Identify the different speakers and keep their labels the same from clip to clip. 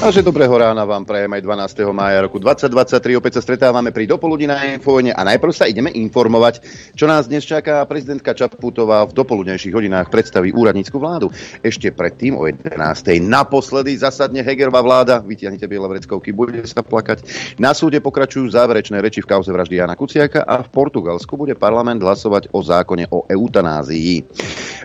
Speaker 1: A že dobrého rána vám prajem aj 12. mája roku 2023. Opäť sa stretávame pri dopoludí na Infovojne a najprv sa ideme informovať, čo nás dnes čaká. Prezidentka Čaputová v dopoludnejších hodinách predstaví úradnícku vládu. Ešte predtým o 11. naposledy zasadne Hegerová vláda. Vytiahnite biele vreckovky, bude sa plakať. Na súde pokračujú záverečné reči v kauze vraždy Jana Kuciaka a v Portugalsku bude parlament hlasovať o zákone o eutanázii.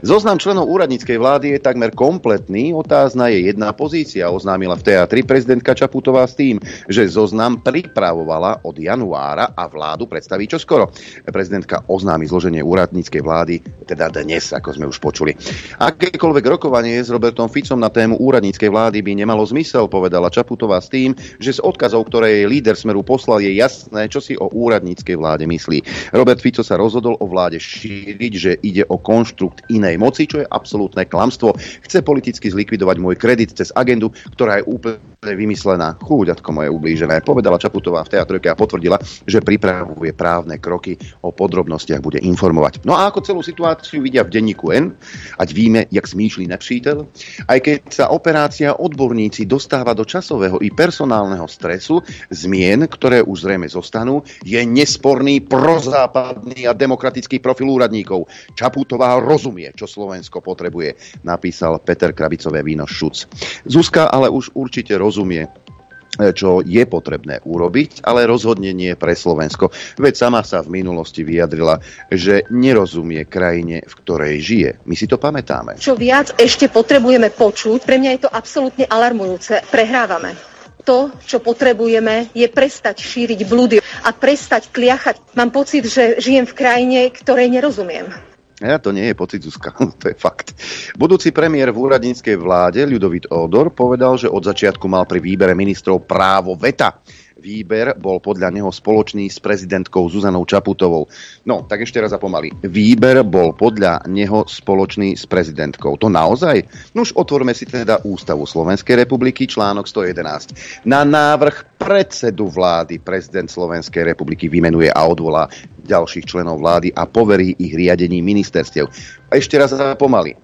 Speaker 1: Zoznam členov úradníckej vlády je takmer kompletný. Otázna je jedna pozícia, oznámila v teatri prezidentka Čaputová s tým, že zoznam pripravovala od januára a vládu predstaví čoskoro. Prezidentka oznámi zloženie úradníckej vlády, teda dnes, ako sme už počuli. Akékoľvek rokovanie s Robertom Ficom na tému úradníckej vlády by nemalo zmysel, povedala Čaputová s tým, že z odkazov, ktoré jej líder Smeru poslal, je jasné, čo si o úradníckej vláde myslí. Robert Fico sa rozhodol o vláde šíriť, že ide o konštrukt inej moci, čo je absolútne klamstvo. Chce politicky zlikvidovať môj kredit cez agendu, ktorá je úplne vymyslená. Chúďatko moje ublížené, povedala Čaputová v teatrojke a potvrdila, že pripravuje právne kroky, o podrobnostiach bude informovať. No a ako celú situáciu vidia v denníku N, ať víme, jak smýšľí nepřítel, aj keď sa operácia odborníci dostáva do časového i personálneho stresu, zmien, ktoré už zrejme zostanú, je nesporný prozápadný a demokratický profil úradníkov. Čaputová rozumie, čo Slovensko potrebuje, napísal Peter Krabicové víno Šuc. Zuzka ale už určite rozumie, e, čo je potrebné urobiť, ale rozhodne nie pre Slovensko. Veď sama sa v minulosti vyjadrila, že nerozumie krajine, v ktorej žije. My si to pamätáme.
Speaker 2: Čo viac ešte potrebujeme počuť, pre mňa je to absolútne alarmujúce. Prehrávame to, čo potrebujeme, je prestať šíriť blúdy a prestať kliachať. Mám pocit, že žijem v krajine, ktorej nerozumiem.
Speaker 1: Ja, to nie je pocit Zuzka, to je fakt. Budúci premiér v úradníckej vláde, Ľudovit Odor, povedal, že od začiatku mal pri výbere ministrov právo veta výber bol podľa neho spoločný s prezidentkou Zuzanou Čaputovou. No, tak ešte raz a. Výber bol podľa neho spoločný s prezidentkou. To naozaj? No už otvorme si teda Ústavu Slovenskej republiky, článok 111. Na návrh predsedu vlády prezident Slovenskej republiky vymenuje a odvolá ďalších členov vlády a poverí ich riadení ministerstiev. A ešte raz a.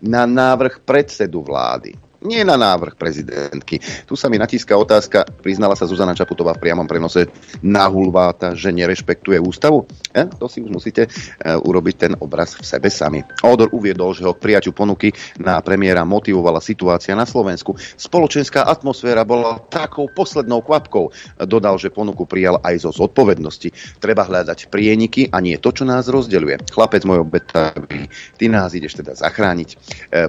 Speaker 1: Na návrh predsedu vlády nie na návrh prezidentky. Tu sa mi natíska otázka, priznala sa Zuzana Čaputová v priamom prenose na hulváta, že nerešpektuje ústavu? E, to si už musíte e, urobiť ten obraz v sebe sami. Odor uviedol, že ho k prijaťu ponuky na premiéra motivovala situácia na Slovensku. Spoločenská atmosféra bola takou poslednou kvapkou. Dodal, že ponuku prijal aj zo zodpovednosti. Treba hľadať prieniky a nie to, čo nás rozdeľuje. Chlapec môj obetavý, ty nás ideš teda zachrániť. E,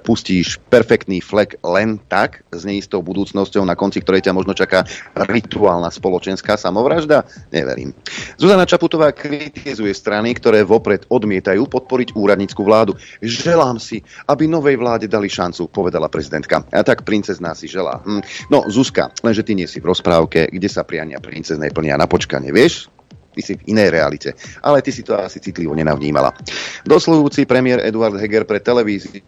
Speaker 1: pustíš perfektný flek len len tak s neistou budúcnosťou, na konci ktorej ťa možno čaká rituálna spoločenská samovražda? Neverím. Zuzana Čaputová kritizuje strany, ktoré vopred odmietajú podporiť úradnícku vládu. Želám si, aby novej vláde dali šancu, povedala prezidentka. A tak princezná si želá. Hm. No, Zuzka, lenže ty nie si v rozprávke, kde sa priania princeznej plnia na počkanie, vieš? Ty si v inej realite. Ale ty si to asi citlivo nenavnímala. Doslovujúci premiér Eduard Heger pre televíziu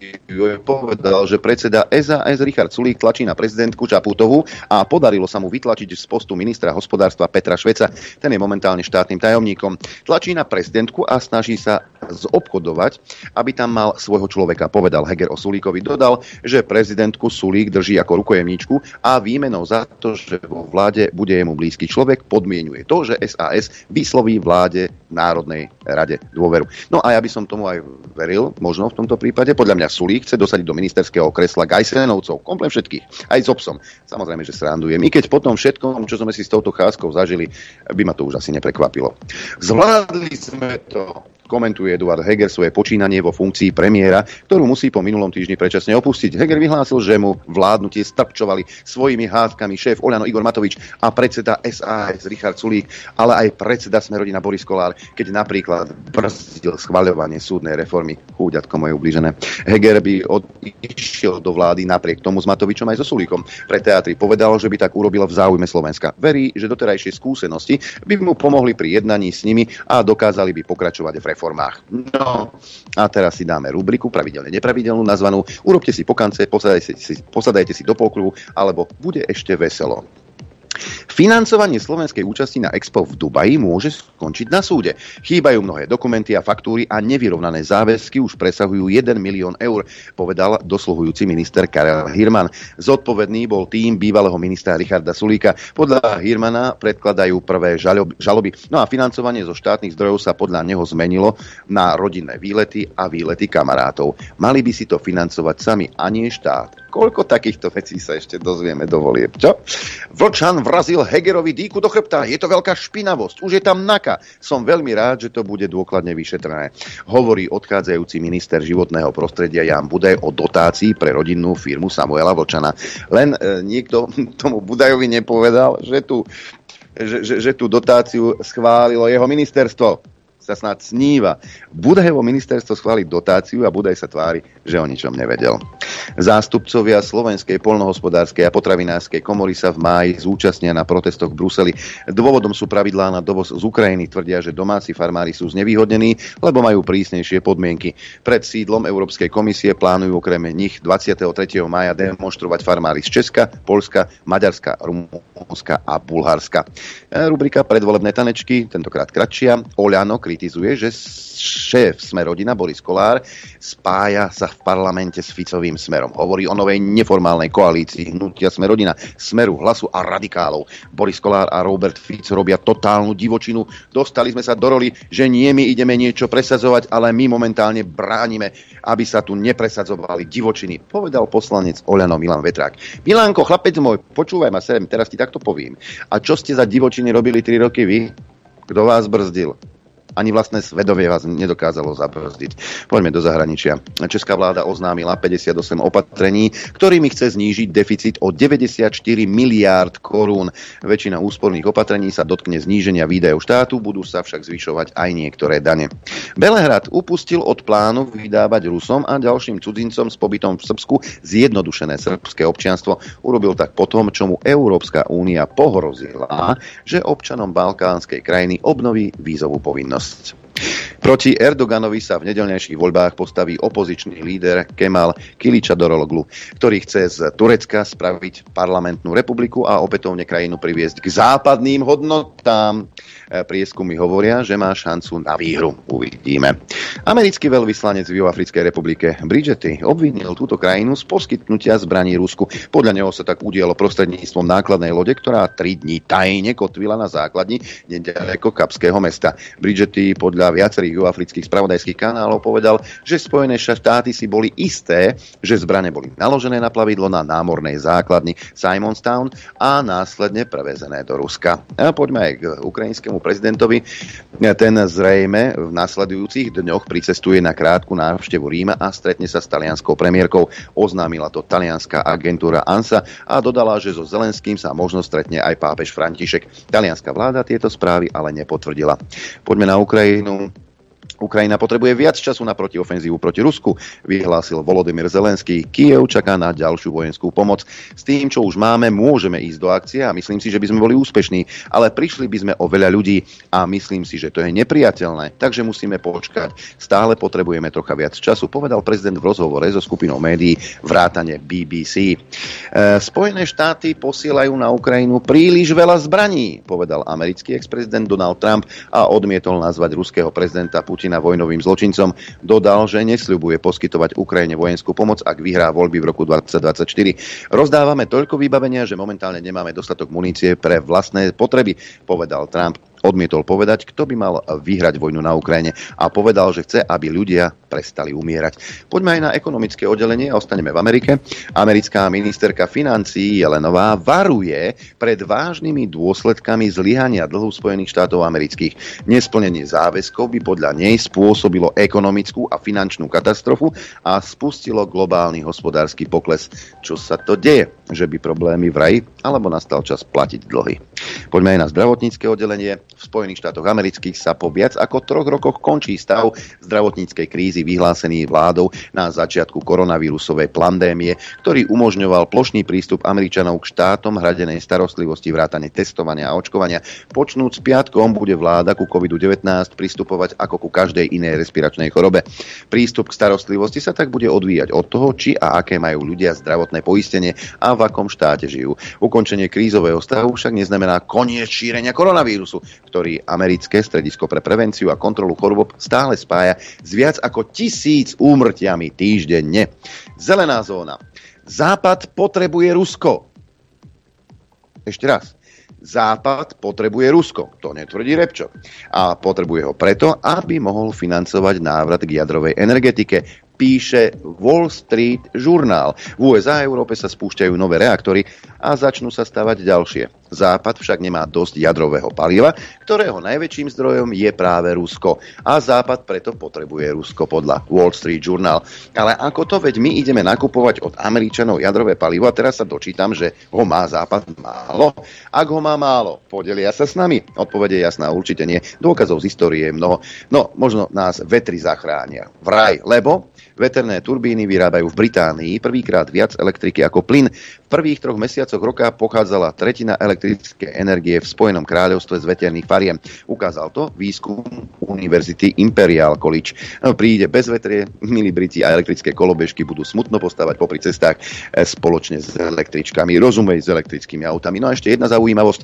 Speaker 1: povedal, že predseda SAS Richard Sulík tlačí na prezidentku Čaputovú a podarilo sa mu vytlačiť z postu ministra hospodárstva Petra Šveca. Ten je momentálne štátnym tajomníkom. Tlačí na prezidentku a snaží sa zobchodovať, aby tam mal svojho človeka, povedal Heger o Sulíkovi. Dodal, že prezidentku Sulík drží ako rukojemníčku a výmenou za to, že vo vláde bude jemu blízky človek, podmienuje to, že SAS vysloví vláde Národnej rade dôveru. No a ja by som tomu aj veril, možno v tomto prípade. Podľa mňa Sulík chce dosadiť do ministerského kresla Gajsenovcov, komplet všetkých, aj s obsom. Samozrejme, že srandujem. I keď potom všetkom, čo sme si s touto cházkou zažili, by ma to už asi neprekvapilo. Zvládli sme to komentuje Eduard Heger svoje počínanie vo funkcii premiéra, ktorú musí po minulom týždni predčasne opustiť. Heger vyhlásil, že mu vládnutie strpčovali svojimi hádkami šéf Oľano Igor Matovič a predseda SAS Richard Sulík, ale aj predseda Smerodina Boris Kolár, keď napríklad brzdil schvaľovanie súdnej reformy. Chúďatko moje ubližené. Heger by odišiel do vlády napriek tomu s Matovičom aj so Sulíkom. Pre teatri povedal, že by tak urobil v záujme Slovenska. Verí, že doterajšie skúsenosti by mu pomohli pri jednaní s nimi a dokázali by pokračovať v reformách. No a teraz si dáme rubriku pravidelne nepravidelnú nazvanú Urobte si pokance, posadajte si, posadajte si do pokruhu, alebo bude ešte veselo. Financovanie slovenskej účasti na Expo v Dubaji môže skončiť na súde. Chýbajú mnohé dokumenty a faktúry a nevyrovnané záväzky už presahujú 1 milión eur, povedal dosluhujúci minister Karel Hirman. Zodpovedný bol tým bývalého ministra Richarda Sulíka. Podľa Hirmana predkladajú prvé žaloby. No a financovanie zo štátnych zdrojov sa podľa neho zmenilo na rodinné výlety a výlety kamarátov. Mali by si to financovať sami a nie štát. Koľko takýchto vecí sa ešte dozvieme do volieb, čo? Vlčan vrazil Hegerovi dýku do chrbta. Je to veľká špinavosť. Už je tam naka. Som veľmi rád, že to bude dôkladne vyšetrené. Hovorí odchádzajúci minister životného prostredia Jan Budaj o dotácii pre rodinnú firmu Samuela Vlčana. Len e, niekto tomu Budajovi nepovedal, že tu že, že, že tú dotáciu schválilo jeho ministerstvo sa snad sníva. Budajevo ministerstvo schváliť dotáciu a Budaj sa tvári, že o ničom nevedel. Zástupcovia Slovenskej polnohospodárskej a potravinárskej komory sa v máji zúčastnia na protestoch v Bruseli. Dôvodom sú pravidlá na dovoz z Ukrajiny. Tvrdia, že domáci farmári sú znevýhodnení, lebo majú prísnejšie podmienky. Pred sídlom Európskej komisie plánujú okrem nich 23. maja demonstrovať farmári z Česka, Polska, Maďarska, Rumunska a Bulharska. Rubrika predvolebné tanečky, tentokrát kratšia. Oľano kritizuje, že šéf Sme rodina Boris Kolár spája sa v parlamente s Ficovým smerom. Hovorí o novej neformálnej koalícii hnutia Sme rodina, Smeru, Hlasu a radikálov. Boris Kolár a Robert Fico robia totálnu divočinu. Dostali sme sa do roli, že nie my ideme niečo presadzovať, ale my momentálne bránime, aby sa tu nepresadzovali divočiny, povedal poslanec Oľano Milan Vetrák. Milánko, chlapec môj, počúvaj ma sem, teraz ti takto povím. A čo ste za divočiny robili 3 roky vy? Kto vás brzdil? Ani vlastné svedovie vás nedokázalo zabrzdiť. Poďme do zahraničia. Česká vláda oznámila 58 opatrení, ktorými chce znížiť deficit o 94 miliárd korún. Väčšina úsporných opatrení sa dotkne zníženia výdajov štátu, budú sa však zvyšovať aj niektoré dane. Belehrad upustil od plánu vydávať Rusom a ďalším cudzincom s pobytom v Srbsku zjednodušené srbské občianstvo. Urobil tak potom, čo mu Európska únia pohrozila, že občanom balkánskej krajiny obnoví vízovú povinnosť. Podcasts. Proti Erdoganovi sa v nedelnejších voľbách postaví opozičný líder Kemal Kiličadoroglu, ktorý chce z Turecka spraviť parlamentnú republiku a opätovne krajinu priviesť k západným hodnotám. E, prieskumy hovoria, že má šancu na výhru. Uvidíme. Americký veľvyslanec v Juafrickej republike Bridgety obvinil túto krajinu z poskytnutia zbraní Rusku. Podľa neho sa tak udialo prostredníctvom nákladnej lode, ktorá tri dní tajne kotvila na základni nedaleko Kapského mesta. Bridgety podľa viacerých juhoafrických spravodajských kanálov povedal, že Spojené štáty si boli isté, že zbrane boli naložené na plavidlo na námornej základni Simonstown a následne prevezené do Ruska. A poďme aj k ukrajinskému prezidentovi. Ten zrejme v nasledujúcich dňoch pricestuje na krátku návštevu Ríma a stretne sa s talianskou premiérkou. Oznámila to talianská agentúra ANSA a dodala, že so Zelenským sa možno stretne aj pápež František. Talianská vláda tieto správy ale nepotvrdila. Poďme na Ukrajinu. Ukrajina potrebuje viac času na protiofenzívu proti Rusku, vyhlásil Volodymyr Zelenský. Kiev čaká na ďalšiu vojenskú pomoc. S tým, čo už máme, môžeme ísť do akcie a myslím si, že by sme boli úspešní, ale prišli by sme o veľa ľudí a myslím si, že to je nepriateľné, takže musíme počkať. Stále potrebujeme trocha viac času, povedal prezident v rozhovore so skupinou médií vrátane BBC. E, Spojené štáty posielajú na Ukrajinu príliš veľa zbraní, povedal americký ex-prezident Donald Trump a odmietol nazvať ruského prezidenta Putina Putina vojnovým zločincom, dodal, že nesľubuje poskytovať Ukrajine vojenskú pomoc, ak vyhrá voľby v roku 2024. Rozdávame toľko vybavenia, že momentálne nemáme dostatok munície pre vlastné potreby, povedal Trump odmietol povedať, kto by mal vyhrať vojnu na Ukrajine a povedal, že chce, aby ľudia prestali umierať. Poďme aj na ekonomické oddelenie a ostaneme v Amerike. Americká ministerka financií Jelenová varuje pred vážnymi dôsledkami zlyhania dlhu Spojených štátov amerických. Nesplnenie záväzkov by podľa nej spôsobilo ekonomickú a finančnú katastrofu a spustilo globálny hospodársky pokles. Čo sa to deje? Že by problémy vraj alebo nastal čas platiť dlhy. Poďme aj na zdravotnícke oddelenie v Spojených štátoch amerických sa po viac ako troch rokoch končí stav zdravotníckej krízy vyhlásený vládou na začiatku koronavírusovej pandémie, ktorý umožňoval plošný prístup Američanov k štátom hradenej starostlivosti vrátane testovania a očkovania. Počnúc piatkom bude vláda ku COVID-19 pristupovať ako ku každej inej respiračnej chorobe. Prístup k starostlivosti sa tak bude odvíjať od toho, či a aké majú ľudia zdravotné poistenie a v akom štáte žijú. Ukončenie krízového stavu však neznamená znamená koniec šírenia koronavírusu, ktorý americké stredisko pre prevenciu a kontrolu chorôb stále spája s viac ako tisíc úmrtiami týždenne. Zelená zóna. Západ potrebuje Rusko. Ešte raz. Západ potrebuje Rusko, to netvrdí Repčo. A potrebuje ho preto, aby mohol financovať návrat k jadrovej energetike, píše Wall Street Journal. V USA a Európe sa spúšťajú nové reaktory a začnú sa stavať ďalšie. Západ však nemá dosť jadrového paliva, ktorého najväčším zdrojom je práve Rusko. A Západ preto potrebuje Rusko podľa Wall Street Journal. Ale ako to, veď my ideme nakupovať od Američanov jadrové palivo a teraz sa dočítam, že ho má Západ málo. Ak ho má málo, podelia sa s nami. Odpovede jasná, určite nie. Dôkazov z histórie je mnoho. No, možno nás vetri zachránia. Vraj, lebo Veterné turbíny vyrábajú v Británii prvýkrát viac elektriky ako plyn. V prvých troch mesiacoch roka pochádzala tretina elektrické energie v Spojenom kráľovstve z veterných fariem. Ukázal to výskum Univerzity Imperial College. No, príde bez vetrie, milí Briti a elektrické kolobežky budú smutno postávať popri cestách eh, spoločne s električkami, rozumej s elektrickými autami. No a ešte jedna zaujímavosť.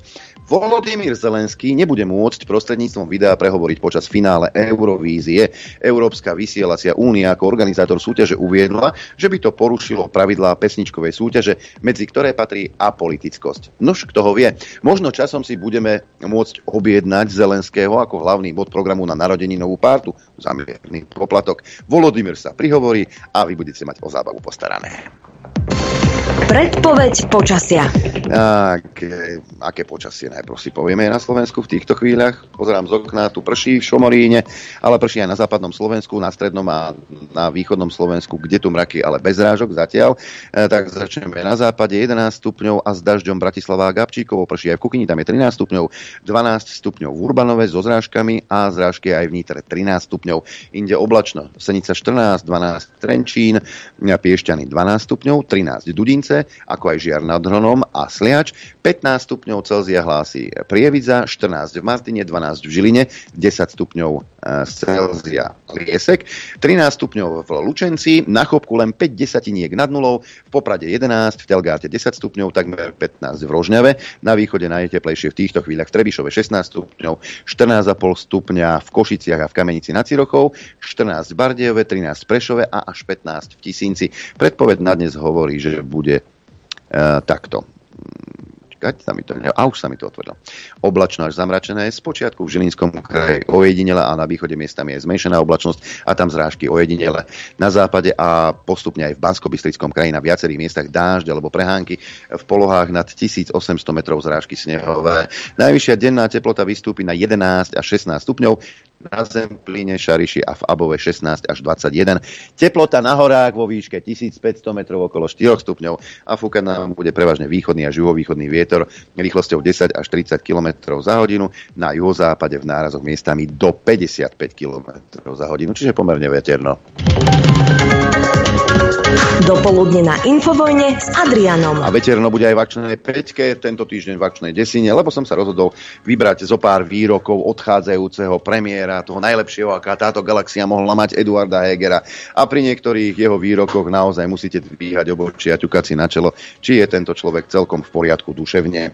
Speaker 1: Volodymyr Zelenský nebude môcť prostredníctvom videa prehovoriť počas finále Eurovízie. Európska vysielacia únia ako organizátor súťaže uviedla, že by to porušilo pravidlá pesničkovej súťaže, medzi ktoré patrí apolitickosť. Nož, kto ho vie, možno časom si budeme môcť objednať Zelenského ako hlavný bod programu na novú pártu za mierny poplatok. Volodymyr sa prihovorí a vy budete mať o zábavu postarané.
Speaker 3: Predpoveď počasia.
Speaker 1: Aké, aké počasie najprv si povieme na Slovensku v týchto chvíľach. Pozerám z okna, tu prší v Šomoríne, ale prší aj na západnom Slovensku, na strednom a na východnom Slovensku, kde tu mraky, ale bez rážok zatiaľ. E, tak začneme na západe 11 stupňov a s dažďom Bratislava a Gabčíkovo prší aj v Kukyni, tam je 13 stupňov, 12 stupňov v Urbanove so zrážkami a zrážky aj v Nitre 13 stupňov. Inde oblačno, Senica 14, 12 Trenčín, Piešťany 12 stupňov, 13 Dudince, ako aj Žiar nad Hronom a Sliač. 15 stupňov Celzia hlási Prievidza, 14 v Martine, 12 v Žiline, 10 stupňov e, Celzia Liesek, 13 stupňov v Lučenci, na Chopku len 5 desatiniek nad nulou, v Poprade 11, v Telgáte 10 stupňov, takmer 15 v Rožňave, na východe najteplejšie v týchto chvíľach v Trebišove 16 stupňov, 14,5 stupňa v Košiciach a v Kamenici nad Cirochou, 14 v Bardejove, 13 v Prešove a až 15 v Tisínci. Predpoved na dnes hovorí, že bude E, takto. Sa mi to, a už sa mi to otvorilo. Oblačno až zamračené, z počiatku v Žilinskom kraji ojedinele a na východe miestami je zmenšená oblačnosť a tam zrážky ojedinele. Na západe a postupne aj v bansko kraji na viacerých miestach dážď alebo prehánky v polohách nad 1800 metrov zrážky snehové. Najvyššia denná teplota vystúpi na 11 až 16 stupňov, na Zemplíne, Šariši a v Above 16 až 21. Teplota na horách vo výške 1500 metrov okolo 4 stupňov a fúkať nám bude prevažne východný a juhovýchodný vietor rýchlosťou 10 až 30 km za hodinu, na juhozápade v nárazoch miestami do 55 km za hodinu, čiže pomerne veterno.
Speaker 3: Dopoludne na Infovojne s Adrianom.
Speaker 1: A veterno bude aj v akčnej peťke, tento týždeň v akčnej desine, lebo som sa rozhodol vybrať zo pár výrokov odchádzajúceho premiéra, toho najlepšieho, aká táto galaxia mohla mať Eduarda Hegera. A pri niektorých jeho výrokoch naozaj musíte dvíhať obočia ťukať si na čelo, či je tento človek celkom v poriadku duševne.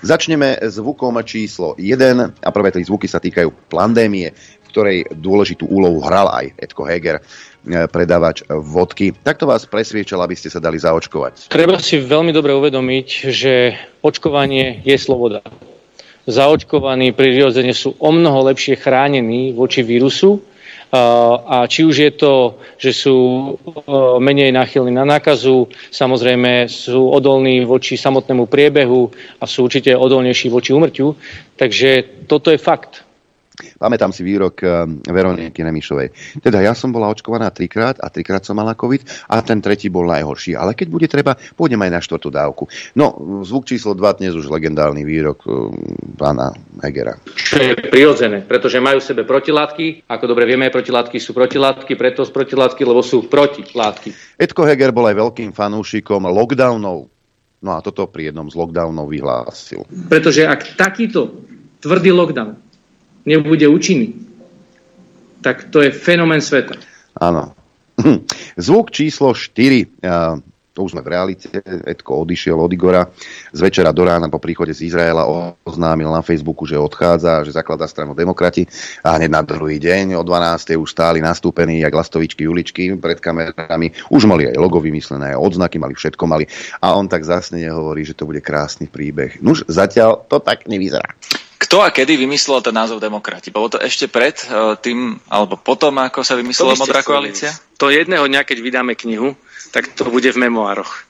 Speaker 1: Začneme zvukom číslo 1 a prvé tri zvuky sa týkajú pandémie, ktorej dôležitú úlohu hral aj Edko Heger. E, predávač vodky. Takto vás presviečal, aby ste sa dali zaočkovať.
Speaker 4: Treba si veľmi dobre uvedomiť, že očkovanie je sloboda. Zaočkovaní prirodzene sú o mnoho lepšie chránení voči vírusu, a či už je to, že sú e, menej náchylní na nákazu, samozrejme sú odolní voči samotnému priebehu a sú určite odolnejší voči umrťu. Takže toto je fakt.
Speaker 1: Pamätám si výrok eh, Veroniky Nemišovej. Teda ja som bola očkovaná trikrát a trikrát som mala COVID a ten tretí bol najhorší. Ale keď bude treba, pôjdem aj na štvrtú dávku. No, zvuk číslo 2 dnes už legendárny výrok eh, pána Hegera.
Speaker 4: Čo je prirodzené, pretože majú v sebe protilátky. Ako dobre vieme, protilátky sú protilátky, preto z protilátky, lebo sú protilátky.
Speaker 1: Edko Heger bol aj veľkým fanúšikom lockdownov. No a toto pri jednom z lockdownov vyhlásil.
Speaker 4: Pretože ak takýto tvrdý lockdown nebude účinný, tak to je fenomén sveta.
Speaker 1: Áno. Zvuk číslo 4. to už sme v realite, Edko odišiel od Igora, z večera do rána po príchode z Izraela oznámil na Facebooku, že odchádza, že zakladá stranu demokrati a hneď na druhý deň o 12. už stáli nastúpení, jak lastovičky Juličky pred kamerami, už mali aj logo vymyslené, odznaky mali, všetko mali a on tak zásne hovorí, že to bude krásny príbeh. Nuž, zatiaľ to tak nevyzerá.
Speaker 5: Kto a kedy vymyslel ten názov demokrati? Bolo to ešte pred uh, tým, alebo potom, ako sa vymyslela Modrá koalícia?
Speaker 4: To jedného dňa, keď vydáme knihu, tak to bude v memoároch.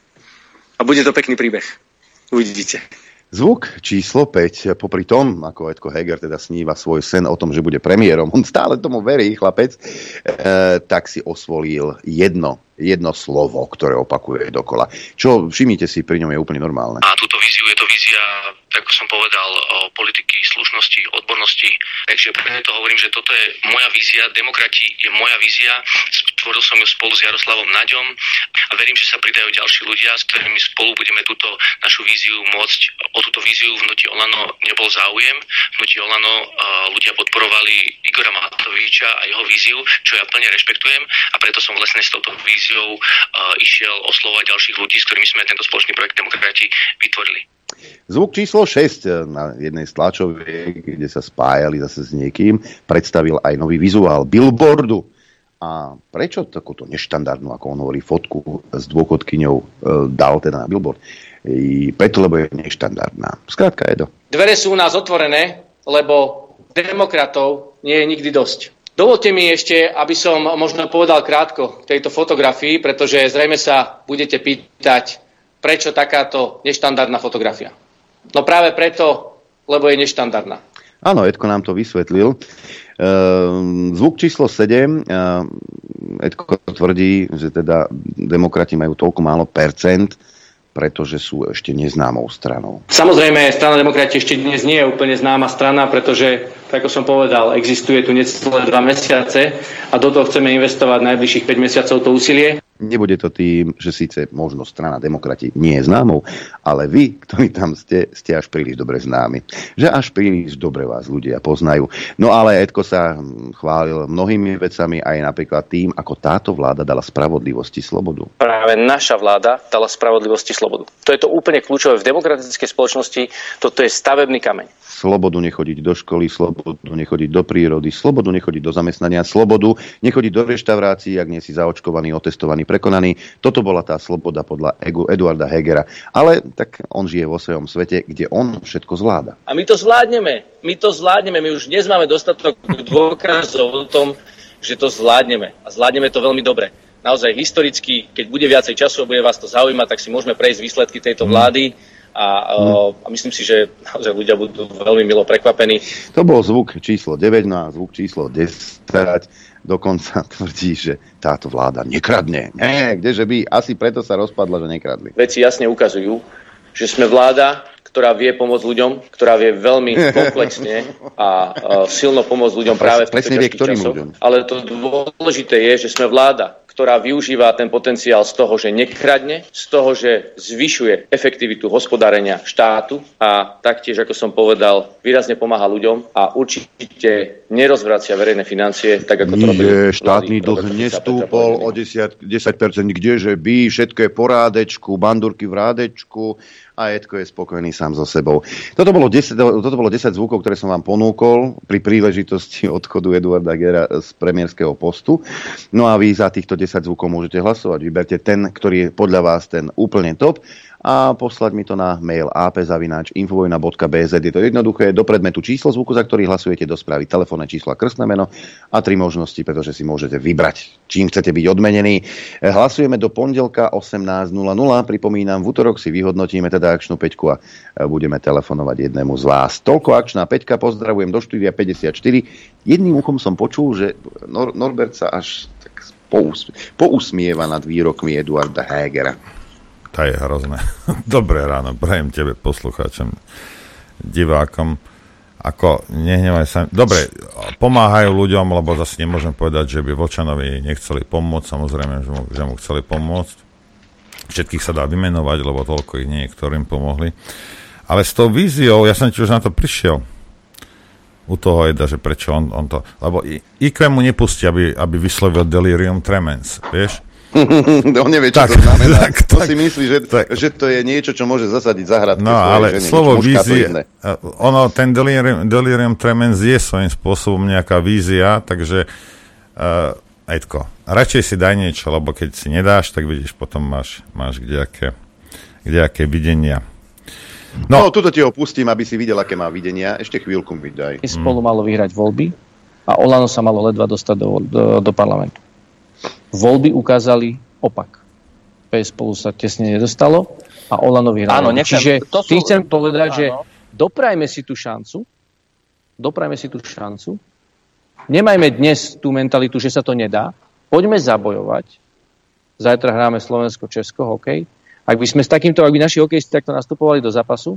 Speaker 4: A bude to pekný príbeh. Uvidíte.
Speaker 1: Zvuk číslo 5, popri tom, ako Edko Heger teda sníva svoj sen o tom, že bude premiérom, on stále tomu verí, chlapec, e, tak si osvolil jedno, jedno slovo, ktoré opakuje dokola. Čo všimnite si, pri ňom je úplne normálne.
Speaker 6: A túto víziu je to vízia ako som povedal, politiky, slušnosti, odbornosti. Takže preto hovorím, že toto je moja vízia, demokrati je moja vízia. Stvoril som ju spolu s Jaroslavom Naďom a verím, že sa pridajú ďalší ľudia, s ktorými spolu budeme túto našu víziu môcť. O túto víziu v Hnutí Olano nebol záujem. V Hnutí Olano ľudia podporovali Igora Matoviča a jeho víziu, čo ja plne rešpektujem a preto som vlastne s touto víziou išiel oslovať ďalších ľudí, s ktorými sme tento spoločný projekt Demokrati vytvorili.
Speaker 1: Zvuk číslo 6 eh, na jednej z tlačoviek, kde sa spájali zase s niekým, predstavil aj nový vizuál billboardu. A prečo takúto neštandardnú, ako on hovorí, fotku s dôchodkyňou e, dal teda na billboard? I preto, lebo je neštandardná. Skrátka je to.
Speaker 4: Dvere sú u nás otvorené, lebo demokratov nie je nikdy dosť. Dovolte mi ešte, aby som možno povedal krátko tejto fotografii, pretože zrejme sa budete pýtať, prečo takáto neštandardná fotografia. No práve preto, lebo je neštandardná.
Speaker 1: Áno, Edko nám to vysvetlil. Ehm, zvuk číslo 7. Ehm, Edko tvrdí, že teda demokrati majú toľko málo percent, pretože sú ešte neznámou stranou.
Speaker 4: Samozrejme, strana demokrati ešte dnes nie je úplne známa strana, pretože, tak ako som povedal, existuje tu necelé dva mesiace a do toho chceme investovať najbližších 5 mesiacov to úsilie.
Speaker 1: Nebude to tým, že síce možno strana demokrati nie je známou, ale vy, ktorí tam ste, ste až príliš dobre známi. Že až príliš dobre vás ľudia poznajú. No ale Edko sa chválil mnohými vecami aj napríklad tým, ako táto vláda dala spravodlivosti slobodu.
Speaker 4: Práve naša vláda dala spravodlivosti slobodu. To je to úplne kľúčové v demokratickej spoločnosti. Toto je stavebný kameň
Speaker 1: slobodu nechodiť do školy, slobodu nechodiť do prírody, slobodu nechodiť do zamestnania, slobodu nechodiť do reštaurácií, ak nie si zaočkovaný, otestovaný, prekonaný. Toto bola tá sloboda podľa Eduarda Hegera. Ale tak on žije vo svojom svete, kde on všetko zvláda.
Speaker 4: A my to zvládneme. My to zvládneme. My už dnes máme dostatok dôkazov o tom, že to zvládneme. A zvládneme to veľmi dobre naozaj historicky, keď bude viacej času a bude vás to zaujímať, tak si môžeme prejsť výsledky tejto vlády a, hmm. a myslím si, že naozaj ľudia budú veľmi milo prekvapení.
Speaker 1: To bol zvuk číslo 9, no a zvuk číslo 10 dokonca tvrdí, že táto vláda nekradne. Nie, kdeže by, asi preto sa rozpadla, že nekradli.
Speaker 4: Veci jasne ukazujú, že sme vláda, ktorá vie pomôcť ľuďom, ktorá vie veľmi komplexne a uh, silno pomôcť ľuďom práve v
Speaker 1: časoch. ľuďom.
Speaker 4: Ale to dôležité je, že sme vláda, ktorá využíva ten potenciál z toho, že nekradne, z toho, že zvyšuje efektivitu hospodárenia štátu a taktiež, ako som povedal, výrazne pomáha ľuďom a určite nerozvracia verejné financie, tak ako to robí.
Speaker 1: štátny dlh nestúpol o 10%, 10% kdeže by, všetko je po rádečku, bandurky v rádečku, a Edko je spokojný sám so sebou. Toto bolo 10, toto bolo 10 zvukov, ktoré som vám ponúkol pri príležitosti odchodu Eduarda Gera z premiérskeho postu. No a vy za týchto 10 zvukov môžete hlasovať. Vyberte ten, ktorý je podľa vás ten úplne top a poslať mi to na mail apzavináč.infovojna.bz. Je to jednoduché, do predmetu číslo zvuku, za ktorý hlasujete, do správy telefónne číslo a krstné meno a tri možnosti, pretože si môžete vybrať, čím chcete byť odmenení. Hlasujeme do pondelka 18.00. Pripomínam, v útorok si vyhodnotíme teda akčnú peťku a budeme telefonovať jednému z vás. Toľko akčná peťka, pozdravujem do štúdia 54. Jedným uchom som počul, že Nor- Norbert sa až tak pousmieva nad výrokmi Eduarda Hegera.
Speaker 7: To je hrozné. Dobré ráno, prajem tebe, poslucháčom, divákom. Ako, nehnevaj sa. Dobre, pomáhajú ľuďom, lebo zase nemôžem povedať, že by Vočanovi nechceli pomôcť. Samozrejme, že mu, že mu chceli pomôcť. Všetkých sa dá vymenovať, lebo toľko ich niektorým pomohli. Ale s tou víziou, ja som ti už na to prišiel, u toho Eda, že prečo on, on to... Lebo IQ mu nepustí, aby, aby vyslovil delirium tremens, vieš?
Speaker 1: On nevie, čo tak, to znamená. Tak, On tak, si myslí, že, tak. že to je niečo, čo môže zasadiť zahrať.
Speaker 7: No, ale žene, slovo vízie, ono, ten delirium, delirium tremens je svojím spôsobom nejaká vízia, takže uh, Edko, radšej si daj niečo, lebo keď si nedáš, tak vidíš, potom máš, máš kdejaké, kdejaké videnia.
Speaker 1: No, no tuto ti ho pustím, aby si videl, aké má videnia. Ešte chvíľku mi daj.
Speaker 4: Spolu malo vyhrať voľby a Olano sa malo ledva dostať do, do, do parlamentu. Voľby ukázali opak. PS spolu sa tesne nedostalo a Olano vyhralo. Áno, nechcem, Čiže to sú... chcem povedať, áno. že doprajme si tú šancu, doprajme si tú šancu, nemajme dnes tú mentalitu, že sa to nedá, poďme zabojovať, zajtra hráme Slovensko-Česko hokej, ak by sme s takýmto, ak by naši hokejisti takto nastupovali do zápasu,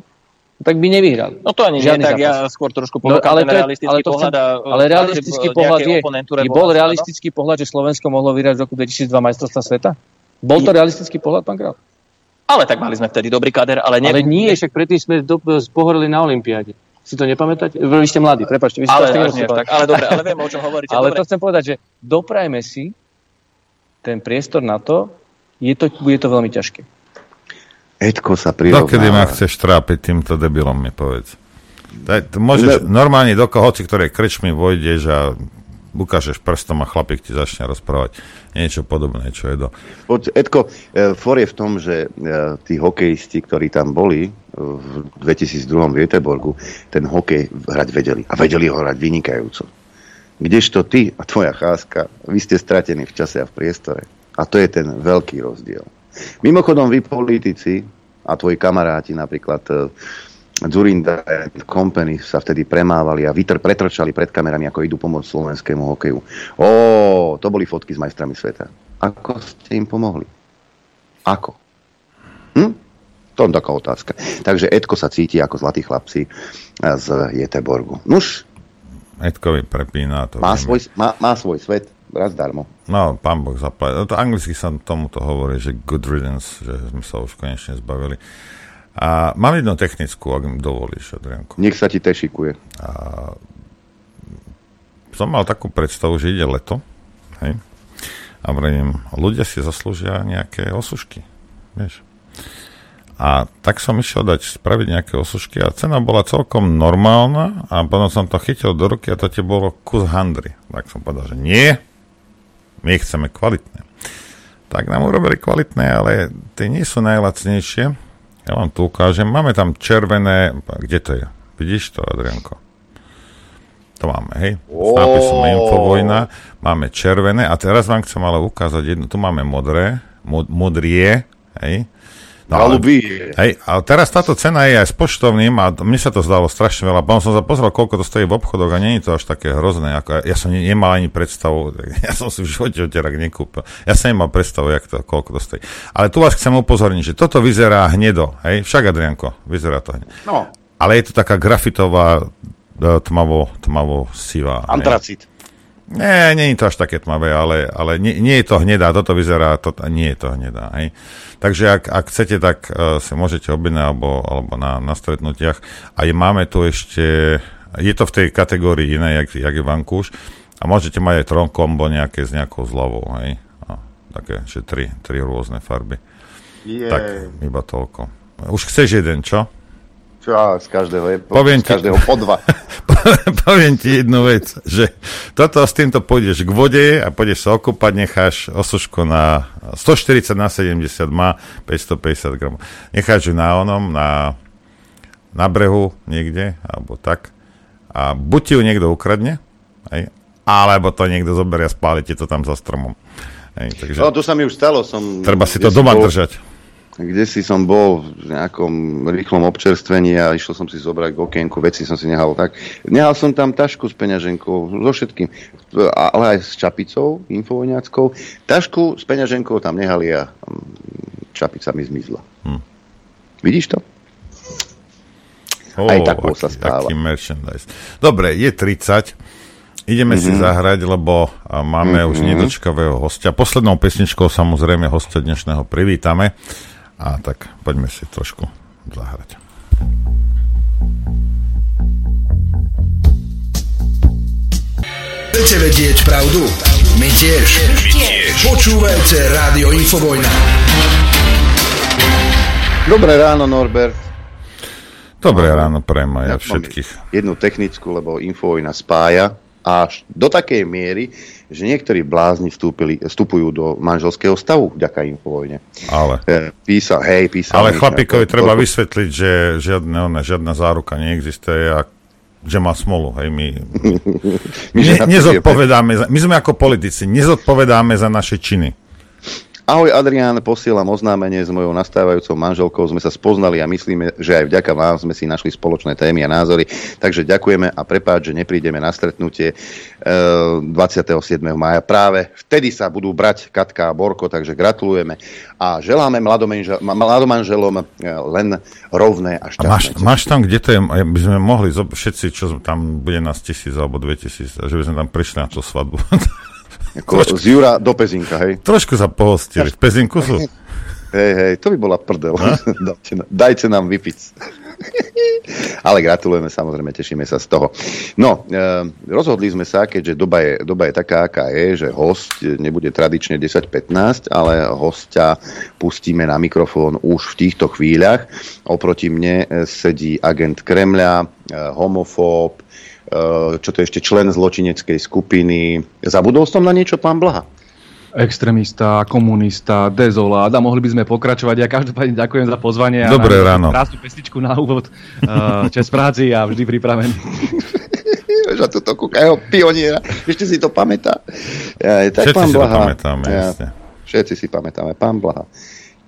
Speaker 4: tak by nevyhrali.
Speaker 8: No to ani Žiadny nie, tak zápas. ja skôr trošku
Speaker 4: no, ale to je, realistický ale to pohľad. Chcem, a, ale realistický pohľad je, je bol realistický pohľad, že Slovensko mohlo vyhrať v roku 2002 majstrovstva sveta? Bol to realistický pohľad, pán Král?
Speaker 8: Ale tak mali sme vtedy dobrý kader, ale
Speaker 4: nie... Ale nie, však predtým sme do, pohorili na Olympiáde. Si to nepamätáte? Vy ste mladí, prepačte. Vy
Speaker 8: ale, to nie, tak, ale dobre, ale viem, o čom hovoríte.
Speaker 4: Ale dobre. to chcem povedať, že doprajme si ten priestor na to, je to, bude to veľmi ťažké.
Speaker 1: Edko sa prirovnáva.
Speaker 7: Dokedy ma chceš trápiť týmto debilom, mi povedz. Tak, môžeš ne... normálne do hoci ktorej krčmi vojdeš a ukážeš prstom a chlapík ti začne rozprávať niečo podobné, čo je do...
Speaker 1: Edko, e, for je v tom, že e, tí hokejisti, ktorí tam boli v 2002 v Göteborgu, ten hokej hrať vedeli. A vedeli ho hrať vynikajúco. Kdežto ty a tvoja cháska, vy ste stratení v čase a v priestore. A to je ten veľký rozdiel. Mimochodom, vy politici a tvoji kamaráti, napríklad uh, Zurinda Company sa vtedy premávali a vytr, pretrčali pred kamerami, ako idú pomôcť slovenskému hokeju. Ó, to boli fotky s majstrami sveta. Ako ste im pomohli? Ako? Hm? To je taká otázka. Takže Edko sa cíti ako zlatí chlapci z Jeteborgu. Nuž.
Speaker 7: Edkovi prepína to.
Speaker 1: Má svoj, má, má svoj svet raz darmo.
Speaker 7: No, pán Boh zaplať. No, to anglicky sa tomuto hovorí, že good riddance, že sme sa už konečne zbavili. A mám jednu technickú, ak mi dovolíš, Adrianko.
Speaker 1: Nech sa ti tešikuje. A
Speaker 7: som mal takú predstavu, že ide leto, hej, a vrejím, ľudia si zaslúžia nejaké osušky, vieš. A tak som išiel dať spraviť nejaké osušky a cena bola celkom normálna a potom som to chytil do ruky a to ti bolo kus handry. Tak som povedal, že nie, my chceme kvalitné. Tak nám urobili kvalitné, ale tie nie sú najlacnejšie. Ja vám tu ukážem. Máme tam červené, kde to je? Vidíš to, Adrianko? To máme, hej? S nápisom Infovojna. Máme červené a teraz vám chcem ale ukázať jedno. Tu máme modré, mod, modrie, hej?
Speaker 1: No, ale,
Speaker 7: hej, a teraz táto cena je aj s poštovným a mne sa to zdalo strašne veľa. Potom som sa pozrel, koľko to stojí v obchodoch a nie je to až také hrozné. Ako, ja som ne, nemal ani predstavu, ja som si v živote odterak nekúpil. Ja som nemal predstavu, jak to, koľko to stojí. Ale tu vás chcem upozorniť, že toto vyzerá hnedo. Hej? Však, Adrianko, vyzerá to hnedo. No. Ale je to taká grafitová, e, tmavo, tmavo sivá.
Speaker 1: Antracit.
Speaker 7: Nie, nie je to až také tmavé, ale, ale nie, nie je to hnedá, toto vyzerá, to, nie je to hnedá. Hej. Takže ak, ak chcete, tak uh, si môžete objednať alebo, alebo na, na stretnutiach. A je, máme tu ešte, je to v tej kategórii inej, jak, jak je vankúš, a môžete mať aj tron kombo nejaké s nejakou zľavou, hej. A, také, že tri, tri rôzne farby. Yeah. Tak, iba toľko. Už chceš jeden, čo?
Speaker 1: Čo, z každého je po, poviem z každého po dva.
Speaker 7: poviem ti jednu vec, že toto s týmto pôjdeš k vode a pôjdeš sa okúpať, necháš osušku na 140 na 70 má 550 gramov. Necháš ju na onom, na, na brehu niekde, alebo tak. A buď ti ju niekto ukradne, aj, alebo to niekto zoberie a spáli ti to tam za stromom. Hej, takže...
Speaker 1: No, to sa mi už stalo. Som,
Speaker 7: treba si to doma bol... držať
Speaker 1: kde si som bol v nejakom rýchlom občerstvení a išiel som si zobrať k okienku, veci som si nehal tak. Nehal som tam tašku s peňaženkou, so všetkým, ale aj s čapicou infovojňackou. Tašku s peňaženkou tam nehali a mm, čapica mi zmizla. Hm. Vidíš to?
Speaker 7: Oh, aj takú sa stáva. Dobre, je 30. Ideme mm-hmm. si mhm. zahrať, lebo máme mm-hmm. už nedočkavého hostia. Poslednou pesničkou samozrejme hostia dnešného privítame. A tak poďme si trošku zahrať. Chcete vedieť pravdu?
Speaker 9: My tiež. My tiež. Počúvajte Rádio Infovojna.
Speaker 1: Dobré ráno, Norbert.
Speaker 7: Dobré ráno pre ja všetkých.
Speaker 1: Jednu technickú, lebo Infovojna spája až do takej miery, že niektorí blázni vstúpili, vstupujú do manželského stavu vďaka Infovojne.
Speaker 7: Ale.
Speaker 1: E, písal, hej, písal.
Speaker 7: Ale chlapíkovi treba to... vysvetliť, že žiadne, ona, žiadna záruka neexistuje a že má smolu. Hej, my, my ne, nezodpovedáme, my sme ako politici, nezodpovedáme za naše činy.
Speaker 1: Ahoj Adrián, posielam oznámenie s mojou nastávajúcou manželkou. Sme sa spoznali a myslíme, že aj vďaka vám sme si našli spoločné témy a názory. Takže ďakujeme a prepáč, že neprídeme na stretnutie 27. Eh, mája. Práve vtedy sa budú brať Katka a Borko, takže gratulujeme a želáme mladomanželom eh, len rovné a šťastné. A
Speaker 7: máš, máš tam, kde to je, by sme mohli, všetci, čo tam bude nás tisíc alebo dve tisíc, že by sme tam prišli na tú svadbu.
Speaker 1: Ako Trošku, z Jura do Pezinka, hej.
Speaker 7: Trošku sa pohostili. V Pezinku sú?
Speaker 1: Hej, hej, to by bola prdel. dajte, dajte nám vypiť. Ale gratulujeme, samozrejme, tešíme sa z toho. No, e, rozhodli sme sa, keďže doba je, doba je taká, aká je, že host nebude tradične 10-15, ale hostia pustíme na mikrofón už v týchto chvíľach. Oproti mne sedí agent Kremľa, e, homofób, Eh, čo to je ešte člen zločineckej skupiny. Zabudol som na niečo, pán Blaha?
Speaker 10: extrémista, komunista, dezolát a mohli by sme pokračovať. Ja každopádne ďakujem za pozvanie.
Speaker 7: Dobré
Speaker 10: a
Speaker 7: ráno.
Speaker 10: Krásnu pesničku na úvod. Uh, čas práci a vždy pripravený.
Speaker 1: Že tu to kúkajú pioniera. Ešte si to pamätá. Ja, tak
Speaker 7: Všetci pán si Blaha, to pamätáme, ja,
Speaker 1: Všetci si pamätáme. Pán Blaha.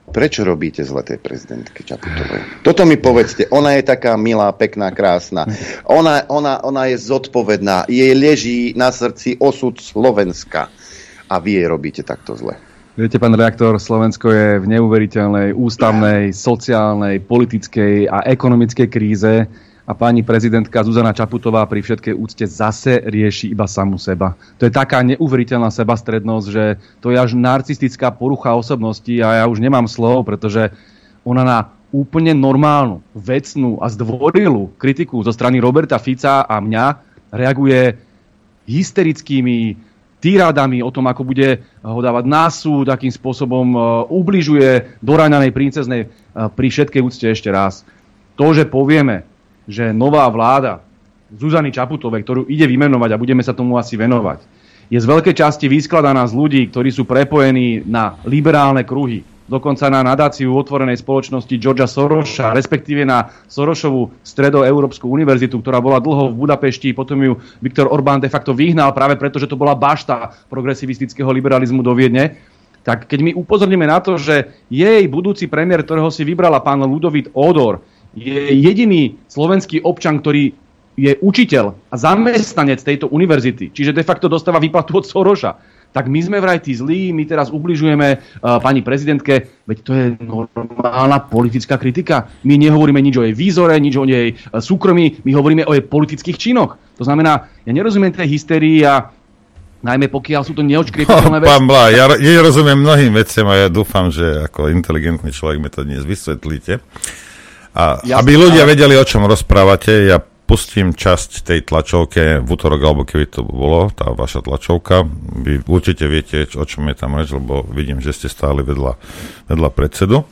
Speaker 1: Prečo robíte zle tej prezidentke Čaputovej? Toto mi povedzte. Ona je taká milá, pekná, krásna. Ona, ona, ona je zodpovedná. Jej leží na srdci osud Slovenska. A vy jej robíte takto zle.
Speaker 10: Viete, pán reaktor, Slovensko je v neuveriteľnej ústavnej, sociálnej, politickej a ekonomickej kríze a pani prezidentka Zuzana Čaputová pri všetkej úcte zase rieši iba samu seba. To je taká neuveriteľná sebastrednosť, že to je až narcistická porucha osobnosti a ja už nemám slov, pretože ona na úplne normálnu, vecnú a zdvorilú kritiku zo strany Roberta Fica a mňa reaguje hysterickými týradami o tom, ako bude ho dávať na súd, akým spôsobom e, ubližuje doraňanej princeznej e, pri všetkej úcte ešte raz. To, že povieme, že nová vláda Zuzany Čaputovej, ktorú ide vymenovať a budeme sa tomu asi venovať, je z veľkej časti vyskladaná z ľudí, ktorí sú prepojení na liberálne kruhy, dokonca na nadáciu otvorenej spoločnosti Georgia Sorosa, respektíve na Sorošovú stredoeurópsku univerzitu, ktorá bola dlho v Budapešti, potom ju Viktor Orbán de facto vyhnal práve preto, že to bola bašta progresivistického liberalizmu do Viedne. Tak keď my upozorníme na to, že jej budúci premiér, ktorého si vybrala pán Ludovít Odor, je jediný slovenský občan, ktorý je učiteľ a zamestnanec tejto univerzity, čiže de facto dostáva výplatu od Soroša, tak my sme vraj tí zlí, my teraz ubližujeme uh, pani prezidentke, veď to je normálna politická kritika. My nehovoríme nič o jej výzore, nič o jej uh, súkromí, my hovoríme o jej politických činoch. To znamená, ja nerozumiem tej hysterii a najmä pokiaľ sú to neočkriepiteľné
Speaker 7: veci. Pán Blá, ja, ja rozumiem mnohým veciam a ja dúfam, že ako inteligentný človek mi to dnes vysvetlíte. A Jasne, aby ľudia ale... vedeli, o čom rozprávate, ja pustím časť tej tlačovke v útorok, alebo keby to bolo, tá vaša tlačovka. Vy určite viete, o čom je tam reč, lebo vidím, že ste stáli vedľa, vedľa predsedu.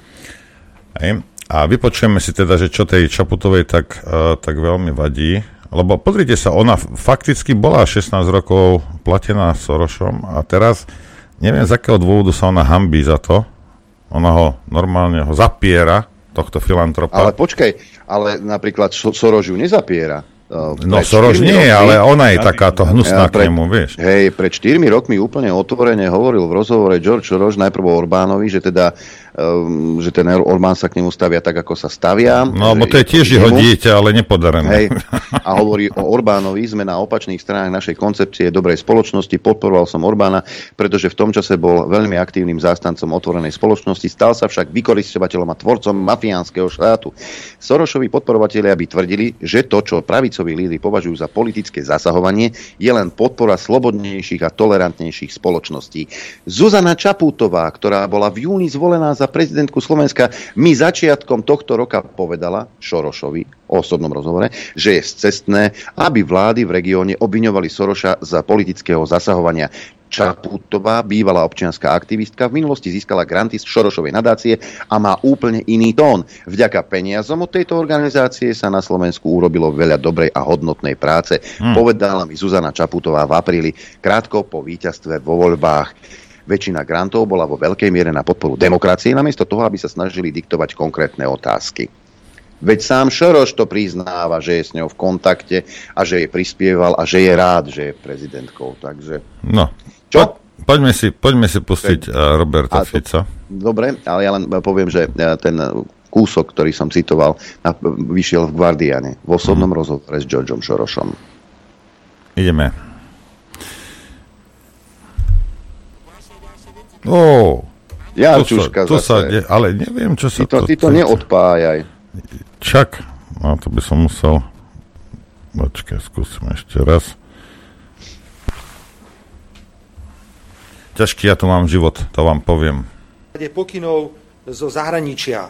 Speaker 7: Hej. A vypočujeme si teda, že čo tej Čaputovej tak, uh, tak veľmi vadí. Lebo pozrite sa, ona fakticky bola 16 rokov platená Sorošom a teraz neviem z akého dôvodu sa ona hambí za to. Ona ho normálne ho zapiera tohto filantropa.
Speaker 1: Ale počkaj, ale napríklad Soros ju nezapiera.
Speaker 7: Uh, no Soros nie, rokmi, ale ona je takáto hnusná ja, pred, k nemu, vieš.
Speaker 1: Hej, pred 4 rokmi úplne otvorene hovoril v rozhovore George Soros najprv o Orbánovi, že teda že ten Orbán sa k nemu stavia tak, ako sa stavia.
Speaker 7: No, lebo to je tiež jeho dieťa, ale nepodarené.
Speaker 1: Hej, a hovorí o Orbánovi, sme na opačných stranách našej koncepcie dobrej spoločnosti, podporoval som Orbána, pretože v tom čase bol veľmi aktívnym zástancom otvorenej spoločnosti, stal sa však vykoristovateľom a tvorcom mafiánskeho štátu. Sorošovi podporovatelia by tvrdili, že to, čo pravicoví lídry považujú za politické zasahovanie, je len podpora slobodnejších a tolerantnejších spoločností. Zuzana Čapútová, ktorá bola v júni zvolená za prezidentku Slovenska mi začiatkom tohto roka povedala Šorošovi o osobnom rozhovore, že je cestné, aby vlády v regióne obviňovali Soroša za politického zasahovania. Čaputová, bývalá občianská aktivistka, v minulosti získala granty z Šorošovej nadácie a má úplne iný tón. Vďaka peniazom od tejto organizácie sa na Slovensku urobilo veľa dobrej a hodnotnej práce. Hmm. Povedala mi Zuzana Čaputová v apríli, krátko po víťazstve vo voľbách. Väčšina grantov bola vo veľkej miere na podporu demokracie, namiesto toho, aby sa snažili diktovať konkrétne otázky. Veď sám Šoroš to priznáva, že je s ňou v kontakte a že jej prispieval a že je rád, že je prezidentkou. Takže...
Speaker 7: No, čo? Po, poďme, si, poďme si pustiť uh, Roberta to, Fica.
Speaker 1: Dobre, ale ja len poviem, že uh, ten kúsok, ktorý som citoval, vyšiel v Guardiane, v osobnom hmm. rozhovore s Georgeom Šorošom.
Speaker 7: Ideme. Ó,
Speaker 1: ja tu sa, tu
Speaker 7: sa, ale neviem, čo sa
Speaker 1: ty to... Ty to neodpájaj.
Speaker 7: Čak, no to by som musel... Počkaj, skúsim ešte raz. Ťažký ja tu mám život, to vám poviem.
Speaker 11: Pokynov zo zahraničia,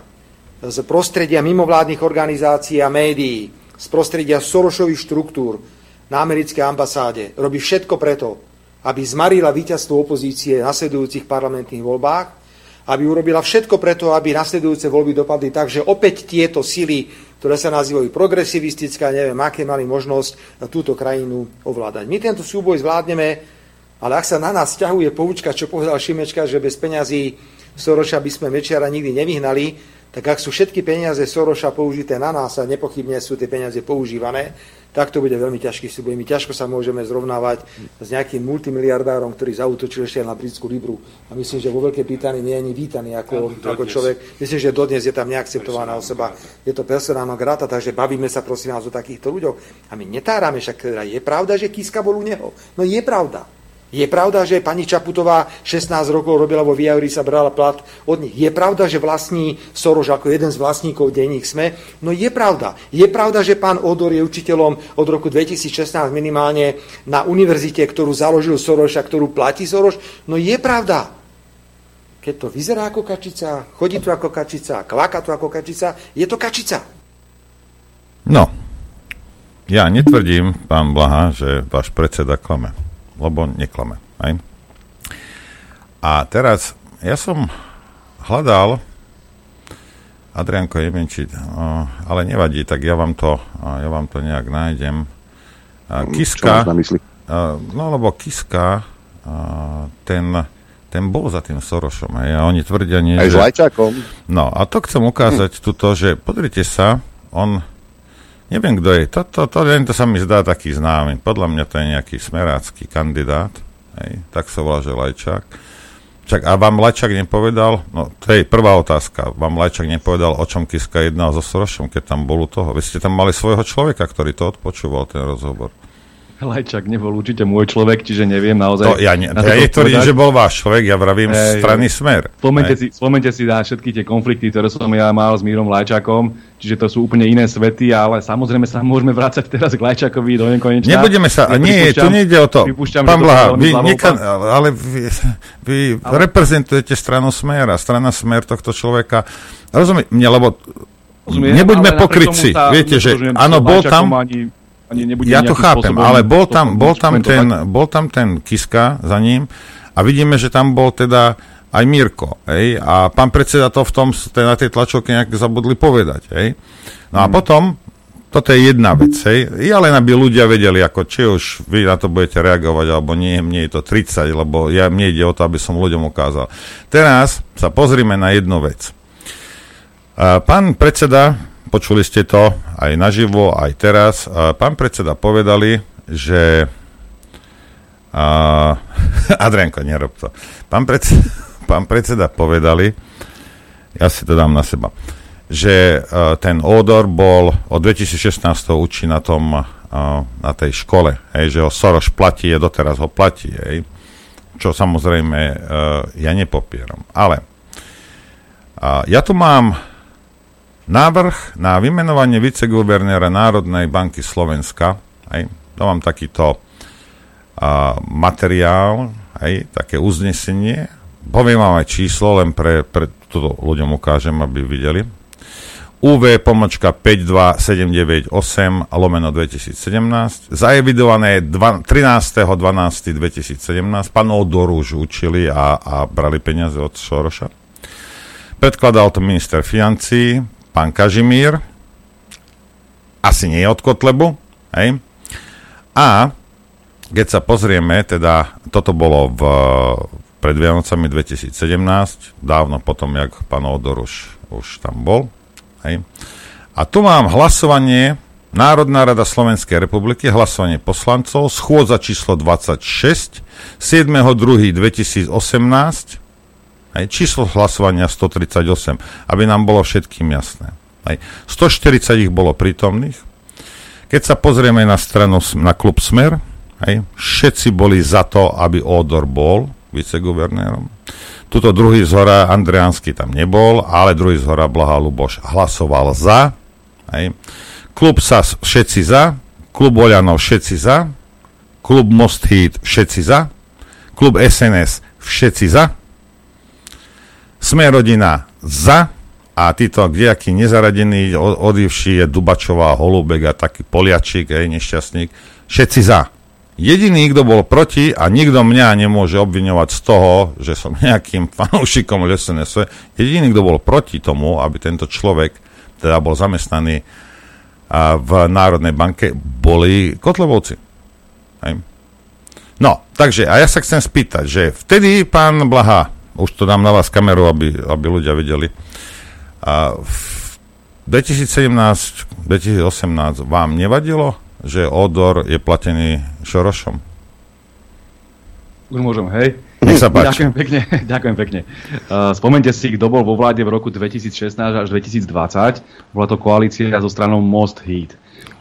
Speaker 11: z prostredia mimovládnych organizácií a médií, z prostredia Sorošových štruktúr na americkej ambasáde robí všetko preto, aby zmarila víťazstvo opozície v nasledujúcich parlamentných voľbách aby urobila všetko preto, aby nasledujúce voľby dopadli tak, že opäť tieto sily, ktoré sa nazývajú progresivistické, neviem, aké mali možnosť túto krajinu ovládať. My tento súboj zvládneme, ale ak sa na nás ťahuje poučka, čo povedal Šimečka, že bez peňazí Soroša by sme Mečiara nikdy nevyhnali, tak ak sú všetky peniaze Soroša použité na nás a nepochybne sú tie peniaze používané, tak to bude veľmi ťažký súboj. My ťažko sa môžeme zrovnávať s nejakým multimiliardárom, ktorý zautočil ešte na britskú Libru. A myslím, že vo Veľkej Británii nie je ani vítaný ako, ako človek. Myslím, že dodnes je tam neakceptovaná osoba. Je to personálna grata, takže bavíme sa prosím vás o takýchto ľuďoch. A my netárame, však teda je pravda, že Kiska bol u neho. No je pravda. Je pravda, že pani Čaputová 16 rokov robila vo Viauri, sa brala plat od nich. Je pravda, že vlastní Soroš ako jeden z vlastníkov denník SME? No je pravda. Je pravda, že pán Odor je učiteľom od roku 2016 minimálne na univerzite, ktorú založil Soroš a ktorú platí Soroš? No je pravda. Keď to vyzerá ako kačica, chodí tu ako kačica, kváka tu ako kačica, je to kačica.
Speaker 7: No, ja netvrdím, pán Blaha, že váš predseda klame lebo neklame. Aj? A teraz ja som hľadal Adrianko, neviem, či, ale nevadí, tak ja vám to, ja vám to nejak nájdem. Kiska, no lebo Kiska, ten, ten bol za tým Sorošom, aj, a oni tvrdia nie,
Speaker 1: Aj že... s Lajčákom.
Speaker 7: No, a to chcem ukázať tuto, že pozrite sa, on Neviem, kto je. To, to, to, to sa mi zdá taký známy. Podľa mňa to je nejaký smerácky kandidát. Hej, tak sa volá, že Lajčák. Čak, a vám Lajčák nepovedal, no to je prvá otázka, vám Lajčák nepovedal, o čom Kiska jednal so Sorošom, keď tam bol u toho. Vy ste tam mali svojho človeka, ktorý to odpočúval, ten rozhovor.
Speaker 10: Lajčák nebol určite môj človek, čiže neviem naozaj...
Speaker 7: To, ja ne, ja netvrdím, že bol váš človek, ja vravím e, strany Smer.
Speaker 10: Spomente si, spomente si na všetky tie konflikty, ktoré som ja mal s Mírom Lajčákom, čiže to sú úplne iné svety, ale samozrejme sa môžeme vrácať teraz k Lajčákovi do nekonečna.
Speaker 7: Nebudeme sa, nie, tu nejde o to. Pán Blaha, vy, neka, ale vy, vy ale... reprezentujete stranu Smer a strana Smer tohto človeka, rozumiem, lebo Rozumiem, nebuďme pokrytci. Viete, že áno, bol tam... Ani ani nebude Ja to chápem, ale bol tam, bol, tam ten, bol tam ten Kiska za ním a vidíme, že tam bol teda aj Mirko, hej, a pán predseda to v tom, na tej tlačovke nejak zabudli povedať, hej. No a hmm. potom, toto je jedna vec, hej, ja len aby ľudia vedeli, ako či už vy na to budete reagovať, alebo nie, mne je to 30, lebo ja, mne ide o to, aby som ľuďom ukázal. Teraz sa pozrime na jednu vec. Pán predseda počuli ste to aj naživo, aj teraz. Pán predseda povedali, že... A, Adrianko, nerob to. Pán predseda, pán predseda povedali, ja si to dám na seba, že ten Odor bol od 2016 učí na tom, na tej škole, hej, že ho Soros platí a doteraz ho platí, hej, čo samozrejme uh, ja nepopieram. Ale ja tu mám Návrh na vymenovanie viceguvernéra Národnej banky Slovenska, aj, dávam takýto a, materiál, aj, také uznesenie, poviem vám aj číslo, len pre, pre toto ľuďom ukážem, aby videli. UV pomočka 52798 lomeno 2017, zaevidované 13.12.2017, pán Odor už učili a, a brali peniaze od Šoroša. Predkladal to minister financí, pán Kažimír, asi nie od Kotlebu, hej? A keď sa pozrieme, teda toto bolo v, pred Vianocami 2017, dávno potom, jak pán Odor už, už tam bol, Hej. A tu mám hlasovanie Národná rada Slovenskej republiky, hlasovanie poslancov, schôdza číslo 26, 7.2.2018, hej, číslo hlasovania 138, aby nám bolo všetkým jasné. Hej. 140 ich bolo prítomných. Keď sa pozrieme na stranu, na klub Smer, hej, všetci boli za to, aby Odor bol viceguvernérom. Tuto druhý z hora Andreánsky tam nebol, ale druhý z hora Blaha Luboš hlasoval za. Hej. Klub sa všetci za, klub Oľanov všetci za, klub Most Heat všetci za, klub SNS všetci za, Sme rodina za a títo kdejakí nezaradení odivší je Dubačová, Holubek a taký Poliačik, aj nešťastník, všetci za. Jediný, kto bol proti a nikto mňa nemôže obviňovať z toho, že som nejakým fanúšikom SNS, jediný, kto bol proti tomu, aby tento človek teda bol zamestnaný v Národnej banke, boli Kotlebovci. Hej. No, takže, a ja sa chcem spýtať, že vtedy pán Blaha, už to dám na vás kameru, aby, aby ľudia videli, a v 2017, 2018 vám nevadilo, že Odor je platený Šorošom?
Speaker 10: Už môžem, hej?
Speaker 7: Nech sa páči.
Speaker 10: Ďakujem pekne. Ďakujem pekne. Uh, spomente si, kto bol vo vláde v roku 2016 až 2020. Bola to koalícia so stranou Most Heat.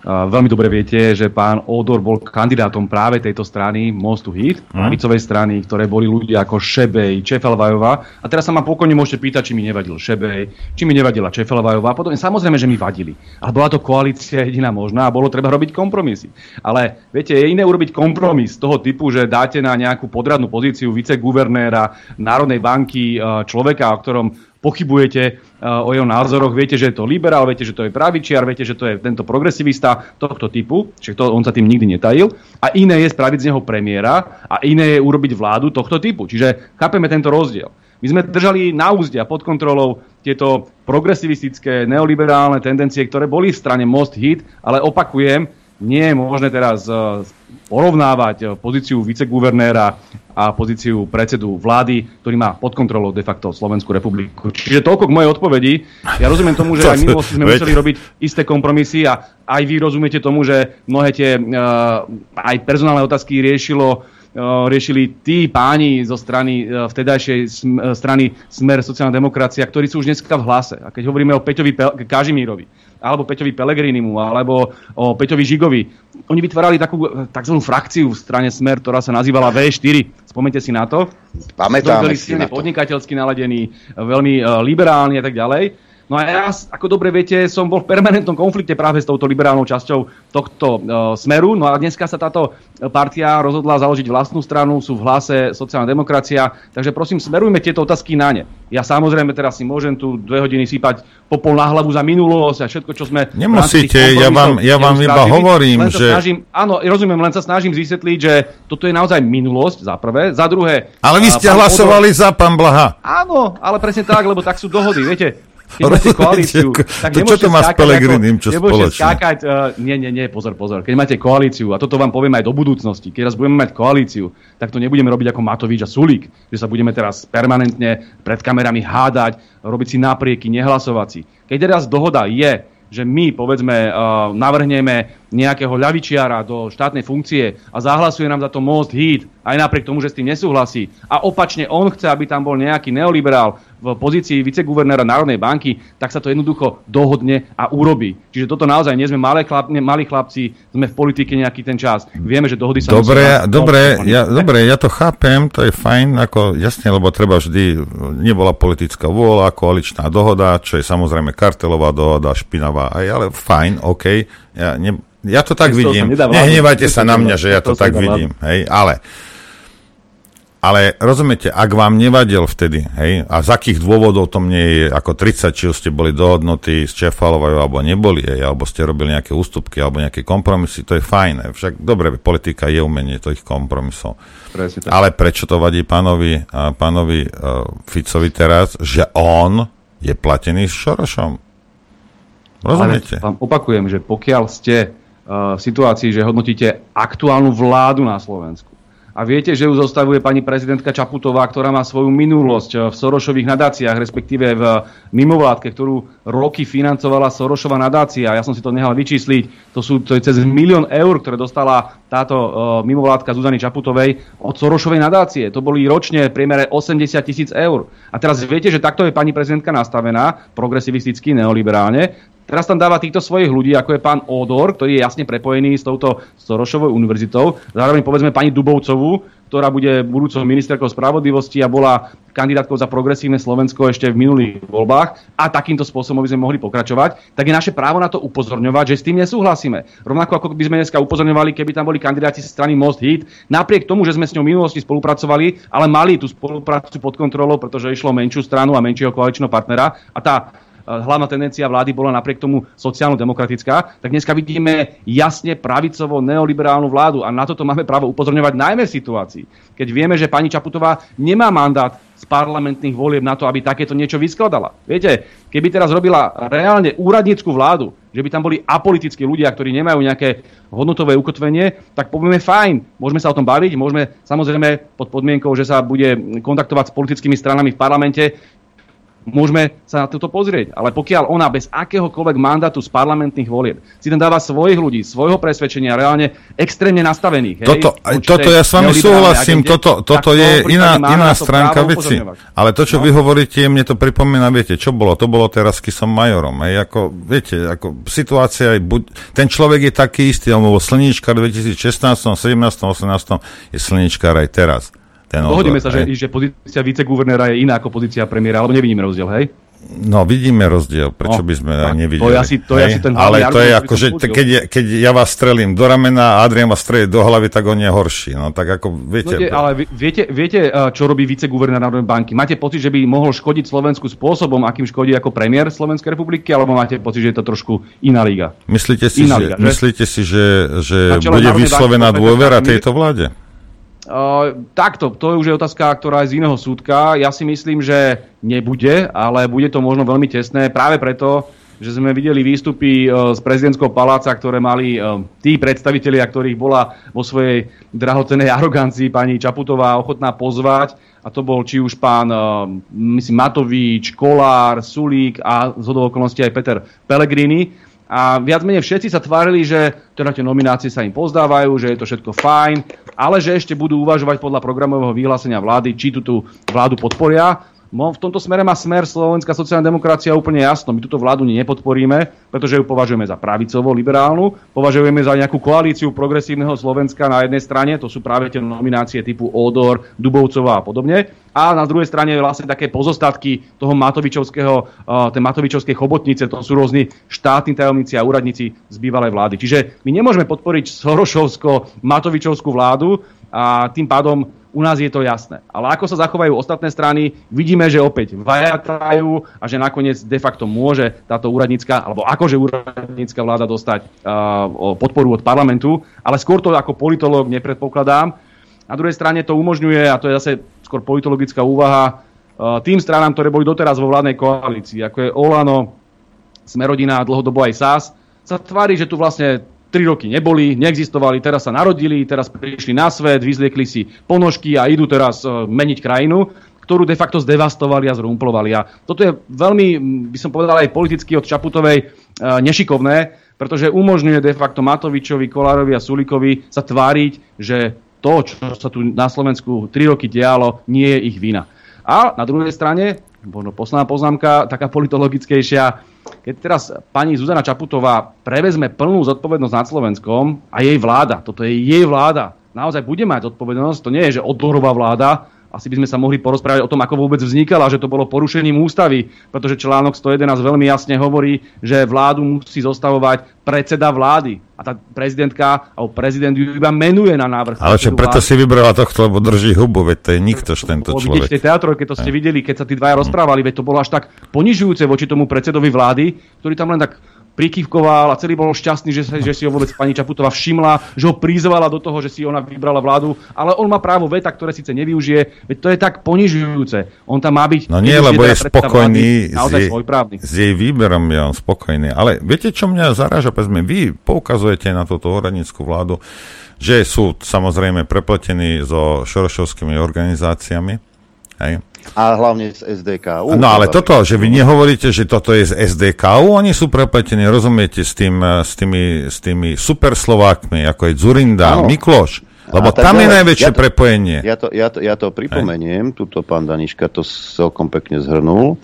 Speaker 10: Veľmi dobre viete, že pán Odor bol kandidátom práve tejto strany Mostu Hit, mm. pravicovej strany, ktoré boli ľudia ako Šebej, Čefelvajová. A teraz sa ma pokojne môžete pýtať, či mi nevadil Šebej, či mi nevadila Čefelvajová. Potom samozrejme, že mi vadili. Ale bola to koalícia jediná možná a bolo treba robiť kompromisy. Ale viete, je iné urobiť kompromis toho typu, že dáte na nejakú podradnú pozíciu viceguvernéra Národnej banky e, človeka, o ktorom pochybujete uh, o jeho názoroch, viete, že je to liberál, viete, že to je pravičiar, viete, že to je tento progresivista tohto typu, však to, on sa tým nikdy netajil. A iné je spraviť z neho premiéra a iné je urobiť vládu tohto typu. Čiže chápeme tento rozdiel. My sme držali na úzde a pod kontrolou tieto progresivistické, neoliberálne tendencie, ktoré boli v strane Most Hit, ale opakujem, nie je možné teraz eh, porovnávať eh, pozíciu viceguvernéra a pozíciu predsedu vlády, ktorý má pod kontrolou de facto Slovenskú republiku. Čiže toľko k mojej odpovedi. Ja rozumiem tomu, že aj my sme museli robiť isté kompromisy a aj vy rozumiete tomu, že mnohé tie uh, aj personálne otázky riešilo riešili tí páni zo strany vtedajšej strany Smer sociálna demokracia, ktorí sú už dneska v hlase. A keď hovoríme o Peťovi Kažimírovi, alebo Peťovi Pelegrinimu, alebo o Peťovi Žigovi. Oni vytvárali takú tzv. frakciu v strane Smer, ktorá sa nazývala V4. Spomente si na to.
Speaker 1: Pamätáme
Speaker 10: si na to. podnikateľsky naladený, veľmi uh, liberálny a tak ďalej. No a ja, ako dobre viete, som bol v permanentnom konflikte práve s touto liberálnou časťou tohto uh, smeru. No a dneska sa táto partia rozhodla založiť vlastnú stranu, sú v hlase sociálna demokracia, takže prosím, smerujme tieto otázky na ne. Ja samozrejme teraz si môžem tu dve hodiny sypať popol na hlavu za minulosť a všetko, čo sme...
Speaker 7: Nemusíte, ja vám, ja vám iba hovorím, že...
Speaker 10: Snažím, áno, rozumiem, len sa snažím vysvetliť, že toto je naozaj minulosť, za prvé. Za druhé...
Speaker 7: Ale vy ste hlasovali Odor... za pán Blaha.
Speaker 10: Áno, ale presne tak, lebo tak sú dohody. Viete, keď máte koalíciu, tak
Speaker 7: to čo to má s Pelegrinim, čo spoločne?
Speaker 10: Skákať, uh, nie, nie, nie, pozor, pozor. Keď máte koalíciu, a toto vám poviem aj do budúcnosti, keď raz budeme mať koalíciu, tak to nebudeme robiť ako Matovič a Sulík, že sa budeme teraz permanentne pred kamerami hádať, robiť si naprieky, nehlasovať si. Keď teraz dohoda je, že my, povedzme, uh, navrhneme nejakého ľavičiara do štátnej funkcie a zahlasuje nám za to most hit, aj napriek tomu, že s tým nesúhlasí. A opačne on chce, aby tam bol nejaký neoliberál, v pozícii viceguvernéra Národnej banky, tak sa to jednoducho dohodne a urobí. Čiže toto naozaj nie sme malé chlap, ne, malí chlapci, sme v politike nejaký ten čas. Vieme, že dohody sa
Speaker 7: dobre, musia... Dobre, ja, dobre, ja to chápem, to je fajn, ako jasne, lebo treba vždy, nebola politická vôľa, koaličná dohoda, čo je samozrejme kartelová dohoda, špinavá, aj, ale fajn, OK. Ja, ne, ja to tak vidím. Nehnevajte sa na mňa, že ja to tak vidím. Hej, ale Ale rozumiete, ak vám nevadil vtedy, hej, a z akých dôvodov to mne je, ako 30, či ste boli dohodnutí s Čefalovou, alebo neboli, hej, alebo ste robili nejaké ústupky, alebo nejaké kompromisy, to je fajn. Však dobre, politika je umenie tých kompromisov. Ale prečo to vadí pánovi, pánovi uh, Ficovi teraz, že on je platený s Šorošom? Rozumiete?
Speaker 10: Ale vám opakujem, že pokiaľ ste uh, v situácii, že hodnotíte aktuálnu vládu na Slovensku, a viete, že ju zostavuje pani prezidentka Čaputová, ktorá má svoju minulosť eh, v Sorošových nadáciách, respektíve v mimovládke, ktorú roky financovala Sorošová nadácia. Ja som si to nehal vyčísliť. To sú to je cez milión eur, ktoré dostala táto uh, mimovládka Zuzany Čaputovej od Sorošovej nadácie. To boli ročne v priemere 80 tisíc eur. A teraz viete, že takto je pani prezidentka nastavená, progresivisticky, neoliberálne. Teraz tam dáva týchto svojich ľudí, ako je pán Odor, ktorý je jasne prepojený s touto Sorošovou univerzitou. Zároveň povedzme pani Dubovcovú, ktorá bude budúcou ministerkou spravodlivosti a bola kandidátkou za progresívne Slovensko ešte v minulých voľbách a takýmto spôsobom by sme mohli pokračovať, tak je naše právo na to upozorňovať, že s tým nesúhlasíme. Rovnako ako by sme dneska upozorňovali, keby tam boli kandidáti z strany Most Hit, napriek tomu, že sme s ňou v minulosti spolupracovali, ale mali tú spoluprácu pod kontrolou, pretože išlo menšiu stranu a menšieho koaličného partnera a tá hlavná tendencia vlády bola napriek tomu sociálno-demokratická, tak dneska vidíme jasne pravicovo neoliberálnu vládu a na toto máme právo upozorňovať najmä v situácii, keď vieme, že pani Čaputová nemá mandát z parlamentných volieb na to, aby takéto niečo vyskladala. Viete, keby teraz robila reálne úradnícku vládu, že by tam boli apolitickí ľudia, ktorí nemajú nejaké hodnotové ukotvenie, tak povieme fajn, môžeme sa o tom baviť, môžeme samozrejme pod podmienkou, že sa bude kontaktovať s politickými stranami v parlamente, môžeme sa na toto pozrieť. Ale pokiaľ ona bez akéhokoľvek mandátu z parlamentných volieb si tam dáva svojich ľudí, svojho presvedčenia, reálne extrémne nastavených.
Speaker 7: Toto, hej, toto ja s vami súhlasím, agende, toto, toto je iná, iná stránka veci. Ale to, čo no. vy hovoríte, mne to pripomína, viete, čo bolo? To bolo teraz, keď som majorom. Hej, ako, viete, ako situácia, buď, ten človek je taký istý, on bol slníčka v 2016, 17, 18, je slníčkár aj teraz.
Speaker 10: Ten Dohodíme sa, že, že pozícia viceguvernéra je iná ako pozícia premiéra, alebo nevidíme rozdiel, hej?
Speaker 7: No, vidíme rozdiel, prečo no, by sme tak, nevideli.
Speaker 10: To je asi, to je asi ten
Speaker 7: Ale to je ako, že keď, je, keď ja vás strelím do ramena a Adrian vás strelí do hlavy, tak on je horší. No, tak ako, viete... No,
Speaker 10: ale viete, viete, eh, čo robí viceguvernér Národnej banky? Máte pocit, že by mohol škodiť Slovensku spôsobom, akým škodí ako premiér Slovenskej republiky, alebo máte pocit, že je to trošku iná liga?
Speaker 7: Myslíte si, iná že, liga, že? Myslíte si, že, že bude vyslovená dôvera tejto vláde?
Speaker 10: Takto, to už je otázka, ktorá je z iného súdka. Ja si myslím, že nebude, ale bude to možno veľmi tesné práve preto, že sme videli výstupy uh, z prezidentského paláca, ktoré mali uh, tí predstavitelia, ktorých bola vo svojej drahocenej arogancii pani Čaputová ochotná pozvať. A to bol či už pán myslím, Matovič, Kolár, Sulík a z okolností aj Peter Pellegrini a viac menej všetci sa tvárili, že teda tie nominácie sa im pozdávajú, že je to všetko fajn, ale že ešte budú uvažovať podľa programového vyhlásenia vlády, či tú, tú vládu podporia. V tomto smere má smer Slovenská sociálna demokracia úplne jasno. My túto vládu nepodporíme, pretože ju považujeme za pravicovo liberálnu, považujeme za nejakú koalíciu progresívneho Slovenska na jednej strane, to sú práve tie nominácie typu Odor, Dubovcová a podobne. A na druhej strane vlastne také pozostatky toho Matovičovského, tej Matovičovskej chobotnice, to sú rôzni štátni tajomníci a úradníci z bývalej vlády. Čiže my nemôžeme podporiť Sorošovsko-Matovičovskú vládu a tým pádom u nás je to jasné. Ale ako sa zachovajú ostatné strany, vidíme, že opäť vajatajú a že nakoniec de facto môže táto úradnícka, alebo akože úradnícka vláda dostať uh, podporu od parlamentu, ale skôr to ako politológ nepredpokladám. Na druhej strane to umožňuje, a to je zase skôr politologická úvaha, uh, tým stranám, ktoré boli doteraz vo vládnej koalícii, ako je Olano, Smerodina a dlhodobo aj SAS, sa tvári, že tu vlastne 3 roky neboli, neexistovali, teraz sa narodili, teraz prišli na svet, vyzliekli si ponožky a idú teraz e, meniť krajinu, ktorú de facto zdevastovali a zrumplovali. A toto je veľmi, by som povedal aj politicky od Čaputovej e, nešikovné, pretože umožňuje de facto Matovičovi, Kolárovi a Sulikovi sa tváriť, že to, čo sa tu na Slovensku 3 roky dialo, nie je ich vina. A na druhej strane, možno posledná poznámka, taká politologickejšia, keď teraz pani Zuzana Čaputová prevezme plnú zodpovednosť nad Slovenskom a jej vláda, toto je jej vláda, naozaj bude mať zodpovednosť, to nie je, že odborová vláda, asi by sme sa mohli porozprávať o tom, ako vôbec vznikala, že to bolo porušením ústavy, pretože článok 111 veľmi jasne hovorí, že vládu musí zostavovať predseda vlády. A tá prezidentka, alebo prezident ju iba menuje na návrh.
Speaker 7: Ale čo, preto vlády. si vybrala tohto, lebo drží hubu, veď to je nikto tento človek.
Speaker 10: Vidíte teatro, keď to ste videli, keď sa tí dvaja rozprávali, veď to bolo až tak ponižujúce voči tomu predsedovi vlády, ktorý tam len tak prikývkoval a celý bol šťastný, že, že si ho vôbec pani Čaputová všimla, že ho prizvala do toho, že si ona vybrala vládu, ale on má právo veta, ktoré síce nevyužije, veď to je tak ponižujúce. On tam má byť...
Speaker 7: No nie, lebo je spokojný vlády, s, jej, s jej výberom, je on spokojný. Ale viete, čo mňa zaráža? Povedzme, vy poukazujete na túto úradnícku vládu, že sú samozrejme prepletení so šorošovskými organizáciami, hej?
Speaker 1: A hlavne z SDK.
Speaker 7: No ale toto, že vy nehovoríte, že toto je z SDK, oni sú prepletení, rozumiete, s, tým, eh, s, tými, s tými superslovákmi, ako je Zurinda, ano. Mikloš. Lebo tam je najväčšie
Speaker 1: ja to,
Speaker 7: prepojenie.
Speaker 1: Ja to, ja to, ja to pripomeniem, tuto pán Daniška to celkom pekne zhrnul.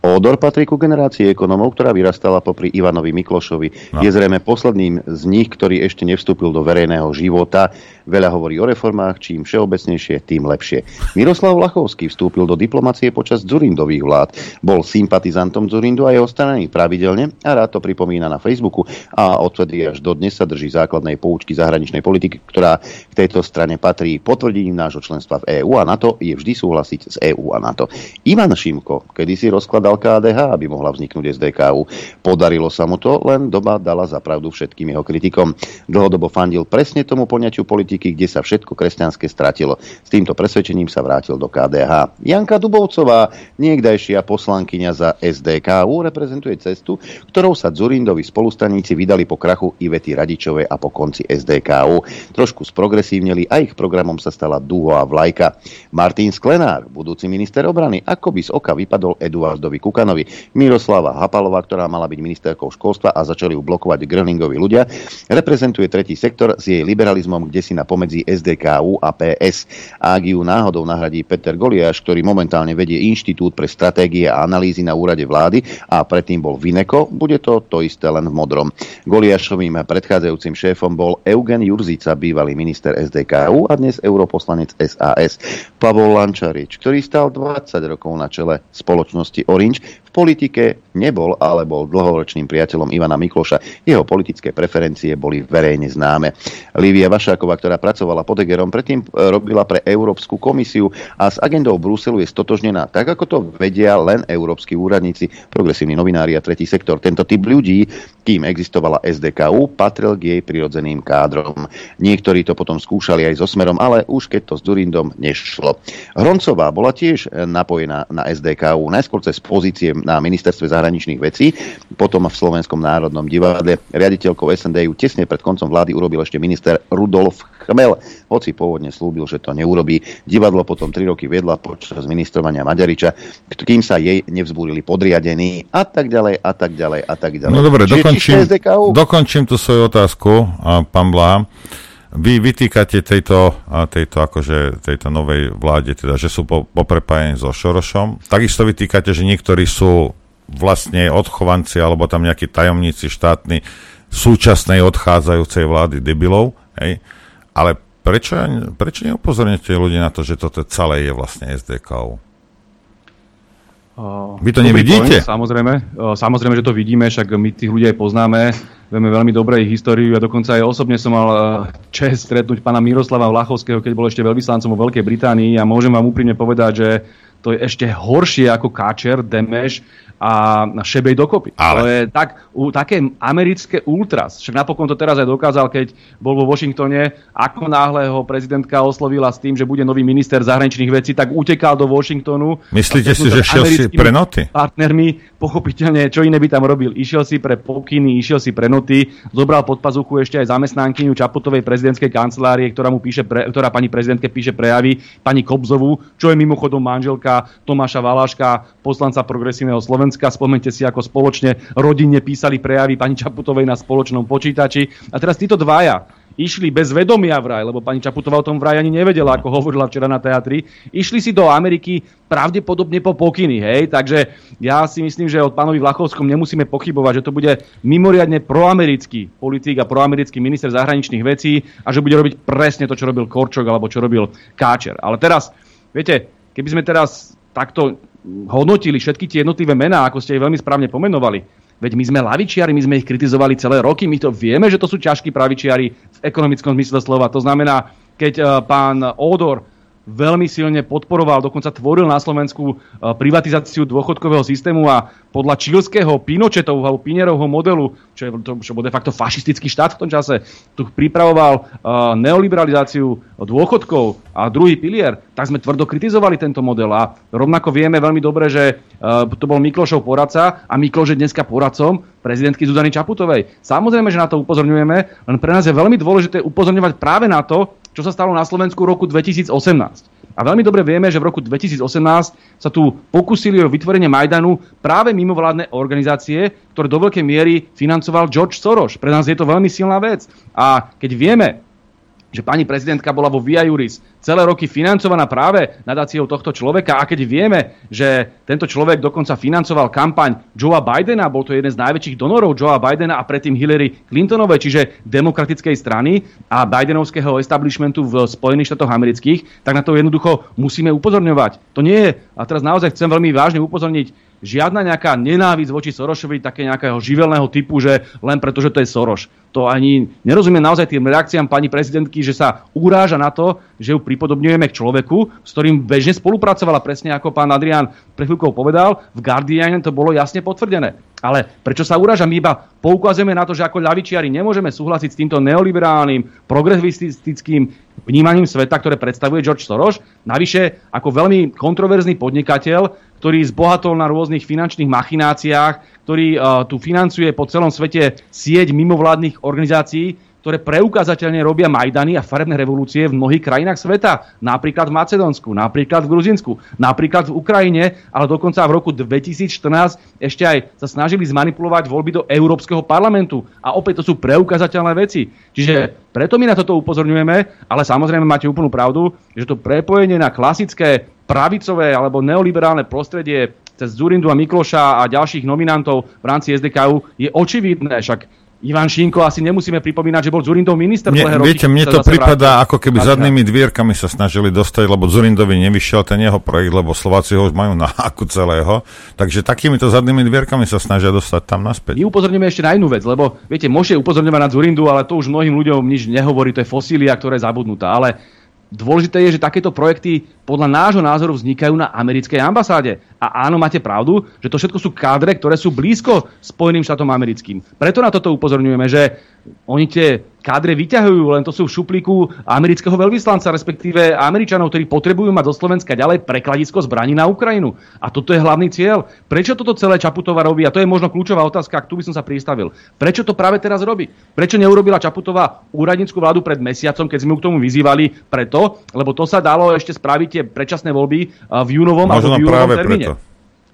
Speaker 1: Odor patrí ku generácii ekonomov, ktorá vyrastala popri Ivanovi Miklošovi. No. Je zrejme posledným z nich, ktorý ešte nevstúpil do verejného života. Veľa hovorí o reformách, čím všeobecnejšie, tým lepšie. Miroslav Lachovský vstúpil do diplomacie počas Zurindových vlád. Bol sympatizantom Zurindu a jeho strany pravidelne a rád to pripomína na Facebooku a odtedy až dodnes sa drží základnej poučky zahraničnej politiky, ktorá k tejto strane patrí potvrdením nášho členstva v EÚ a NATO je vždy súhlasiť s EÚ a NATO. Ivan Šimko kedysi rozkladal predal KDH, aby mohla vzniknúť SDKU. Podarilo sa mu to, len doba dala zapravdu všetkým jeho kritikom. Dlhodobo fandil presne tomu poňaťu politiky, kde sa všetko kresťanské stratilo. S týmto presvedčením sa vrátil do KDH. Janka Dubovcová, niekdajšia poslankyňa za SDKU, reprezentuje cestu, ktorou sa Zurindovi spolustraníci vydali po krachu Ivety Radičovej a po konci SDKU. Trošku sprogresívneli a ich programom sa stala Duho a Vlajka. Martin Sklenár, budúci minister obrany, ako by z oka vypadol Eduardovi Kukanovi, Miroslava Hapalová, ktorá mala byť ministerkou školstva a začali ju blokovať Gröningovi ľudia, reprezentuje tretí sektor s jej liberalizmom, kde si na pomedzi SDKU a PS. Ak ju náhodou nahradí Peter Goliáš, ktorý momentálne vedie Inštitút pre stratégie a analýzy na úrade vlády a predtým bol Vineko, bude to to isté len v modrom. Goliášovým predchádzajúcim šéfom bol Eugen Jurzica, bývalý minister SDKU a dnes europoslanec SAS. Pavol Lančarič, ktorý stal 20 rokov na čele spoločnosti Orange Lynch v politike nebol, ale bol dlhoročným priateľom Ivana Mikloša. Jeho politické preferencie boli verejne známe. Lívia Vašáková, ktorá pracovala pod Egerom, predtým e, robila pre Európsku komisiu a s agendou Bruselu je stotožnená tak, ako to vedia len európsky úradníci, progresívni novinári a tretí sektor. Tento typ ľudí, kým existovala SDKU, patril k jej prirodzeným kádrom. Niektorí to potom skúšali aj so Smerom, ale už keď to s Durindom nešlo. Hroncová bola tiež napojená na SDKU, najskôr cez pozície na ministerstve zahraničných vecí, potom v Slovenskom národnom divadle. Riaditeľkou SND ju tesne pred koncom vlády urobil ešte minister Rudolf Chmel, hoci pôvodne slúbil, že to neurobí. Divadlo potom tri roky viedla počas ministrovania Maďariča, kým sa jej nevzbúrili podriadení a tak ďalej a tak ďalej a tak ďalej.
Speaker 7: No dobre, dokončím, dokončím tú svoju otázku, pán Blá. Vy vytýkate tejto, tejto, akože, tejto novej vláde, teda, že sú po, poprepájení so Šorošom. Takisto vytýkate, že niektorí sú vlastne odchovanci alebo tam nejakí tajomníci štátni súčasnej odchádzajúcej vlády debilov. Hej? Ale prečo, prečo neupozornite ľudí na to, že toto celé je vlastne SDK? Vy to nevidíte?
Speaker 10: Point, samozrejme, samozrejme, že to vidíme, však my tých ľudí aj poznáme vieme veľmi dobre ich históriu. A dokonca aj osobne som mal eh, čest stretnúť pána Miroslava Vlachovského, keď bol ešte veľvyslancom vo Veľkej Británii. A môžem vám úprimne povedať, že to je ešte horšie ako Káčer, Demeš a Šebej dokopy. Ale... To je tak, u, také americké ultras. Však napokon to teraz aj dokázal, keď bol vo Washingtone, ako náhle ho prezidentka oslovila s tým, že bude nový minister zahraničných vecí, tak utekal do Washingtonu.
Speaker 7: Myslíte si, že šiel si pre noty?
Speaker 10: Partnermi, pochopiteľne, čo iné by tam robil. Išiel si pre pokyny, išiel si pre noty, zobral pod pazuchu ešte aj zamestnankyňu Čaputovej prezidentskej kancelárie, ktorá, mu píše pre, ktorá pani prezidentke píše prejavy, pani Kobzovú, čo je mimochodom manželka Tomáša Valaška, poslanca progresívneho Slovenska Slovenska. Spomente si, ako spoločne rodinne písali prejavy pani Čaputovej na spoločnom počítači. A teraz títo dvaja išli bez vedomia vraj, lebo pani Čaputová o tom vraj ani nevedela, ako hovorila včera na teatri. Išli si do Ameriky pravdepodobne po pokyny, hej, takže ja si myslím, že od pánovi Vlachovskom nemusíme pochybovať, že to bude mimoriadne proamerický politik a proamerický minister zahraničných vecí a že bude robiť presne to, čo robil Korčok alebo čo robil Káčer. Ale teraz, viete, keby sme teraz takto hodnotili všetky tie jednotlivé mená, ako ste ich veľmi správne pomenovali, veď my sme lavičiari, my sme ich kritizovali celé roky, my to vieme, že to sú ťažkí pravičiari v ekonomickom zmysle slova. To znamená, keď uh, pán Odor veľmi silne podporoval, dokonca tvoril na Slovensku e, privatizáciu dôchodkového systému a podľa čílskeho Pinochetovho alebo Pinerovho modelu, čo, je, to, čo bol de facto fašistický štát v tom čase, tu pripravoval uh, neoliberalizáciu dôchodkov a druhý pilier, tak sme tvrdo kritizovali tento model a rovnako vieme veľmi dobre, že uh, to bol Miklošov poradca a Mikloš je dneska poradcom prezidentky Zuzany Čaputovej. Samozrejme, že na to upozorňujeme, len pre nás je veľmi dôležité upozorňovať práve na to, čo sa stalo na Slovensku v roku 2018. A veľmi dobre vieme, že v roku 2018 sa tu pokusili o vytvorenie Majdanu práve mimovládne organizácie, ktoré do veľkej miery financoval George Soros. Pre nás je to veľmi silná vec. A keď vieme, že pani prezidentka bola vo Via Juris celé roky financovaná práve nadáciou tohto človeka a keď vieme, že tento človek dokonca financoval kampaň Joea Bidena, bol to jeden z najväčších donorov Joea Bidena a predtým Hillary Clintonovej, čiže demokratickej strany a Bidenovského establishmentu v Spojených štátoch amerických, tak na to jednoducho musíme upozorňovať. To nie je, a teraz naozaj chcem veľmi vážne upozorniť, žiadna nejaká nenávisť voči Sorošovi, také nejakého živelného typu, že len preto, že to je Soroš. To ani nerozumiem naozaj tým reakciám pani prezidentky, že sa uráža na to, že ju pripodobňujeme k človeku, s ktorým bežne spolupracovala, presne ako pán Adrián pre chvíľkou povedal, v Guardiane to bolo jasne potvrdené. Ale prečo sa uráža? My iba poukazujeme na to, že ako ľavičiari nemôžeme súhlasiť s týmto neoliberálnym, progresivistickým vnímaním sveta, ktoré predstavuje George Soros. Navyše, ako veľmi kontroverzný podnikateľ, ktorý zbohatol na rôznych finančných machináciách, ktorý uh, tu financuje po celom svete sieť mimovládnych organizácií, ktoré preukázateľne robia Majdany a farebné revolúcie v mnohých krajinách sveta. Napríklad v Macedónsku, napríklad v Gruzinsku, napríklad v Ukrajine, ale dokonca v roku 2014 ešte aj sa snažili zmanipulovať voľby do Európskeho parlamentu. A opäť to sú preukázateľné veci. Čiže preto my na toto upozorňujeme, ale samozrejme máte úplnú pravdu, že to prepojenie na klasické pravicové alebo neoliberálne prostredie cez Zurindu a Mikloša a ďalších nominantov v rámci SDKU je očividné. Však Ivan Šinko asi nemusíme pripomínať, že bol Zurindov minister
Speaker 7: Nie, Viete, mne to pripadá, ako keby zadnými dvierkami sa snažili dostať, lebo Zurindovi nevyšiel ten jeho projekt, lebo Slováci ho už majú na háku celého. Takže takýmito zadnými dvierkami sa snažia dostať tam naspäť.
Speaker 10: My upozorňujeme ešte na jednu vec, lebo viete, môžete upozorňovať na Zurindu, ale to už mnohým ľuďom nič nehovorí, to je fosília, ktorá je zabudnutá. Ale Dôležité je, že takéto projekty podľa nášho názoru vznikajú na americkej ambasáde. A áno, máte pravdu, že to všetko sú kádre, ktoré sú blízko Spojeným štátom americkým. Preto na toto upozorňujeme, že oni tie kádre vyťahujú, len to sú v šuplíku amerického veľvyslanca, respektíve Američanov, ktorí potrebujú mať zo Slovenska ďalej prekladisko zbraní na Ukrajinu. A toto je hlavný cieľ. Prečo toto celé Čaputová robí? A to je možno kľúčová otázka, ak tu by som sa pristavil. Prečo to práve teraz robí? Prečo neurobila Čaputová úradnícku vládu pred mesiacom, keď sme ju k tomu vyzývali? Preto, lebo to sa dalo ešte spraviť tie predčasné voľby v júnovom
Speaker 7: možno alebo v júnovom termíne. Preto.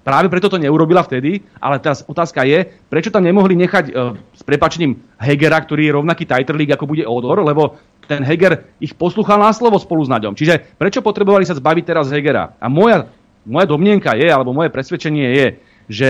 Speaker 10: Práve preto to neurobila vtedy, ale teraz otázka je, prečo tam nemohli nechať uh, s prepačením Hegera, ktorý je rovnaký Titerlík, ako bude Odor, lebo ten Heger ich poslúchal na slovo spolu s Naďom. Čiže prečo potrebovali sa zbaviť teraz Hegera? A moja, moja domnienka je, alebo moje presvedčenie je, že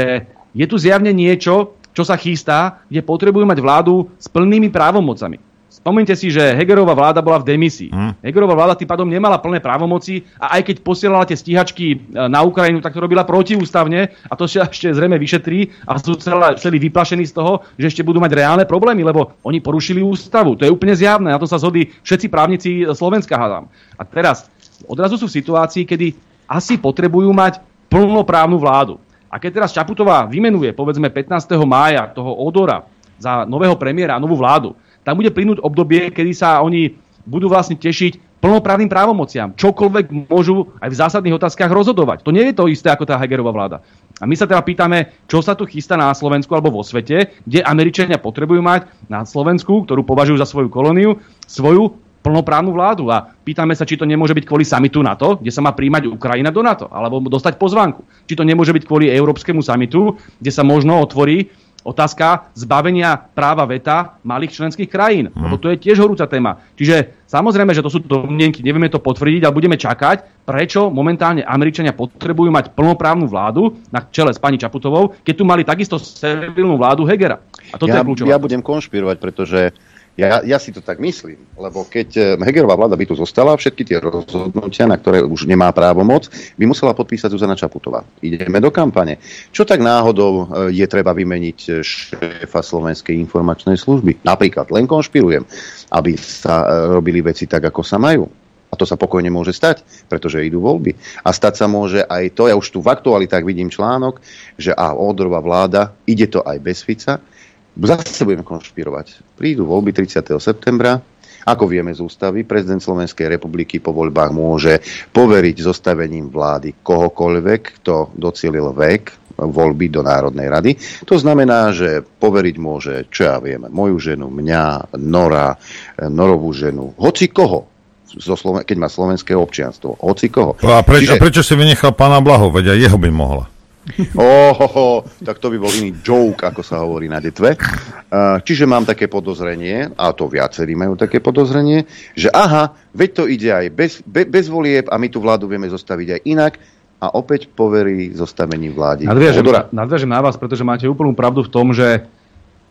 Speaker 10: je tu zjavne niečo, čo sa chystá, kde potrebujú mať vládu s plnými právomocami. Spomeňte si, že Hegerová vláda bola v demisii. Hmm. Hegerová vláda tým pádom nemala plné právomoci a aj keď posielala tie stíhačky e, na Ukrajinu, tak to robila protiústavne a to sa ešte zrejme vyšetrí a sú celé, celý vyplašení z toho, že ešte budú mať reálne problémy, lebo oni porušili ústavu. To je úplne zjavné, na to sa zhodí všetci právnici Slovenska, hádam. A teraz odrazu sú v situácii, kedy asi potrebujú mať plnoprávnu vládu. A keď teraz Čaputová vymenuje, povedzme 15. mája toho Odora za nového premiéra a novú vládu, tam bude plynúť obdobie, kedy sa oni budú vlastne tešiť plnoprávnym právomociam. Čokoľvek môžu aj v zásadných otázkach rozhodovať. To nie je to isté ako tá Hegerová vláda. A my sa teda pýtame, čo sa tu chystá na Slovensku alebo vo svete, kde Američania potrebujú mať na Slovensku, ktorú považujú za svoju kolóniu, svoju plnoprávnu vládu. A pýtame sa, či to nemôže byť kvôli samitu NATO, kde sa má príjmať Ukrajina do NATO, alebo dostať pozvánku. Či to nemôže byť kvôli Európskemu samitu, kde sa možno otvorí otázka zbavenia práva veta malých členských krajín. Hmm. Lebo to je tiež horúca téma. Čiže samozrejme, že to sú domnienky, nevieme to potvrdiť, ale budeme čakať, prečo momentálne Američania potrebujú mať plnoprávnu vládu na čele s pani Čaputovou, keď tu mali takisto servilnú vládu Hegera. A toto
Speaker 1: ja,
Speaker 10: je kľúčová.
Speaker 1: Ja budem konšpirovať, pretože Ja, ja si to tak myslím, lebo keď eh, Hegerová vláda by tu zostala, všetky tie rozhodnutia, na ktoré už nemá právo moc, by musela podpísať Zuzana Čaputová. Ideme do kampane. Čo tak náhodou eh, je treba vymeniť eh, šéfa Slovenskej informačnej služby? Napríklad, len konšpirujem, aby sa robili veci tak, ako sa majú. A to sa pokojne môže stať, pretože idú voľby. A stať sa môže aj to, ja už tu v aktualitách vidím článok, že a Odrová vláda, ide to aj bez Fica, Zase budeme konšpirovať. Prídu voľby 30. septembra. Ako vieme z ústavy, prezident Slovenskej republiky po voľbách môže poveriť zostavením vlády kohokoľvek, kto docielil vek voľby do Národnej rady. To znamená, že poveriť môže, čo ja viem, moju ženu, mňa, Nora, Norovú ženu, hoci koho, zo Sloven- keď má slovenské občianstvo, hoci koho.
Speaker 7: A, preč, Čiže... a prečo si vynechal pána Blaho? Veď aj jeho by mohla.
Speaker 1: Ohoho, tak to by bol iný joke, ako sa hovorí na detve. Čiže mám také podozrenie, a to viacerí majú také podozrenie, že aha, veď to ide aj bez, be, bez volieb a my tú vládu vieme zostaviť aj inak a opäť poverí zostavením vlády.
Speaker 10: Nadviažem, nadviažem na vás, pretože máte úplnú pravdu v tom, že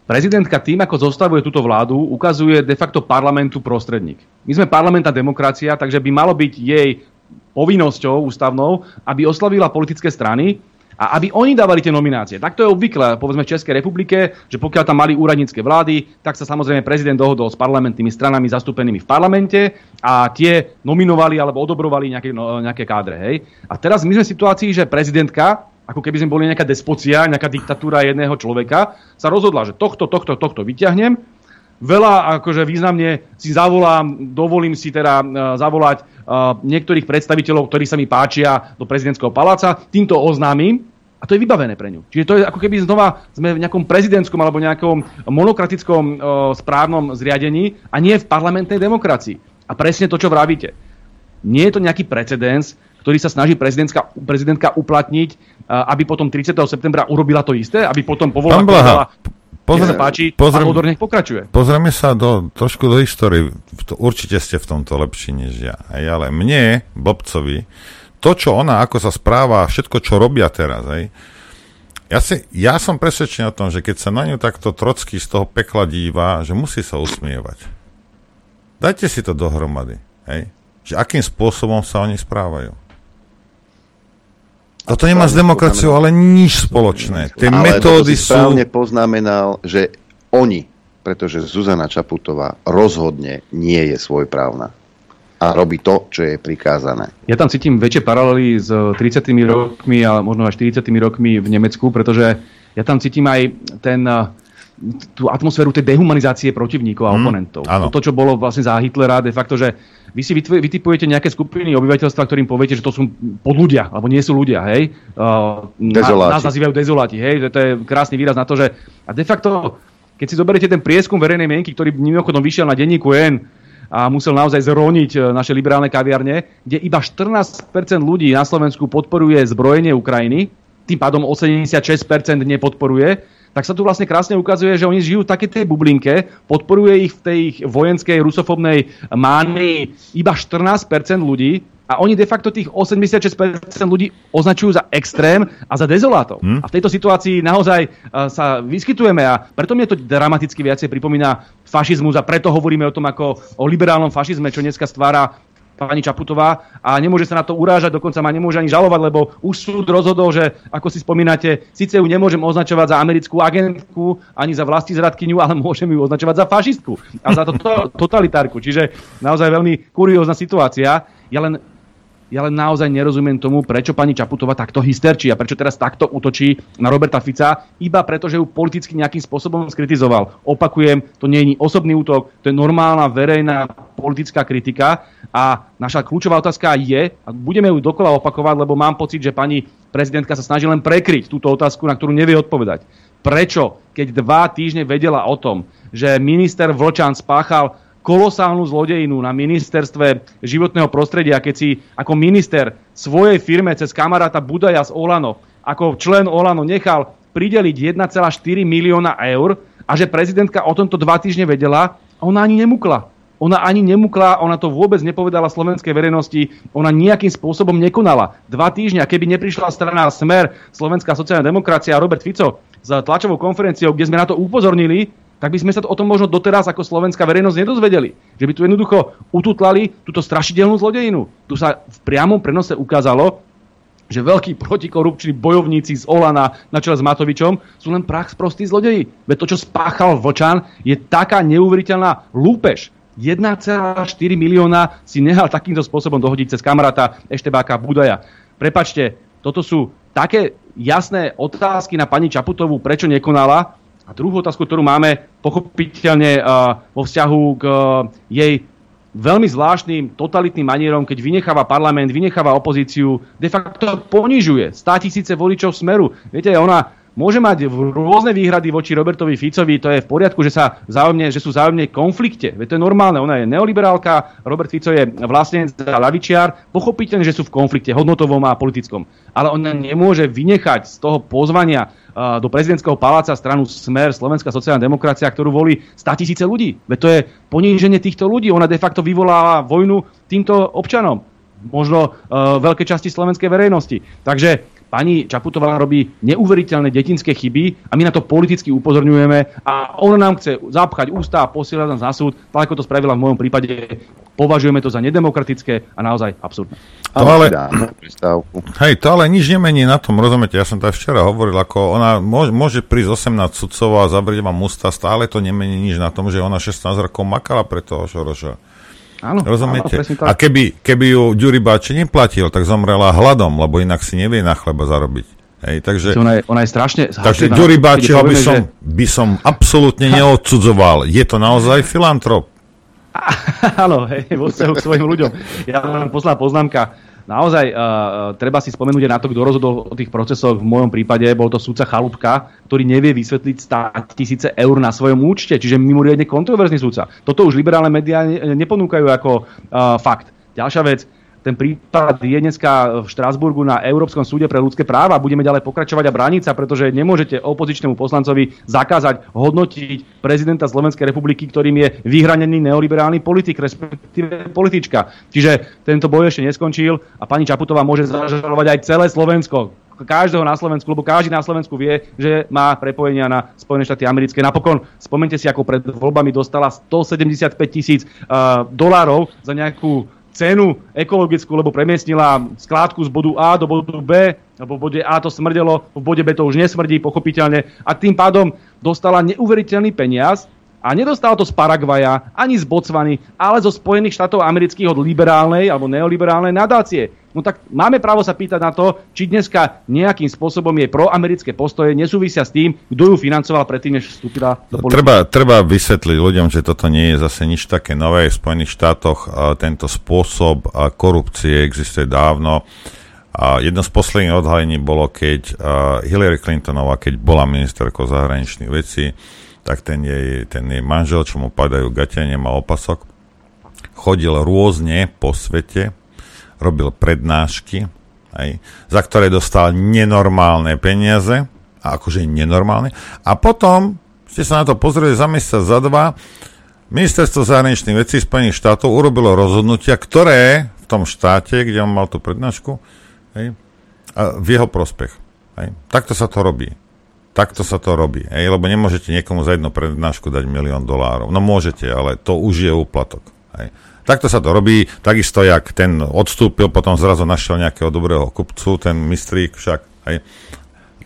Speaker 10: prezidentka tým, ako zostavuje túto vládu, ukazuje de facto parlamentu prostredník. My sme parlamentná demokracia, takže by malo byť jej povinnosťou ústavnou, aby oslavila politické strany, a aby oni dávali tie nominácie. Tak to je obvykle, povedzme v Českej republike, že pokiaľ tam mali úradnícke vlády, tak sa samozrejme prezident dohodol s parlamentnými stranami zastúpenými v parlamente a tie nominovali alebo odobrovali nejaké, no, nejaké kádre. Hej. A teraz my sme v situácii, že prezidentka, ako keby sme boli nejaká despocia, nejaká diktatúra jedného človeka, sa rozhodla, že tohto, tohto, tohto vyťahnem, veľa akože významne si zavolám, dovolím si teda uh, zavolať uh, niektorých predstaviteľov, ktorí sa mi páčia do prezidentského paláca, týmto oznámim a to je vybavené pre ňu. Čiže to je ako keby znova sme v nejakom prezidentskom alebo nejakom monokratickom uh, správnom zriadení a nie v parlamentnej demokracii. A presne to, čo vravíte. Nie je to nejaký precedens, ktorý sa snaží prezidentka, prezidentka uplatniť, aby potom 30. septembra urobila to isté, aby potom povolala
Speaker 7: Pozri, sa
Speaker 10: páči, pozriem, pán Odor nech pokračuje.
Speaker 7: Pozrieme sa do, trošku do histórie. Určite ste v tomto lepší než ja. Aj, ale mne, Bobcovi, to, čo ona, ako sa správa, všetko, čo robia teraz, aj, ja, si, ja som presvedčený o tom, že keď sa na ňu takto trocky z toho pekla díva, že musí sa usmievať. Dajte si to dohromady. Hej? Že akým spôsobom sa oni správajú. Toto nemá s demokraciou ale nič spoločné. Tie ale metódy
Speaker 1: sú... správne poznamenal, že oni, pretože Zuzana Čaputová rozhodne nie je svojprávna a robí to, čo je prikázané.
Speaker 10: Ja tam cítim väčšie paralely s 30 rokmi a možno aj 40 rokmi v Nemecku, pretože ja tam cítim aj ten tú atmosféru tej dehumanizácie protivníkov a mm, oponentov. Áno. To, čo bolo vlastne za Hitlera, de facto, že vy si vytipujete nejaké skupiny obyvateľstva, ktorým poviete, že to sú podľudia, alebo nie sú ľudia, hej? Uh, nás nazývajú dezoláti, hej? To je krásny výraz na to, že a de facto, keď si zoberiete ten prieskum verejnej mienky, ktorý mimochodom vyšiel na denníku N, a musel naozaj zroniť e, naše liberálne kaviarne, kde iba 14% ľudí na Slovensku podporuje zbrojenie Ukrajiny, tým pádom 86% nepodporuje, tak sa tu vlastne krásne ukazuje, že oni žijú v takej tej bublinke, podporuje ich v tej ich vojenskej rusofobnej mánii iba 14% ľudí a oni de facto tých 86% ľudí označujú za extrém a za dezolátov. Hmm. A v tejto situácii naozaj uh, sa vyskytujeme a preto mi to dramaticky viacej pripomína fašizmus a preto hovoríme o tom ako o liberálnom fašizme, čo dneska stvára pani Čaputová a nemôže sa na to urážať, dokonca ma nemôže ani žalovať, lebo už súd rozhodol, že ako si spomínate, síce ju nemôžem označovať za americkú agentku ani za vlasti zradkyňu, ale môžem ju označovať za fašistku a za to, to totalitárku. Čiže naozaj veľmi kuriózna situácia. Ja len ja len naozaj nerozumiem tomu, prečo pani Čaputová takto hysterčí a prečo teraz takto útočí na Roberta Fica, iba preto, že ju politicky nejakým spôsobom skritizoval. Opakujem, to nie je osobný útok, to je normálna verejná politická kritika a naša kľúčová otázka je, a budeme ju dokola opakovať, lebo mám pocit, že pani prezidentka sa snaží len prekryť túto otázku, na ktorú nevie odpovedať. Prečo, keď dva týždne vedela o tom, že minister Vlčan spáchal kolosálnu zlodejinu na ministerstve životného prostredia, keď si ako minister svojej firme cez kamaráta Budaja z Olano, ako člen Olano nechal prideliť 1,4 milióna eur a že prezidentka o tomto dva týždne vedela, ona ani nemukla. Ona ani nemukla, ona to vôbec nepovedala slovenskej verejnosti, ona nejakým spôsobom nekonala. Dva týždňa, keby neprišla strana Smer, Slovenská sociálna demokracia a Robert Fico s tlačovou konferenciou, kde sme na to upozornili, tak by sme sa to o tom možno doteraz ako slovenská verejnosť nedozvedeli. Že by tu jednoducho ututlali túto strašidelnú zlodejinu. Tu sa v priamom prenose ukázalo, že veľkí protikorupční bojovníci z Olana na čele s Matovičom sú len prach prostí zlodeji. Veď to, čo spáchal Vočan, je taká neuveriteľná lúpež. 1,4 milióna si nehal takýmto spôsobom dohodiť cez kamaráta Eštebáka Budaja. Prepačte, toto sú také jasné otázky na pani Čaputovú, prečo nekonala. A druhú otázku, ktorú máme pochopiteľne uh, vo vzťahu k uh, jej veľmi zvláštnym totalitným manierom, keď vynecháva parlament, vynecháva opozíciu, de facto ponižuje 100 tisíce voličov smeru. Viete, ona môže mať rôzne výhrady voči Robertovi Ficovi, to je v poriadku, že, sa zájomne, že sú zájomne konflikte. Veď to je normálne, ona je neoliberálka, Robert Fico je vlastne za lavičiar, pochopiteľne, že sú v konflikte hodnotovom a politickom. Ale ona nemôže vynechať z toho pozvania do prezidentského paláca stranu Smer, Slovenská sociálna demokracia, ktorú volí 100 tisíce ľudí. Veď to je poníženie týchto ľudí. Ona de facto vyvoláva vojnu týmto občanom možno uh, veľké časti slovenskej verejnosti. Takže pani Čaputová robí neuveriteľné detinské chyby a my na to politicky upozorňujeme a ona nám chce zapchať ústa a posielať nás na súd, tak ako to spravila v mojom prípade. Považujeme to za nedemokratické a naozaj absurdné.
Speaker 7: To ale, hej, to ale nič nemení na tom, rozumiete, ja som to včera hovoril, ako ona môže, môže prísť 18 sudcov a zavrieť vám ústa, stále to nemení nič na tom, že ona 16 rokov makala pre toho Šoroša.
Speaker 10: Áno,
Speaker 7: Rozumiete?
Speaker 10: Áno,
Speaker 7: a keby, keby ju Ďuribáči neplatil, tak zomrela hladom, lebo inak si nevie na chleba zarobiť. Hej, takže,
Speaker 10: ona, je, ona je strašne...
Speaker 7: Takže Ďuribáčiho by som, že... by som absolútne neodsudzoval. Je to naozaj filantrop.
Speaker 10: Áno, hej, vo vzťahu k svojim ľuďom. Ja len poslám poznámka naozaj uh, treba si spomenúť aj na to, kto rozhodol o tých procesoch. V mojom prípade bol to súdca Chalúbka, ktorý nevie vysvetliť 100 tisíce eur na svojom účte, čiže mimoriadne kontroverzný súdca. Toto už liberálne médiá neponúkajú ako uh, fakt. Ďalšia vec, ten prípad je dneska v Štrásburgu na Európskom súde pre ľudské práva. Budeme ďalej pokračovať a brániť sa, pretože nemôžete opozičnému poslancovi zakázať hodnotiť prezidenta Slovenskej republiky, ktorým je vyhranený neoliberálny politik, respektíve politička. Čiže tento boj ešte neskončil a pani Čaputová môže zažalovať aj celé Slovensko každého na Slovensku, lebo každý na Slovensku vie, že má prepojenia na Spojené štáty americké. Napokon, spomente si, ako pred voľbami dostala 175 tisíc uh, dolárov za nejakú cenu ekologickú, lebo premiestnila skládku z bodu A do bodu B, lebo v bode A to smrdelo, v bode B to už nesmrdí, pochopiteľne. A tým pádom dostala neuveriteľný peniaz a nedostala to z Paraguaja, ani z Botswany, ale zo Spojených štátov amerických od liberálnej alebo neoliberálnej nadácie. No tak máme právo sa pýtať na to, či dneska nejakým spôsobom jej proamerické postoje nesúvisia s tým, kto ju financoval predtým, než vstúpila do politiky.
Speaker 7: Treba, treba vysvetliť ľuďom, že toto nie je zase nič také nové. V Spojených štátoch tento spôsob korupcie existuje dávno. A jedno z posledných odhalení bolo, keď Hillary Clintonová, keď bola ministerkou zahraničných vecí, tak ten jej, ten jej manžel, čo mu padajú gate, nemá opasok, chodil rôzne po svete, robil prednášky, aj, za ktoré dostal nenormálne peniaze, a akože nenormálne. A potom ste sa na to pozreli za mesiac, za dva, Ministerstvo zahraničných vecí Spojených štátov urobilo rozhodnutia, ktoré v tom štáte, kde on mal tú prednášku, hej, a v jeho prospech. Hej. Takto sa to robí. Takto sa to robí. Hej, lebo nemôžete niekomu za jednu prednášku dať milión dolárov. No môžete, ale to už je úplatok. Hej. Takto sa to robí, takisto jak ten odstúpil, potom zrazu našiel nejakého dobrého kupcu, ten mistrík však, hej.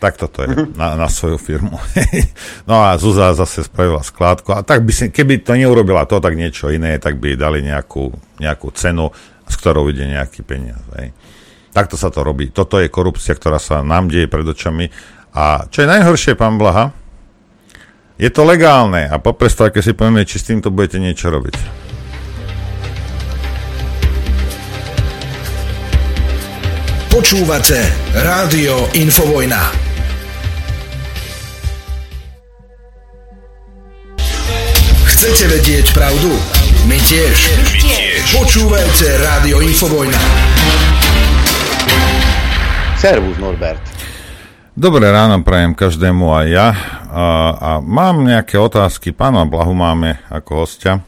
Speaker 7: Takto to je mhm. na, na svoju firmu. no a Zuzá zase spravila skládku. A tak by si, keby to neurobila to, tak niečo iné, tak by dali nejakú, nejakú cenu, s ktorou ide nejaký peniaz. Hej. Takto sa to robí. Toto je korupcia, ktorá sa nám deje pred očami. A čo je najhoršie, pán Blaha, je to legálne a po prestávke si povieme, či s týmto budete niečo robiť.
Speaker 9: Počúvate Rádio Infovojna. Chcete vedieť pravdu? My tiež. My tiež. Počúvajte Rádio Infovojna.
Speaker 1: Servus Norbert.
Speaker 7: Dobré ráno prajem každému aj ja. A, a mám nejaké otázky. Pána Blahu máme ako hostia.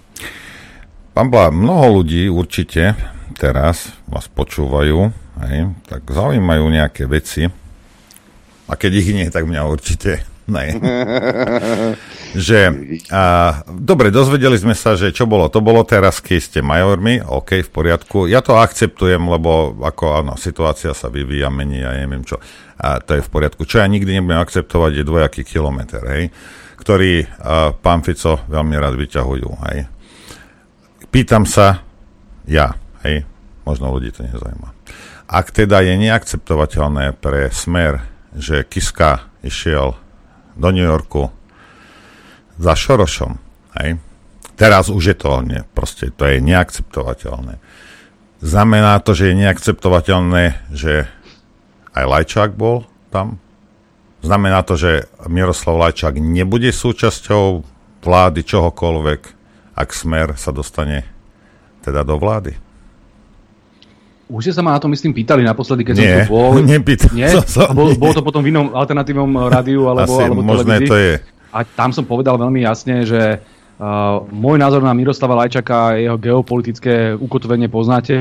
Speaker 7: Pán Blah, mnoho ľudí určite teraz vás počúvajú hej, tak zaujímajú nejaké veci. A keď ich nie, tak mňa určite ne. že a, dobre, dozvedeli sme sa, že čo bolo, to bolo teraz, keď ste majormi, OK, v poriadku. Ja to akceptujem, lebo ako áno, situácia sa vyvíja, mení a ja neviem čo. A to je v poriadku. Čo ja nikdy nebudem akceptovať, je dvojaký kilometr, hej, ktorý a, pán Fico veľmi rád vyťahujú, hej. Pýtam sa, ja, hej, možno ľudí to nezaujíma. Ak teda je neakceptovateľné pre smer, že Kiska išiel do New Yorku za Šorošom. Hej? Teraz už je to, ne, proste to je neakceptovateľné. Znamená to, že je neakceptovateľné, že aj Lajčák bol tam. Znamená to, že Miroslav Lajčák nebude súčasťou vlády čohokoľvek, ak Smer sa dostane teda do vlády.
Speaker 10: Už ste sa ma na to, myslím, pýtali naposledy, keď
Speaker 7: Nie,
Speaker 10: som tu bol.
Speaker 7: nepýtal
Speaker 10: Nie?
Speaker 7: som sa.
Speaker 10: Bol, bolo to potom v inom alternatívnom rádiu alebo,
Speaker 7: Asi
Speaker 10: alebo
Speaker 7: možné
Speaker 10: televízii.
Speaker 7: to je.
Speaker 10: A tam som povedal veľmi jasne, že uh, môj názor na Miroslava Lajčaka a jeho geopolitické ukotvenie poznáte.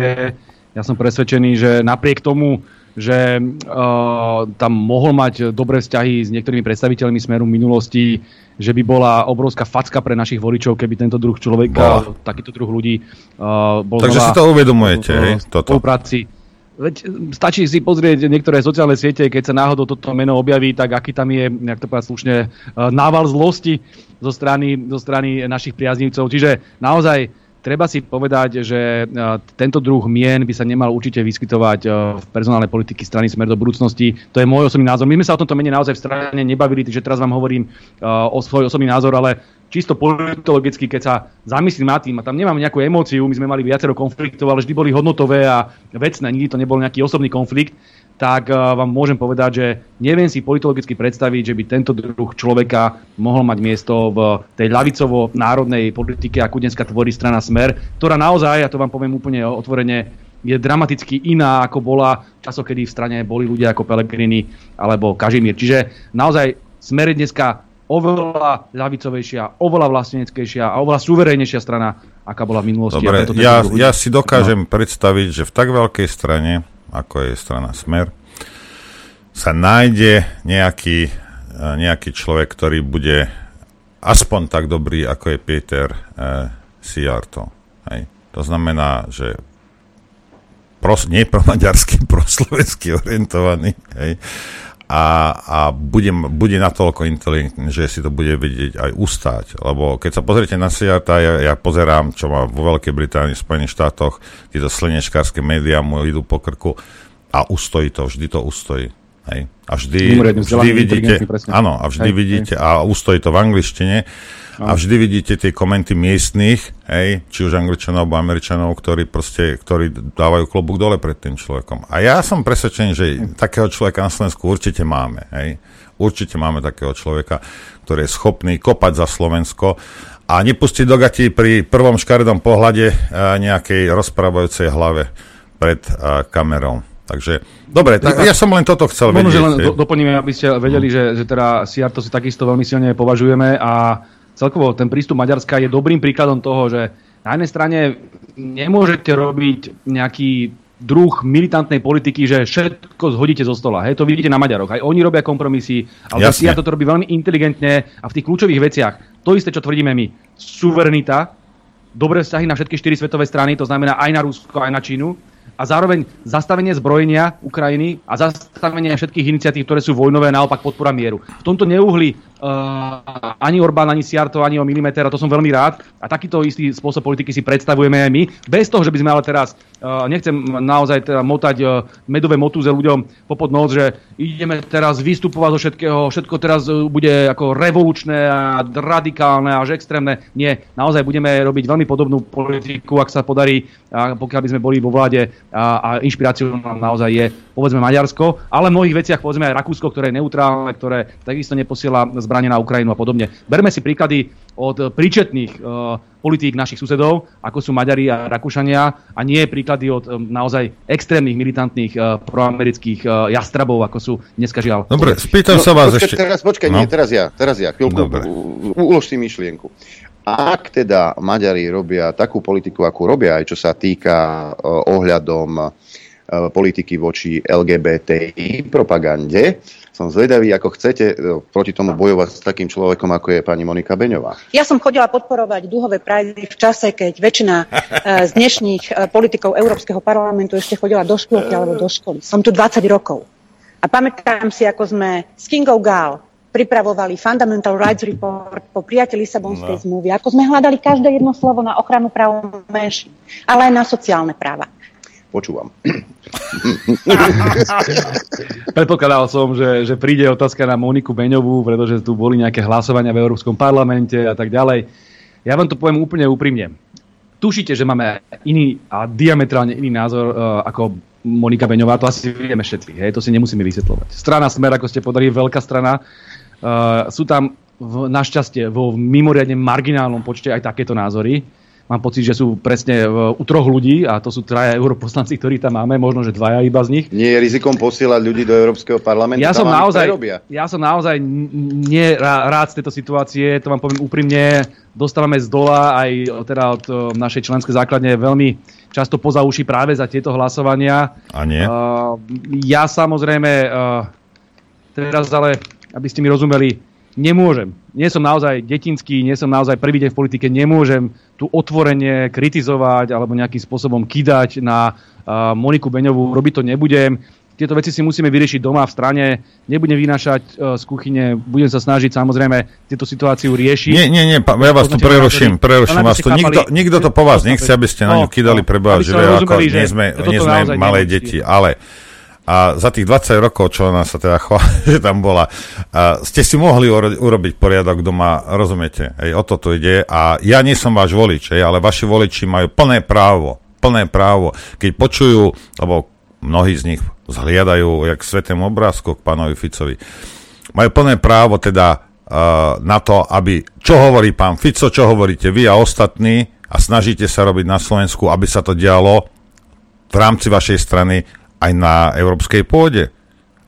Speaker 10: Ja som presvedčený, že napriek tomu, že uh, tam mohol mať dobré vzťahy s niektorými predstaviteľmi Smeru minulosti, že by bola obrovská facka pre našich voličov, keby tento druh človeka,
Speaker 7: Bola.
Speaker 10: takýto druh ľudí uh, bol
Speaker 7: Takže
Speaker 10: znova
Speaker 7: si to uvedomujete,
Speaker 10: v-
Speaker 7: hej, toto.
Speaker 10: spolupráci. Veď stačí si pozrieť niektoré sociálne siete, keď sa náhodou toto meno objaví, tak aký tam je, jak to povedať slušne, e, nával zlosti zo strany, zo strany našich priaznivcov. Čiže naozaj treba si povedať, že e, tento druh mien by sa nemal určite vyskytovať e, v personálnej politiky strany Smer do budúcnosti. To je môj osobný názor. My sme sa o tomto mene naozaj v strane nebavili, takže teraz vám hovorím e, o svoj osobný názor, ale čisto politologicky, keď sa zamyslím nad tým, a tam nemám nejakú emóciu, my sme mali viacero konfliktov, ale vždy boli hodnotové a vecné, nikdy to nebol nejaký osobný konflikt, tak uh, vám môžem povedať, že neviem si politologicky predstaviť, že by tento druh človeka mohol mať miesto v tej ľavicovo-národnej politike, ako dneska tvorí strana Smer, ktorá naozaj, ja to vám poviem úplne otvorene, je dramaticky iná, ako bola časokedy v strane boli ľudia ako Pelegrini alebo Kažimír. Čiže naozaj Smer je dneska oveľa ľavicovejšia, oveľa vlasteneckejšia a oveľa suverénnejšia strana, aká bola v minulosti.
Speaker 7: Dobre, ja, ja si dokážem predstaviť, že v tak veľkej strane, ako je strana Smer, sa nájde nejaký, e, nejaký človek, ktorý bude aspoň tak dobrý, ako je Peter e, Siarto. Hej. To znamená, že pros, nie promaďarský, proslovenský orientovaný, hej, a, a bude, bude natoľko inteligentný, že si to bude vedieť aj ustáť. Lebo keď sa pozriete na Siarta, ja, ja pozerám, čo má vo Veľkej Británii, v Spojených štátoch, tieto slnečkárske médiá mu idú po krku a ustojí to, vždy to ustojí. Hej. A vždy, vždy vidíte, áno, a vždy
Speaker 10: Hej,
Speaker 7: vidíte, a ustojí to v angličtine, a vždy vidíte tie komenty miestných, hej, či už angličanov alebo američanov, ktorí proste, ktorí dávajú klobúk dole pred tým človekom. A ja som presvedčený, že takého človeka na Slovensku určite máme, hej. Určite máme takého človeka, ktorý je schopný kopať za Slovensko a nepustiť do gatí pri prvom škaredom pohľade eh, nejakej rozprávajúcej hlave pred eh, kamerou. Takže, dobre, tak ja som len toto chcel
Speaker 10: Možno,
Speaker 7: vedieť.
Speaker 10: že len do, doplníme, aby ste vedeli, že, že teda Siarto si takisto veľmi silne považujeme a celkovo ten prístup Maďarska je dobrým príkladom toho, že na jednej strane nemôžete robiť nejaký druh militantnej politiky, že všetko zhodíte zo stola. Hej, to vidíte na Maďaroch. Aj oni robia kompromisy, ale
Speaker 7: Jasne.
Speaker 10: Siarto to robí veľmi inteligentne a v tých kľúčových veciach. To isté, čo tvrdíme my. Suverenita, dobré vzťahy na všetky štyri svetové strany, to znamená aj na Rusko, aj na Čínu. A zároveň zastavenie zbrojenia Ukrajiny a zastavenie všetkých iniciatív, ktoré sú vojnové, naopak podpora mieru. V tomto neuhli uh, ani Orbán, ani Siarto, ani o milimeter, a to som veľmi rád. A takýto istý spôsob politiky si predstavujeme aj my, bez toho, že by sme ale teraz, nechcem naozaj teda motať uh, medové motúze ľuďom popod nos, že ideme teraz vystupovať zo všetkého, všetko teraz uh, bude ako revolučné a radikálne až extrémne. Nie, naozaj budeme robiť veľmi podobnú politiku, ak sa podarí, pokiaľ by sme boli vo vláde a, a inšpiráciou nám naozaj je povedzme Maďarsko, ale v mnohých veciach povedzme aj Rakúsko, ktoré je neutrálne, ktoré takisto neposiela zbranie na Ukrajinu a podobne. Berme si príklady od eh, príčetných uh, politík našich susedov, ako sú Maďari a Rakúšania, a nie príklady od um, naozaj extrémnych militantných proamerických jastrabov, ako sú dneska žiaľ.
Speaker 7: Dobre, spýtam sa vás
Speaker 1: počkaj,
Speaker 7: ešte...
Speaker 1: Teraz, počkaj,
Speaker 7: No.
Speaker 1: nie, teraz ja, teraz ja, chvíľku, ulož si myšlienku. Ak teda Maďari robia takú politiku, akú robia, aj čo sa týka ohľadom politiky voči LGBTI propagande. Som zvedavý, ako chcete e, proti tomu bojovať s takým človekom, ako je pani Monika Beňová.
Speaker 12: Ja som chodila podporovať duhové prajdy v čase, keď väčšina e, z dnešných e, politikov Európskeho parlamentu ešte chodila do škôlky alebo do školy. Som tu 20 rokov. A pamätám si, ako sme s Kingou Gál pripravovali Fundamental Rights Report po prijatí Lisabonskej no. zmluvy, ako sme hľadali každé jedno slovo na ochranu práv menšín, ale aj na sociálne práva.
Speaker 1: Počúvam.
Speaker 10: Predpokladal som, že, že príde otázka na Moniku Beňovú, pretože tu boli nejaké hlasovania v Európskom parlamente a tak ďalej. Ja vám to poviem úplne úprimne. Tušíte, že máme iný a diametrálne iný názor uh, ako Monika Beňová, to asi vieme všetci, hej? to si nemusíme vysvetľovať. Strana Smer, ako ste podali, veľká strana. Uh, sú tam v, našťastie vo mimoriadne marginálnom počte aj takéto názory mám pocit, že sú presne u troch ľudí a to sú traja europoslanci, ktorí tam máme, možno, že dvaja iba z nich.
Speaker 1: Nie je rizikom posielať ľudí do Európskeho parlamentu?
Speaker 10: Ja som naozaj, ja som naozaj nie rád z tejto situácie, to vám poviem úprimne, dostávame z dola aj teda od našej členskej základne veľmi často poza uši práve za tieto hlasovania.
Speaker 7: A nie? Uh,
Speaker 10: ja samozrejme, uh, teraz ale, aby ste mi rozumeli, nemôžem. Nie som naozaj detinský, nie som naozaj prvý deň v politike, nemôžem tu otvorenie kritizovať alebo nejakým spôsobom kidať na uh, Moniku Beňovú. Robiť to nebudem. Tieto veci si musíme vyriešiť doma v strane. Nebudem vynášať uh, z kuchyne, budem sa snažiť samozrejme tieto situáciu riešiť.
Speaker 7: Nie, nie, nie, pa, ja vás tu preruším, preruším vás tu. Nikto, nikto to po vás nechce, aby ste na ňu no, kidali, preboha, že ako nie sme, nie sme malé deti, ale a za tých 20 rokov, čo ona sa teda chvála, že tam bola, ste si mohli uro- urobiť poriadok doma, rozumiete? Ej, o to ide. A ja nie som váš volič, ale vaši voliči majú plné právo, plné právo, keď počujú, lebo mnohí z nich zhliadajú jak svetému obrázku k pánovi Ficovi, majú plné právo teda na to, aby, čo hovorí pán Fico, čo hovoríte vy a ostatní a snažíte sa robiť na Slovensku, aby sa to dialo v rámci vašej strany aj na európskej pôde.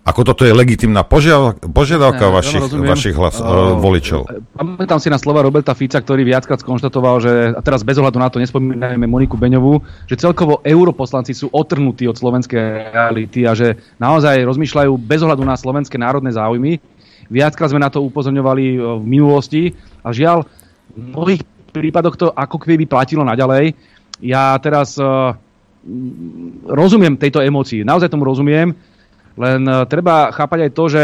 Speaker 7: Ako toto je legitimná požiadavka ja, vašich, ja vašich hlas, uh, voličov?
Speaker 10: Pamätám si na slova Roberta Fica, ktorý viackrát skonštatoval, že, a teraz bez ohľadu na to nespomínajme Moniku Beňovú, že celkovo europoslanci sú otrhnutí od slovenskej reality a že naozaj rozmýšľajú bez ohľadu na slovenské národné záujmy. Viackrát sme na to upozorňovali v minulosti a žiaľ, v mnohých prípadoch to ako keby platilo naďalej. Ja teraz uh, rozumiem tejto emócii, naozaj tomu rozumiem, len uh, treba chápať aj to, že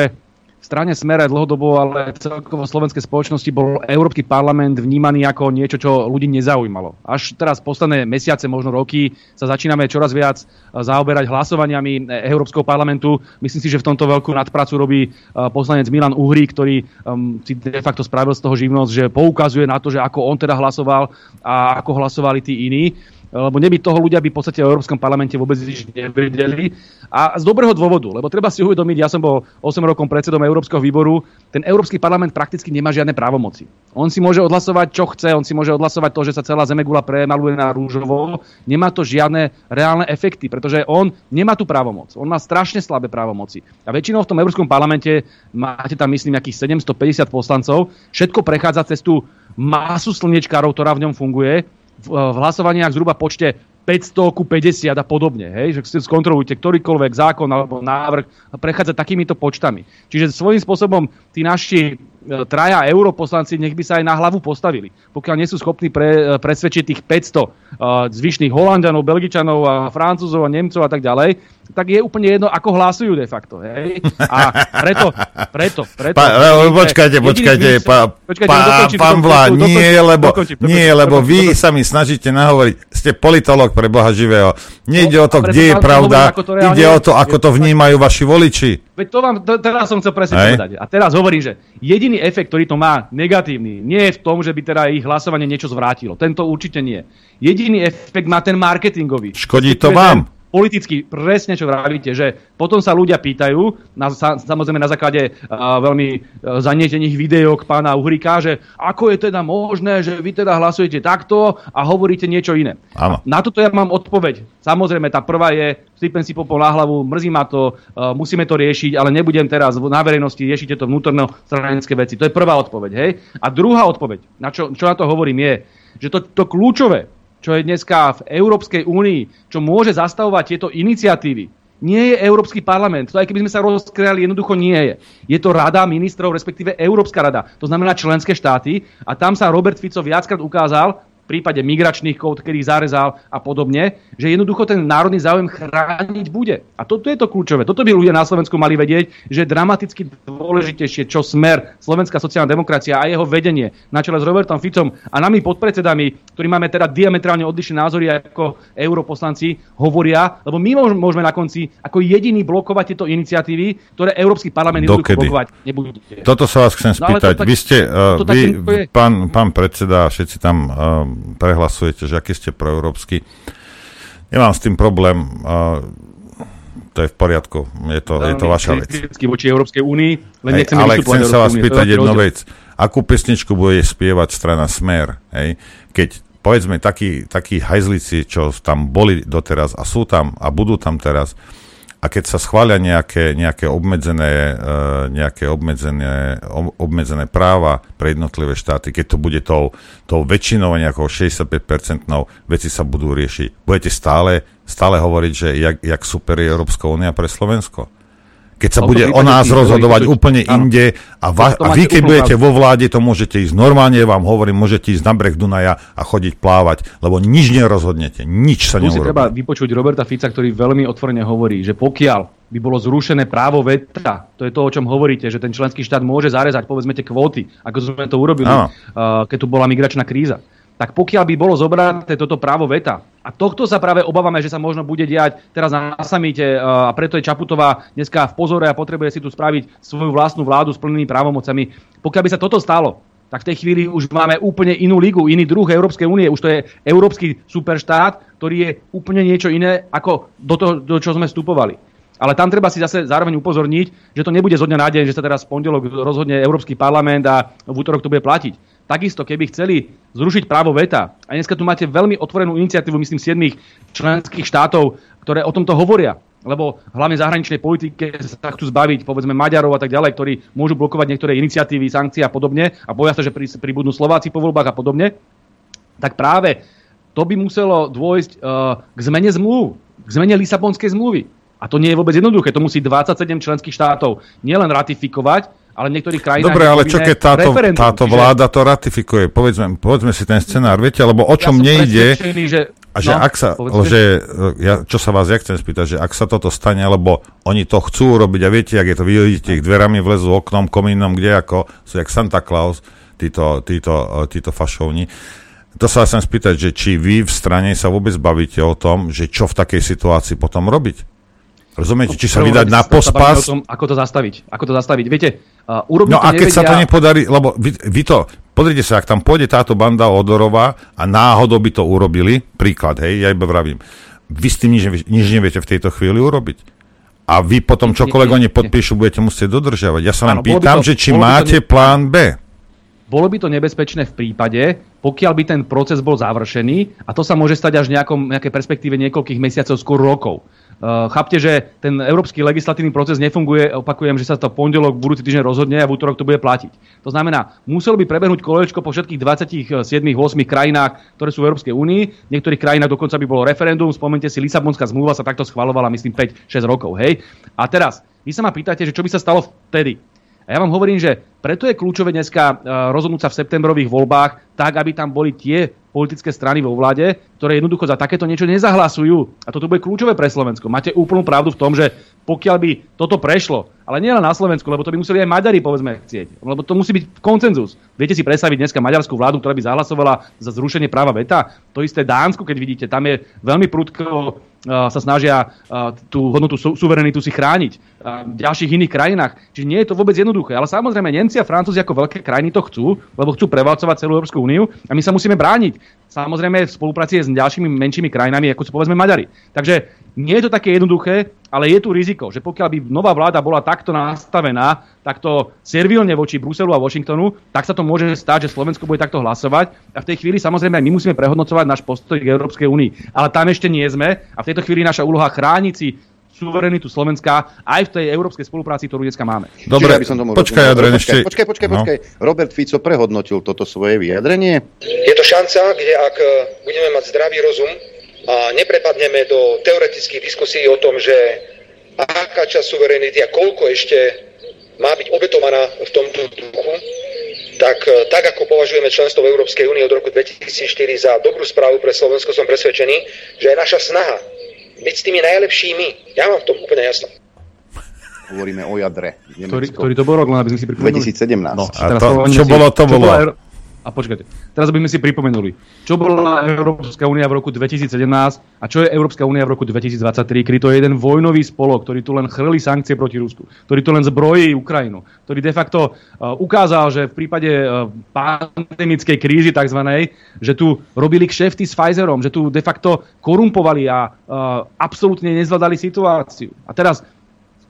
Speaker 10: v strane Smere dlhodobo, ale celkovo v slovenskej spoločnosti bol Európsky parlament vnímaný ako niečo, čo ľudí nezaujímalo. Až teraz posledné mesiace, možno roky, sa začíname čoraz viac e, zaoberať hlasovaniami e, Európskeho parlamentu. Myslím si, že v tomto veľkú nadpracu robí poslanec Milan Uhry, ktorý um, si de facto spravil z toho živnosť, že poukazuje na to, že ako on teda hlasoval a ako hlasovali tí iní lebo nebyť toho ľudia by v podstate v Európskom parlamente vôbec nič nevedeli. A z dobrého dôvodu, lebo treba si uvedomiť, ja som bol 8 rokov predsedom Európskeho výboru, ten Európsky parlament prakticky nemá žiadne právomoci. On si môže odhlasovať, čo chce, on si môže odhlasovať to, že sa celá zemegula premaluje na rúžovo, nemá to žiadne reálne efekty, pretože on nemá tú právomoc. On má strašne slabé právomoci. A väčšinou v tom Európskom parlamente máte tam, myslím, nejakých 750 poslancov, všetko prechádza cez tú masu slnečkárov, ktorá v ňom funguje v, v hlasovaniach zhruba počte 500 ku 50 a podobne. Hej? Že si skontrolujte ktorýkoľvek zákon alebo návrh prechádza takýmito počtami. Čiže svojím spôsobom tí naši E, traja europoslanci nech by sa aj na hlavu postavili. Pokiaľ nie sú schopní pre, e, presvedčiť tých 500 uh, zvyšných Holandianov, Belgičanov a Francúzov a Nemcov a tak ďalej, tak je úplne jedno, ako hlasujú de facto. Hej? A preto, preto, preto...
Speaker 7: Pa, počkajte, počkajte, pa, počkajte pa, pán Vlá, nie, lebo, nie, lebo vy sa mi snažíte nahovoriť, ste politolog pre Boha živého. Nejde no, o to, kde je pravda, ide o to, ako to vnímajú vaši voliči.
Speaker 10: Veď to vám, to, teraz som chcel presne povedať. A teraz hovorím, že jediný efekt, ktorý to má negatívny, nie je v tom, že by teda ich hlasovanie niečo zvrátilo. Tento určite nie. Jediný efekt má ten marketingový.
Speaker 7: Škodí to vám.
Speaker 10: Politicky presne, čo vravíte, že potom sa ľudia pýtajú, na, sa, samozrejme na základe uh, veľmi uh, zanietených videok pána Uhrika, že ako je teda možné, že vy teda hlasujete takto a hovoríte niečo iné.
Speaker 7: Áno.
Speaker 10: Na toto ja mám odpoveď. Samozrejme, tá prvá je, sypem si popol na hlavu, mrzí ma to, uh, musíme to riešiť, ale nebudem teraz na verejnosti riešiť tieto vnútorno stranické veci. To je prvá odpoveď. Hej? A druhá odpoveď, na čo, čo na to hovorím, je, že to, to kľúčové, čo je dneska v Európskej únii, čo môže zastavovať tieto iniciatívy, nie je Európsky parlament. To aj keby sme sa rozkriali, jednoducho nie je. Je to Rada ministrov, respektíve Európska rada. To znamená členské štáty. A tam sa Robert Fico viackrát ukázal, prípade migračných kód, ktorých zarezal a podobne, že jednoducho ten národný záujem chrániť bude. A toto je to kľúčové. Toto by ľudia na Slovensku mali vedieť, že dramaticky dôležitejšie, čo smer Slovenská sociálna demokracia a jeho vedenie na čele s Robertom Ficom a nami podpredsedami, ktorí máme teda diametrálne odlišné názory ako europoslanci, hovoria, lebo my môžeme na konci ako jediný blokovať tieto iniciatívy, ktoré Európsky parlament blokovať nebude.
Speaker 7: Toto sa vás chcem no, spýtať. No, tak, vy ste, uh, vy, pán, pán predseda, všetci tam uh, prehlasujete, že aký ste proeurópsky. Nemám s tým problém, to je v poriadku, je to, je to vaša vec.
Speaker 10: voči Európskej únii, len
Speaker 7: hej, ale chcem sa vás pýtať jednu vec. Akú pesničku bude spievať strana Smer, hej? keď povedzme takí, takí hajzlici, čo tam boli doteraz a sú tam a budú tam teraz, a keď sa schvália nejaké, nejaké, obmedzené, e, nejaké obmedzené, obmedzené práva pre jednotlivé štáty, keď to bude tou, tou väčšinou nejakou 65-percentnou, veci sa budú riešiť. Budete stále, stále hovoriť, že jak, jak super je Európska únia pre Slovensko? Keď sa bude o nás rozhodovať úplne inde a, va, a vy, keď budete vo vláde, to môžete ísť normálne, vám hovorím, môžete ísť na breh Dunaja a chodiť plávať, lebo nič nerozhodnete, nič sa neurobí.
Speaker 10: treba vypočuť Roberta Fica, ktorý veľmi otvorene hovorí, že pokiaľ by bolo zrušené právo veta, to je to, o čom hovoríte, že ten členský štát môže zarezať, povedzme, tie kvóty, ako sme to urobili, uh, keď tu bola migračná kríza tak pokiaľ by bolo zobraté toto právo veta, a tohto sa práve obávame, že sa možno bude diať teraz na samite e, a preto je Čaputová dneska v pozore a potrebuje si tu spraviť svoju vlastnú vládu s plnými právomocami. Pokiaľ by sa toto stalo, tak v tej chvíli už máme úplne inú ligu, iný druh Európskej únie. Už to je európsky superštát, ktorý je úplne niečo iné, ako do toho, do čo sme vstupovali. Ale tam treba si zase zároveň upozorniť, že to nebude zo dňa na deň, že sa teraz v pondelok rozhodne Európsky parlament a v útorok to bude platiť Takisto, keby chceli zrušiť právo veta, a dneska tu máte veľmi otvorenú iniciatívu, myslím, 7 členských štátov, ktoré o tomto hovoria, lebo hlavne zahraničnej politike sa chcú zbaviť, povedzme Maďarov a tak ďalej, ktorí môžu blokovať niektoré iniciatívy, sankcie a podobne a boja sa, že pribudnú Slováci po voľbách a podobne, tak práve to by muselo dôjsť uh, k zmene zmluv, k zmene Lisabonskej zmluvy. A to nie je vôbec jednoduché. To musí 27 členských štátov nielen ratifikovať, ale v niektorých krajinách...
Speaker 7: Dobre, ale čo keď táto, táto vláda to ratifikuje? Povedzme, povedzme si ten scenár, viete, lebo o čom ja nejde... Že, a že no, ak sa, že, ja, čo sa vás ja chcem spýtať, že ak sa toto stane, lebo oni to chcú robiť a viete, ak je to, vy vidíte, ich dverami vlezú oknom, komínom, kde ako, sú jak Santa Claus, títo, títo, títo fašovní. To sa chcem spýtať, že či vy v strane sa vôbec bavíte o tom, že čo v takej situácii potom robiť? Rozumiete, či sa vydať na pospas?
Speaker 10: Tom, ako to zastaviť. Ako to zastaviť. Viete,
Speaker 7: uh, no a keď nevedia... sa to nepodarí, lebo vy, vy to, pozrite sa, ak tam pôjde táto banda Odorová a náhodou by to urobili, príklad, hej, ja iba vravím, vy s tým nič, nič neviete v tejto chvíli urobiť. A vy potom čokoľvek oni podpíšu, budete musieť dodržiavať. Ja sa len pýtam, to, že či máte ne... plán B.
Speaker 10: Bolo by to nebezpečné v prípade, pokiaľ by ten proces bol završený, a to sa môže stať až v nejakej perspektíve niekoľkých mesiacov, skôr rokov. Uh, chápte, že ten európsky legislatívny proces nefunguje, opakujem, že sa to pondelok budúci týždeň rozhodne a v útorok to bude platiť. To znamená, muselo by prebehnúť kolečko po všetkých 27-8 krajinách, ktoré sú v Európskej únii. V niektorých krajinách dokonca by bolo referendum. Spomente si, Lisabonská zmluva sa takto schvalovala, myslím, 5-6 rokov. Hej? A teraz, vy sa ma pýtate, že čo by sa stalo vtedy. A ja vám hovorím, že preto je kľúčové dneska e, rozhodnúť sa v septembrových voľbách tak, aby tam boli tie politické strany vo vláde, ktoré jednoducho za takéto niečo nezahlasujú. A toto bude kľúčové pre Slovensko. Máte úplnú pravdu v tom, že pokiaľ by toto prešlo, ale nie len na Slovensku, lebo to by museli aj Maďari, povedzme, chcieť. Lebo to musí byť koncenzus. Viete si predstaviť dneska maďarskú vládu, ktorá by zahlasovala za zrušenie práva veta? To isté Dánsku, keď vidíte, tam je veľmi prudko sa snažia tú hodnotu su- suverenitu si chrániť v ďalších iných krajinách. Čiže nie je to vôbec jednoduché. Ale samozrejme, Nemci a Francúzi ako veľké krajiny to chcú, lebo chcú prevalcovať celú Európsku úniu a my sa musíme brániť. Samozrejme v spolupráci s ďalšími menšími krajinami, ako sú povedzme Maďari. Takže nie je to také jednoduché, ale je tu riziko, že pokiaľ by nová vláda bola takto nastavená, takto servilne voči Bruselu a Washingtonu, tak sa to môže stať, že Slovensko bude takto hlasovať a v tej chvíli samozrejme my musíme prehodnocovať náš postoj k Európskej únii. Ale tam ešte nie sme a v tejto chvíli naša úloha chrániť si suverenitu Slovenska aj v tej európskej spolupráci, ktorú dneska máme.
Speaker 7: Dobre,
Speaker 1: by som tomu
Speaker 7: počkaj. Adrian, ešte...
Speaker 1: počkaj, počkaj,
Speaker 7: No.
Speaker 1: počkaj. Robert Fico prehodnotil toto svoje vyjadrenie.
Speaker 11: Je to šanca, kde ak e, budeme mať zdravý rozum a neprepadneme do teoretických diskusí o tom, že aká časť suverenity a koľko ešte má byť obetovaná v tomto duchu, tak, e, tak ako považujeme členstvo v Európskej únii od roku 2004 za dobrú správu pre Slovensko, som presvedčený, že je naša snaha byť s tými najlepšími. Ja mám v tom úplne jasno.
Speaker 1: Hovoríme o jadre.
Speaker 10: Ktorý, ktorý to bol rok, aby sme si pripomenuli.
Speaker 1: 2017.
Speaker 10: No,
Speaker 7: A
Speaker 10: teraz
Speaker 7: to- čo bolo, to bolo.
Speaker 10: A počkajte, teraz by sme si pripomenuli, čo bola Európska únia v roku 2017 a čo je Európska únia v roku 2023, kedy to je jeden vojnový spolok, ktorý tu len chrlí sankcie proti Rusku, ktorý tu len zbrojí Ukrajinu, ktorý de facto uh, ukázal, že v prípade uh, pandemickej krízy tzv., že tu robili kšefty s Pfizerom, že tu de facto korumpovali a uh, absolútne nezvládali situáciu. A teraz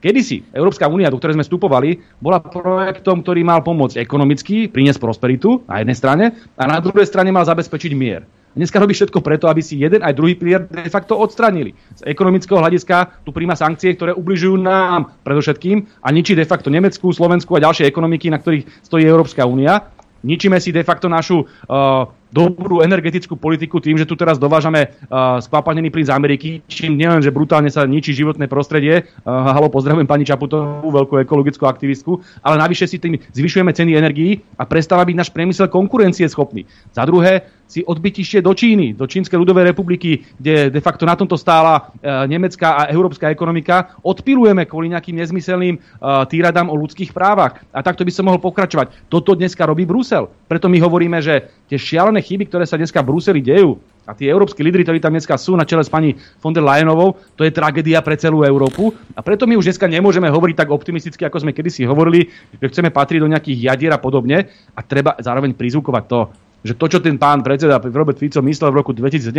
Speaker 10: Kedysi Európska únia, do ktorej sme vstupovali, bola projektom, ktorý mal pomôcť ekonomicky, priniesť prosperitu na jednej strane a na druhej strane mal zabezpečiť mier. Dneska robí všetko preto, aby si jeden aj druhý pilier de facto odstranili. Z ekonomického hľadiska tu príjma sankcie, ktoré ubližujú nám predovšetkým a ničí de facto Nemecku, Slovensku a ďalšie ekonomiky, na ktorých stojí Európska únia. Ničíme si de facto našu uh, dobrú energetickú politiku tým, že tu teraz dovážame uh, skvapanený plyn z Ameriky, čím nielen, že brutálne sa ničí životné prostredie. Uh, halo, pozdravujem pani Čaputovú, veľkú ekologickú aktivistku, ale navyše si tým zvyšujeme ceny energií a prestáva byť náš priemysel konkurencieschopný. Za druhé, si odbytište do Číny, do Čínskej ľudovej republiky, kde de facto na tomto stála e, nemecká a európska ekonomika, odpilujeme kvôli nejakým nezmyselným e, týradám o ľudských právach. A takto by som mohol pokračovať. Toto dneska robí Brusel. Preto my hovoríme, že tie šialené chyby, ktoré sa dneska v Bruseli dejú, a tí európsky lídry, ktorí tam dneska sú na čele s pani von der Leyenovou, to je tragédia pre celú Európu. A preto my už dneska nemôžeme hovoriť tak optimisticky, ako sme kedysi hovorili, že chceme patriť do nejakých jadier a podobne. A treba zároveň prizvukovať to, že to, čo ten pán predseda Robert Fico myslel v roku 2017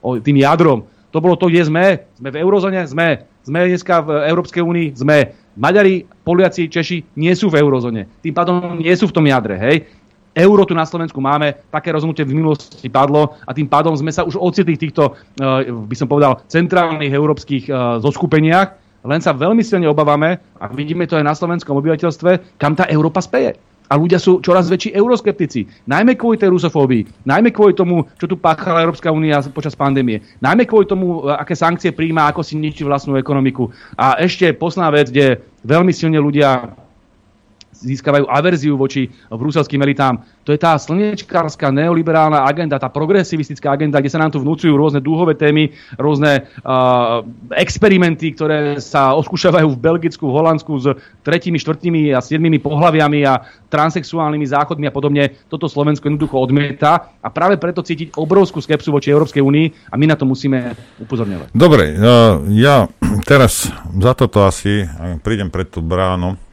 Speaker 10: o tým jadrom, to bolo to, kde sme. Sme v eurozóne? Sme. Sme dneska v Európskej únii? Sme. Maďari, Poliaci, Češi nie sú v eurozóne. Tým pádom nie sú v tom jadre. Hej? Euro tu na Slovensku máme, také rozhodnutie v minulosti padlo a tým pádom sme sa už ocitli v týchto, eh, by som povedal, centrálnych európskych eh, zoskupeniach, len sa veľmi silne obávame a vidíme to aj na slovenskom obyvateľstve, kam tá Európa speje. A ľudia sú čoraz väčší euroskeptici. Najmä kvôli tej rusofóbii, najmä kvôli tomu, čo tu páchala Európska únia počas pandémie, najmä kvôli tomu, e, aké sankcie príjma, ako si ničí vlastnú ekonomiku. A ešte posledná vec, kde veľmi silne ľudia získavajú averziu voči bruselským elitám. To je tá slnečkárska neoliberálna agenda, tá progresivistická agenda, kde sa nám tu vnúcujú rôzne dúhové témy, rôzne uh, experimenty, ktoré sa oskúšavajú v Belgicku, v Holandsku s tretími, štvrtými a siedmými pohľaviami a transexuálnymi záchodmi a podobne. Toto Slovensko jednoducho odmieta a práve preto cítiť obrovskú skepsu voči Európskej únii a my na to musíme upozorňovať.
Speaker 7: Dobre, uh, ja teraz za toto asi prídem pred tú bránu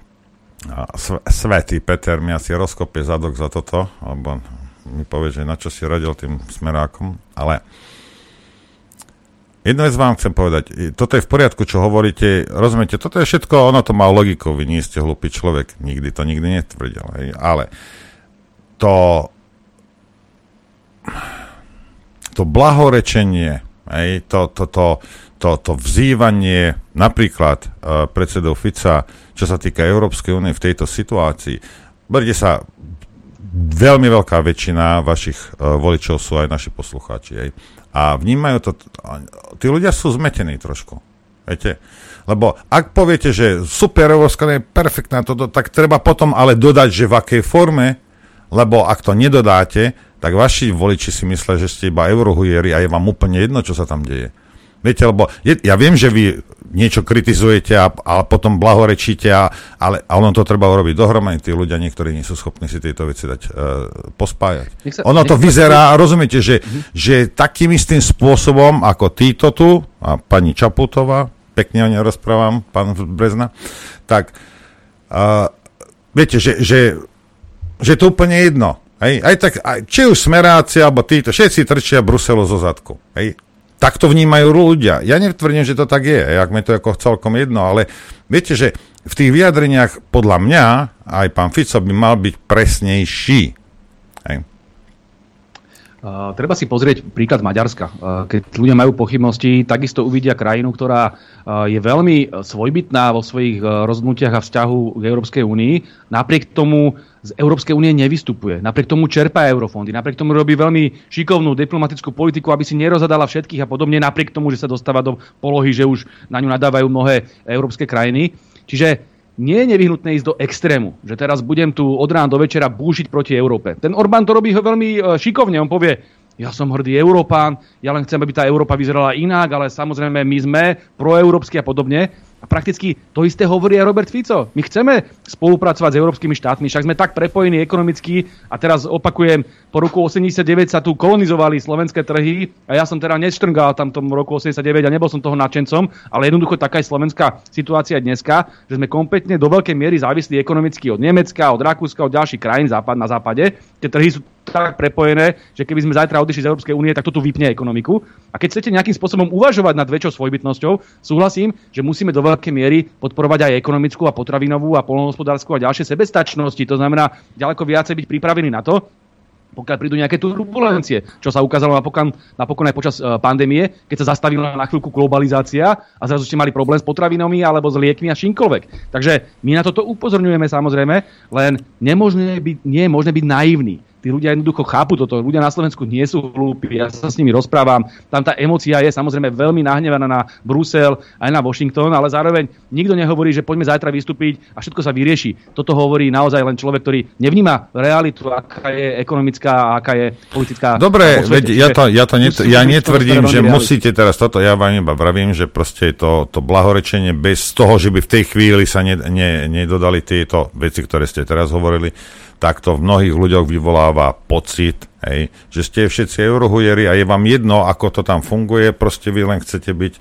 Speaker 7: Svetý Peter mi asi rozkopie zadok za toto, alebo mi povie, že na čo si radil tým smerákom, ale jednu vec vám chcem povedať, toto je v poriadku, čo hovoríte, rozumiete, toto je všetko, ono to má logiku, vy nie ste hlupý človek, nikdy to nikdy netvrdil, hej, ale to to blahorečenie, hej, to, to, to, to, to vzývanie napríklad uh, predsedov Fica, čo sa týka Európskej únie v tejto situácii, berte sa, veľmi veľká väčšina vašich uh, voličov sú aj naši poslucháči. Hej. A vnímajú to, tí ľudia sú zmetení trošku. Viete? Lebo ak poviete, že super Európska je perfektná, toto, tak treba potom ale dodať, že v akej forme, lebo ak to nedodáte, tak vaši voliči si myslia, že ste iba eurohujeri a je vám úplne jedno, čo sa tam deje. Viete, lebo je, ja viem, že vy niečo kritizujete a, a potom blahorečíte, a, ale a ono to treba urobiť dohromady. Tí ľudia niektorí nie sú schopní si tieto veci dať uh, pospájať.
Speaker 10: Nech sa-
Speaker 7: ono to
Speaker 10: nech sa-
Speaker 7: vyzerá, rozumiete, že, že takým istým spôsobom, ako títo tu, a pani Čaputová, pekne o nej rozprávam, pán Brezna, tak uh, viete, že, že, že to úplne jedno. Hej, aj tak, aj, či už smeráci, alebo títo, všetci trčia Bruselu zo zadku. Hej. Tak to vnímajú ľudia. Ja netvrdím, že to tak je, jak mi to ako celkom jedno, ale viete, že v tých vyjadreniach podľa mňa aj pán Fico by mal byť presnejší.
Speaker 10: Treba si pozrieť príklad Maďarska. Keď ľudia majú pochybnosti, takisto uvidia krajinu, ktorá je veľmi svojbytná vo svojich rozhodnutiach a vzťahu k Európskej únii. Napriek tomu z Európskej únie nevystupuje. Napriek tomu čerpá eurofondy. Napriek tomu robí veľmi šikovnú diplomatickú politiku, aby si nerozadala všetkých a podobne, napriek tomu, že sa dostáva do polohy, že už na ňu nadávajú mnohé európske krajiny. Čiže nie je nevyhnutné ísť do extrému, že teraz budem tu od rána do večera búšiť proti Európe. Ten Orbán to robí ho veľmi e, šikovne, on povie, ja som hrdý Európán, ja len chcem, aby tá Európa vyzerala inak, ale samozrejme my sme proeurópsky a podobne. A prakticky to isté hovorí aj Robert Fico. My chceme spolupracovať s európskymi štátmi, však sme tak prepojení ekonomicky a teraz opakujem, po roku 89 sa tu kolonizovali slovenské trhy a ja som teda neštrngal tam tom roku 89 a nebol som toho nadšencom, ale jednoducho taká je slovenská situácia dneska, že sme kompletne do veľkej miery závislí ekonomicky od Nemecka, od Rakúska, od ďalších krajín západ, na západe. Tie trhy sú tak prepojené, že keby sme zajtra odišli z Európskej únie, tak to tu vypne ekonomiku. A keď chcete nejakým spôsobom uvažovať nad väčšou svojbytnosťou, súhlasím, že musíme do veľkej miery podporovať aj ekonomickú a potravinovú a polnohospodárskú a ďalšie sebestačnosti. To znamená ďaleko viacej byť pripravení na to, pokiaľ prídu nejaké turbulencie, čo sa ukázalo napokon, napokon aj počas uh, pandémie, keď sa zastavila na chvíľku globalizácia a zrazu ste mali problém s potravinami alebo s liekmi a čímkoľvek. Takže my na toto upozorňujeme samozrejme, len nemožné byť, nie je možné byť naivný tí ľudia jednoducho chápu toto. Ľudia na Slovensku nie sú hlúpi, ja sa s nimi rozprávam. Tam tá emocia je samozrejme veľmi nahnevaná na Brusel aj na Washington, ale zároveň nikto nehovorí, že poďme zajtra vystúpiť a všetko sa vyrieši. Toto hovorí naozaj len človek, ktorý nevníma realitu, aká je ekonomická a aká je politická.
Speaker 7: Dobre, veď ja to, ja to net, ja netvrdím, že musíte teraz toto, ja vám iba pravím, že proste to, to blahorečenie bez toho, že by v tej chvíli sa ne, ne, nedodali tieto veci, ktoré ste teraz hovorili, tak to v mnohých ľuďoch vyvoláva pocit, hej, že ste všetci eurohujeri a je vám jedno, ako to tam funguje, proste vy len chcete byť,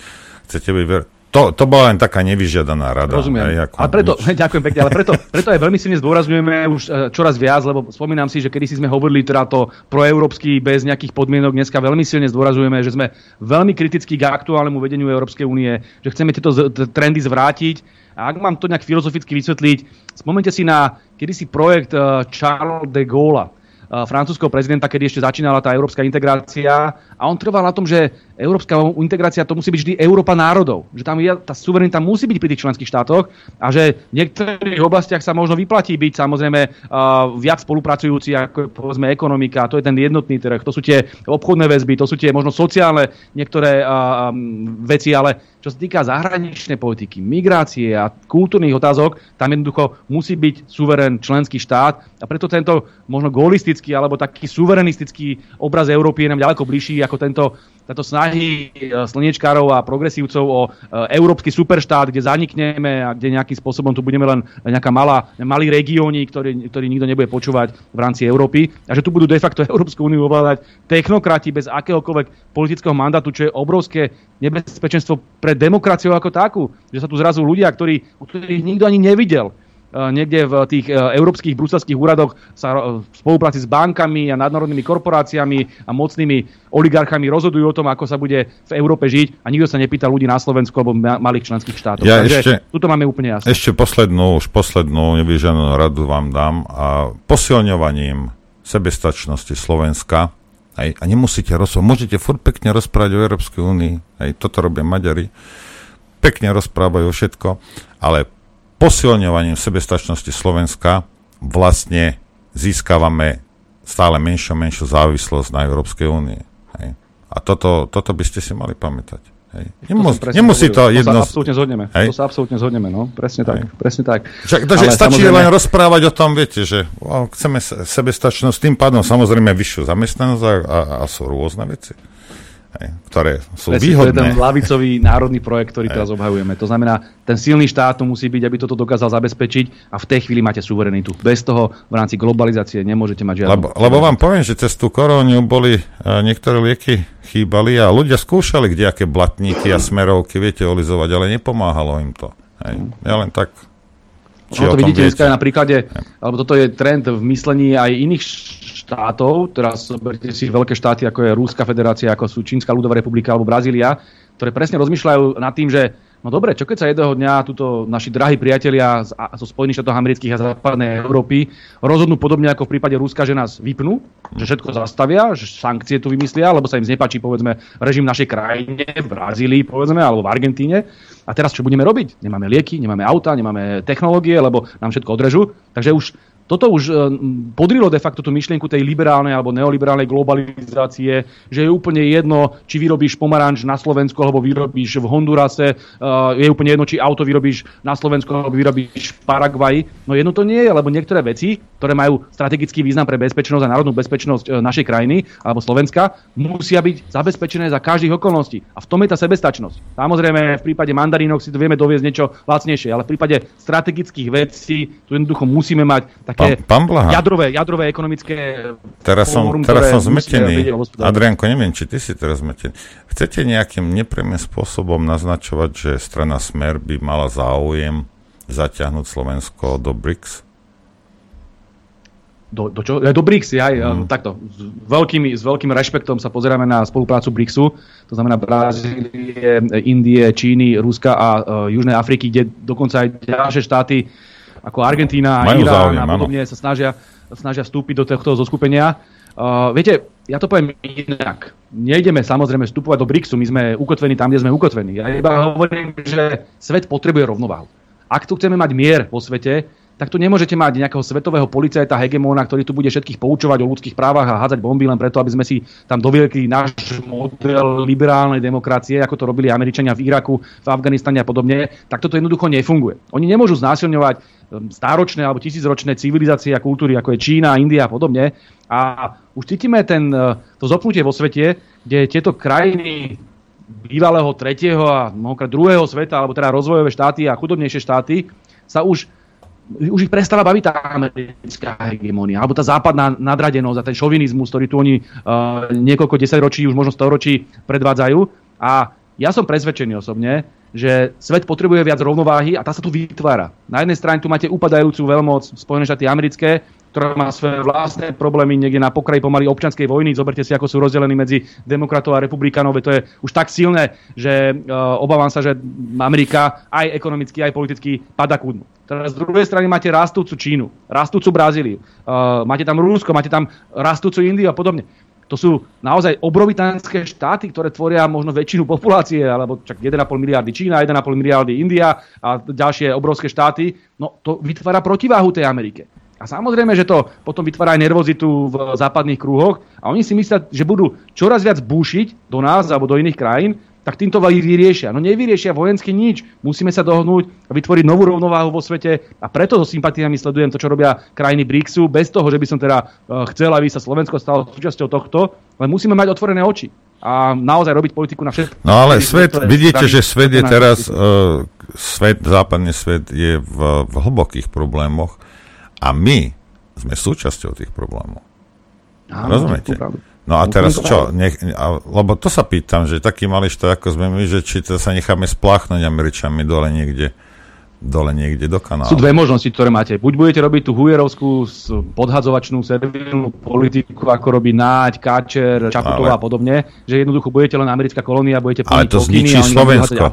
Speaker 7: chcete byť ver- to, to bola len taká nevyžiadaná rada.
Speaker 10: Rozumiem. Hej, ako a preto, nič. ďakujem pekne, ale preto, preto aj veľmi silne zdôrazňujeme už e, čoraz viac, lebo spomínam si, že kedy si sme hovorili teda to proeurópsky bez nejakých podmienok, dneska veľmi silne zdôrazňujeme, že sme veľmi kritickí k aktuálnemu vedeniu Európskej únie, že chceme tieto trendy zvrátiť. A ak mám to nejak filozoficky vysvetliť, spomente si na kedysi projekt uh, Charles de Gaulle, uh, francúzského prezidenta, kedy ešte začínala tá európska integrácia. A on trval na tom, že európska integrácia to musí byť vždy Európa národov. Že tam je, tá suverenita musí byť pri tých členských štátoch a že v niektorých oblastiach sa možno vyplatí byť samozrejme uh, viac spolupracujúci ako povedzme ekonomika, to je ten jednotný trh, to sú tie obchodné väzby, to sú tie možno sociálne niektoré uh, veci, ale čo sa týka zahraničnej politiky, migrácie a kultúrnych otázok, tam jednoducho musí byť suverén členský štát a preto tento možno golistický alebo taký suverenistický obraz Európy je nám ďaleko bližší ako tento táto snahy e, slniečkárov a progresívcov o e, európsky superštát, kde zanikneme a kde nejakým spôsobom tu budeme len nejaká malá, malý regióni, ktorý, ktorý nikto nebude počúvať v rámci Európy a že tu budú de facto Európsku úniu ovládať technokrati bez akéhokoľvek politického mandátu, čo je obrovské nebezpečenstvo pre demokraciu ako takú. Že sa tu zrazu ľudia, ktorí, ktorých nikto ani nevidel, niekde v tých e, európskych bruselských úradoch sa e, v spolupráci s bankami a nadnárodnými korporáciami a mocnými oligarchami rozhodujú o tom, ako sa bude v Európe žiť a nikto sa nepýta ľudí na Slovensku alebo malých členských štátov.
Speaker 7: Ja Takže ešte,
Speaker 10: tuto máme úplne jasné.
Speaker 7: Ešte poslednú, už poslednú nevyženú radu vám dám a posilňovaním sebestačnosti Slovenska aj, a nemusíte rozprávať, môžete furt pekne rozprávať o Európskej únii, aj toto robia Maďari, pekne rozprávajú všetko, ale posilňovaním sebestačnosti Slovenska vlastne získavame stále menšiu a menšiu závislosť na Európskej únie. Hej. A toto, toto by ste si mali pamätať. Hej. Nemus, to nemusí to jedno...
Speaker 10: To sa absolútne zhodneme. Hej. To sa absolútne zhodneme, no. Presne tak. Hej. Presne tak.
Speaker 7: Však, takže stačí samozrejme... len rozprávať o tom, viete, že o, chceme sebestačnosť, tým pádom samozrejme vyššiu zamestnanosť a, a, a sú rôzne veci ktoré sú Presne, výhodné.
Speaker 10: To je ten lavicový národný projekt, ktorý teraz obhajujeme. To znamená, ten silný štát tu musí byť, aby toto dokázal zabezpečiť a v tej chvíli máte suverenitu. Bez toho v rámci globalizácie nemôžete mať žiadnu...
Speaker 7: Lebo, lebo vám poviem, že cez tú koróniu boli uh, niektoré lieky chýbali a ľudia skúšali kdejaké blatníky a smerovky, viete, olizovať, ale nepomáhalo im to. Hej. Ja len tak
Speaker 10: či no to vidíte dneska na príklade, alebo toto je trend v myslení aj iných štátov, teraz berte si veľké štáty, ako je Rúska federácia, ako sú Čínska ľudová republika alebo Brazília, ktoré presne rozmýšľajú nad tým, že No dobre, čo keď sa jedného dňa túto naši drahí priatelia zo Spojených štátov amerických a západnej Európy rozhodnú podobne ako v prípade Ruska, že nás vypnú, že všetko zastavia, že sankcie tu vymyslia, lebo sa im znepačí povedzme režim našej krajine, v Brazílii povedzme, alebo v Argentíne. A teraz čo budeme robiť? Nemáme lieky, nemáme auta, nemáme technológie, lebo nám všetko odrežú. Takže už toto už e, podrilo de facto tú myšlienku tej liberálnej alebo neoliberálnej globalizácie, že je úplne jedno, či vyrobíš pomaranč na Slovensku alebo vyrobíš v Hondurase, e, je úplne jedno, či auto vyrobíš na Slovensku alebo vyrobíš v Paraguaji. No jedno to nie je, lebo niektoré veci, ktoré majú strategický význam pre bezpečnosť a národnú bezpečnosť e, našej krajiny alebo Slovenska, musia byť zabezpečené za každých okolností. A v tom je tá sebestačnosť. Samozrejme, v prípade mandarínok si to vieme doviezť niečo lacnejšie, ale v prípade strategických vecí tu jednoducho musíme mať také
Speaker 7: pán, pán
Speaker 10: jadrové, jadrové ekonomické
Speaker 7: Teraz som, fórum, teraz som zmetený. Adrianko, neviem, či ty si teraz zmetený. Chcete nejakým nepriamým spôsobom naznačovať, že strana Smer by mala záujem zaťahnuť Slovensko do BRICS?
Speaker 10: Do, do, čo? do BRICS, ja, mm. takto. S, veľkými, s veľkým rešpektom sa pozeráme na spoluprácu BRICSu, to znamená Brazílie, Indie, Číny, Ruska a uh, Južnej Afriky, kde dokonca aj ďalšie štáty ako Argentína a Irán a podobne sa snažia, snažia vstúpiť do tohto zoskupenia. Uh, viete, ja to poviem inak. Nejdeme samozrejme vstupovať do BRICSu, my sme ukotvení tam, kde sme ukotvení. Ja iba hovorím, že svet potrebuje rovnováhu. Ak tu chceme mať mier vo svete, tak tu nemôžete mať nejakého svetového policajta, hegemóna, ktorý tu bude všetkých poučovať o ľudských právach a hádzať bomby len preto, aby sme si tam doviekli náš model liberálnej demokracie, ako to robili Američania v Iraku, v Afganistane a podobne, tak toto jednoducho nefunguje. Oni nemôžu znásilňovať um, stáročné alebo tisícročné civilizácie a kultúry, ako je Čína, India a podobne. A už cítime ten, uh, to zopnutie vo svete, kde tieto krajiny bývalého tretieho a mnohokrát druhého sveta, alebo teda rozvojové štáty a chudobnejšie štáty, sa už už ich prestala baviť tá americká hegemonia, alebo tá západná nadradenosť a ten šovinizmus, ktorý tu oni uh, niekoľko desaťročí, už možno storočí predvádzajú. A ja som presvedčený osobne, že svet potrebuje viac rovnováhy a tá sa tu vytvára. Na jednej strane tu máte upadajúcu veľmoc Spojené štáty americké, ktorá má svoje vlastné problémy niekde na pokraji pomaly občanskej vojny. Zoberte si, ako sú rozdelení medzi demokratov a republikánov. To je už tak silné, že uh, obávam sa, že Amerika aj ekonomicky, aj politicky pada ku dnu. Teraz z druhej strany máte rastúcu Čínu, rastúcu Brazíliu, uh, máte tam Rusko, máte tam rastúcu Indiu a podobne. To sú naozaj obrovitánske štáty, ktoré tvoria možno väčšinu populácie, alebo čak 1,5 miliardy Čína, 1,5 miliardy India a ďalšie obrovské štáty. No to vytvára protiváhu tej Amerike. A samozrejme, že to potom vytvára aj nervozitu v západných krúhoch a oni si myslia, že budú čoraz viac búšiť do nás alebo do iných krajín, tak týmto vyriešia. No nevyriešia vojensky nič. Musíme sa dohnúť a vytvoriť novú rovnováhu vo svete a preto so sympatiami sledujem to, čo robia krajiny BRICSu, bez toho, že by som teda uh, chcel, aby sa Slovensko stalo súčasťou tohto, ale musíme mať otvorené oči a naozaj robiť politiku na všetko.
Speaker 7: No ale svet, vidíte, že svet je teraz, uh, svet, západný svet je v, v hlbokých problémoch a my sme súčasťou tých problémov. Áno, Rozumiete? No a teraz čo? Nech, a, lebo to sa pýtam, že taký malý štát, ako sme my, že či to sa necháme spláchnuť Američanmi dole niekde dole niekde do kanálu.
Speaker 10: Sú dve možnosti, ktoré máte. Buď budete robiť tú hujerovskú podhadzovačnú servilnú politiku, ako robí Náď, Káčer, Čaputová ale... a podobne, že jednoducho budete len americká kolónia, budete
Speaker 7: plniť Ale to zničí Slovensko.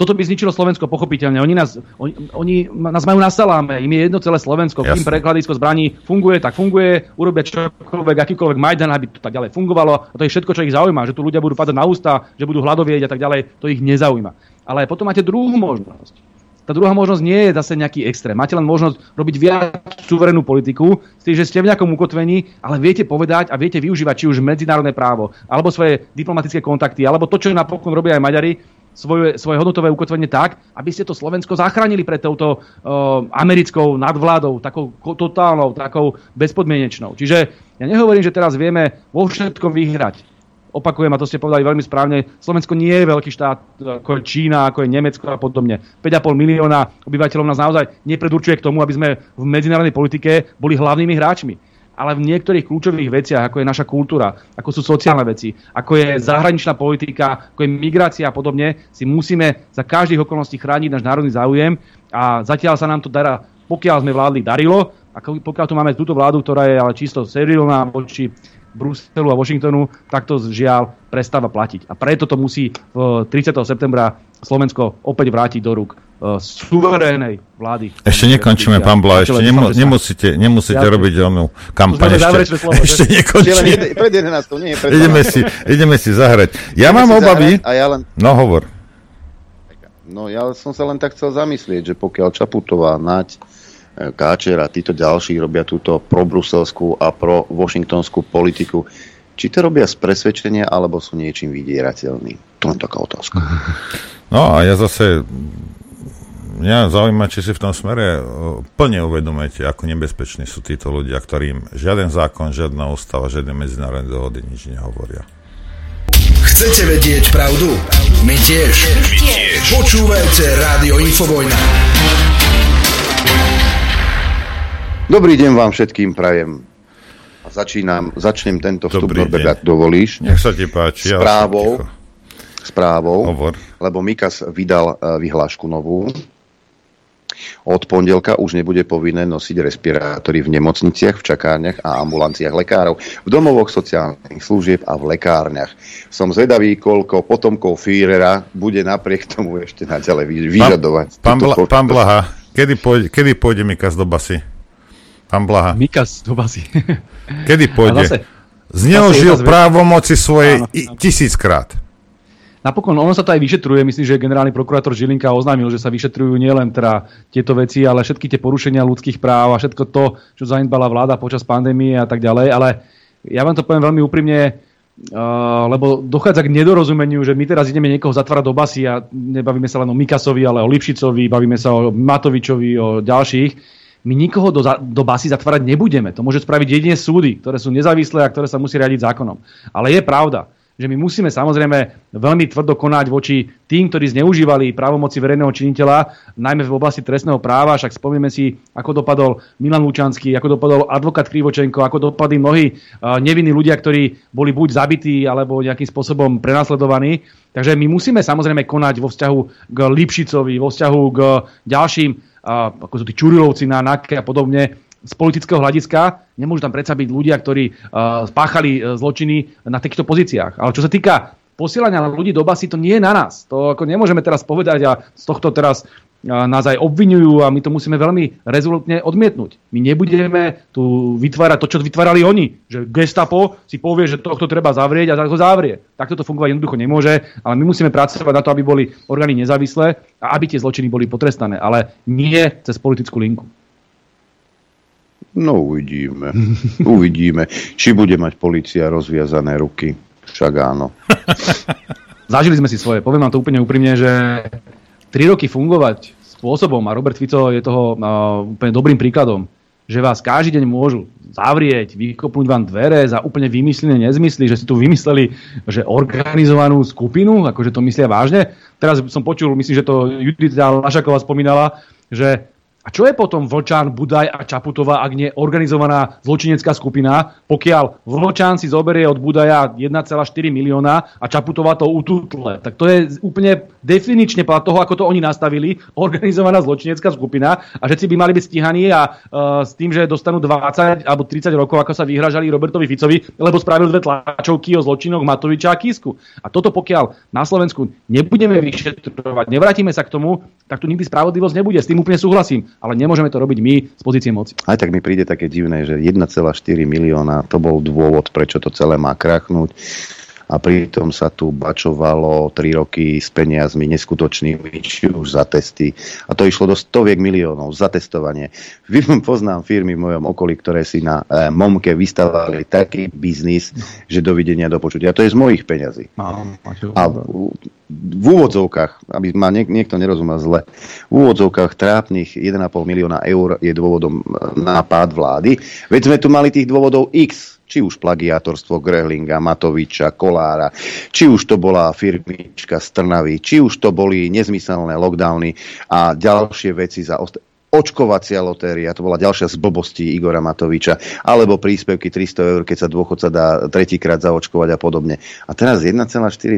Speaker 10: Toto by zničilo Slovensko pochopiteľne. Oni nás, oni, oni nás majú na saláme, im je jedno celé Slovensko. Kým prekladisko zbraní funguje, tak funguje, urobia čokoľvek, akýkoľvek Majdan, aby to tak ďalej fungovalo. A to je všetko, čo ich zaujíma, že tu ľudia budú padať na ústa, že budú hľadovieť a tak ďalej, to ich nezaujíma. Ale potom máte druhú možnosť. Tá druhá možnosť nie je zase nejaký extrém. Máte len možnosť robiť viac suverénnu politiku, s tým, že ste v nejakom ukotvení, ale viete povedať a viete využívať či už medzinárodné právo, alebo svoje diplomatické kontakty, alebo to, čo napokon robia aj Maďari, svoje, svoje hodnotové ukotvenie tak, aby ste to Slovensko zachránili pred touto uh, americkou nadvládou, takou totálnou, takou bezpodmienečnou. Čiže ja nehovorím, že teraz vieme vo všetkom vyhrať. Opakujem, a to ste povedali veľmi správne, Slovensko nie je veľký štát, ako je Čína, ako je Nemecko a podobne. 5,5 milióna obyvateľov nás naozaj nepredurčuje k tomu, aby sme v medzinárodnej politike boli hlavnými hráčmi ale v niektorých kľúčových veciach, ako je naša kultúra, ako sú sociálne veci, ako je zahraničná politika, ako je migrácia a podobne, si musíme za každých okolností chrániť náš národný záujem a zatiaľ sa nám to dará, pokiaľ sme vládli, darilo, a pokiaľ tu máme túto vládu, ktorá je ale čisto serilná voči Bruselu a Washingtonu, tak to žiaľ prestáva platiť. A preto to musí 30. septembra Slovensko opäť vrátiť do rúk suverénej vlády.
Speaker 7: Ešte nekončíme, pán Bla, ešte nemu, nemusíte, nemusíte ja, robiť onú kampaň. Ešte, slovo, ešte nekončíme.
Speaker 1: Pred 11, nie pred
Speaker 7: ideme, si, ideme si zahrať. Ja ideme mám obavy.
Speaker 1: A ja len...
Speaker 7: No hovor.
Speaker 1: No ja som sa len tak chcel zamyslieť, že pokiaľ Čaputová, Nať, e, Káčer a títo ďalší robia túto pro-bruselskú a pro-washingtonskú politiku, či to robia z presvedčenia, alebo sú niečím vydierateľní? To je taká otázka.
Speaker 7: No a ja zase, mňa zaujíma, či si v tom smere plne uvedomujete, ako nebezpeční sú títo ľudia, ktorým žiaden zákon, žiadna ústava, žiadne medzinárodné dohody nič nehovoria.
Speaker 9: Chcete vedieť pravdu? My tiež. My tiež. Počúvajte Rádio Infovojna.
Speaker 1: Dobrý deň vám všetkým prajem. Začínam, začnem tento vstup, Norbert, ak dovolíš.
Speaker 7: Nech sa ti páči.
Speaker 1: Správou, ja správou,
Speaker 7: Hovor.
Speaker 1: lebo Mikas vydal e, vyhlášku novú. Od pondelka už nebude povinné nosiť respirátory v nemocniciach, v čakárniach a ambulanciách lekárov, v domovoch sociálnych služieb a v lekárniach. Som zvedavý, koľko potomkov Führera bude napriek tomu ešte naďalej vyžadovať.
Speaker 7: Pán, pán, pán Blaha, kedy pôjde, kedy pôjde Mikas do basy? Pán Blaha.
Speaker 10: Mikas do basy.
Speaker 7: kedy pôjde? Zneužil právomoci svojej tisíckrát.
Speaker 10: Napokon ono sa to aj vyšetruje, myslím, že generálny prokurátor Žilinka oznámil, že sa vyšetrujú nielen teda tieto veci, ale všetky tie porušenia ľudských práv a všetko to, čo zanedbala vláda počas pandémie a tak ďalej. Ale ja vám to poviem veľmi úprimne, Uh, lebo dochádza k nedorozumeniu, že my teraz ideme niekoho zatvárať do basy a nebavíme sa len o Mikasovi, ale o Lipšicovi, bavíme sa o Matovičovi, o ďalších. My nikoho do, do basy zatvárať nebudeme. To môže spraviť jedine súdy, ktoré sú nezávislé a ktoré sa musí riadiť zákonom. Ale je pravda, že my musíme samozrejme veľmi tvrdo konať voči tým, ktorí zneužívali právomoci verejného činiteľa, najmä v oblasti trestného práva, však spomíme si, ako dopadol Milan Lučanský, ako dopadol advokát Krivočenko, ako dopadli mnohí uh, nevinní ľudia, ktorí boli buď zabití alebo nejakým spôsobom prenasledovaní. Takže my musíme samozrejme konať vo vzťahu k Lipšicovi, vo vzťahu k ďalším, uh, ako sú tí Čurilovci na NAKE a podobne, z politického hľadiska. Nemôžu tam predsa byť ľudia, ktorí uh, spáchali uh, zločiny na takýchto pozíciách. Ale čo sa týka posielania ľudí do basy, to nie je na nás. To ako nemôžeme teraz povedať a z tohto teraz uh, nás aj obvinujú a my to musíme veľmi rezolutne odmietnúť. My nebudeme tu vytvárať to, čo vytvárali oni. Že gestapo si povie, že tohto treba zavrieť a ho zavrie. Takto to fungovať jednoducho nemôže, ale my musíme pracovať na to, aby boli orgány nezávislé a aby tie zločiny boli potrestané, ale nie cez politickú linku.
Speaker 1: No uvidíme. uvidíme. Či bude mať policia rozviazané ruky. Však áno.
Speaker 10: Zažili sme si svoje. Poviem vám to úplne úprimne, že 3 roky fungovať spôsobom, a Robert Fico je toho uh, úplne dobrým príkladom, že vás každý deň môžu zavrieť, vykopnúť vám dvere za úplne vymyslené nezmysly, že si tu vymysleli, že organizovanú skupinu, akože to myslia vážne. Teraz som počul, myslím, že to Judita Lašaková spomínala, že a čo je potom Vlčan, Budaj a Čaputová, ak nie organizovaná zločinecká skupina, pokiaľ Vlčan si zoberie od Budaja 1,4 milióna a Čaputová to ututle. Tak to je úplne definične podľa toho, ako to oni nastavili, organizovaná zločinecká skupina a všetci by mali byť stíhaní a uh, s tým, že dostanú 20 alebo 30 rokov, ako sa vyhražali Robertovi Ficovi, lebo spravil dve tlačovky o zločinoch Matoviča a Kisku. A toto pokiaľ na Slovensku nebudeme vyšetrovať, nevrátime sa k tomu, tak tu nikdy spravodlivosť nebude. S tým úplne súhlasím ale nemôžeme to robiť my z pozície moci.
Speaker 1: Aj tak mi príde také divné, že 1,4 milióna to bol dôvod, prečo to celé má krachnúť a pritom sa tu bačovalo 3 roky s peniazmi neskutočnými, či už za testy. A to išlo do stoviek miliónov za testovanie. Poznám firmy v mojom okolí, ktoré si na e, Momke vystavali taký biznis, že dovidenia do počutia. A to je z mojich peňazí. A v, v úvodzovkách, aby ma niek- niekto nerozumel zle, v úvodzovkách trápnych 1,5 milióna eur je dôvodom e, nápad vlády. Veď sme tu mali tých dôvodov X či už plagiátorstvo Grehlinga, Matoviča, Kolára, či už to bola firmička z Trnavy, či už to boli nezmyselné lockdowny a ďalšie veci za ost- očkovacia lotéria, to bola ďalšia z blbostí Igora Matoviča, alebo príspevky 300 eur, keď sa dôchodca dá tretíkrát zaočkovať a podobne. A teraz 1,4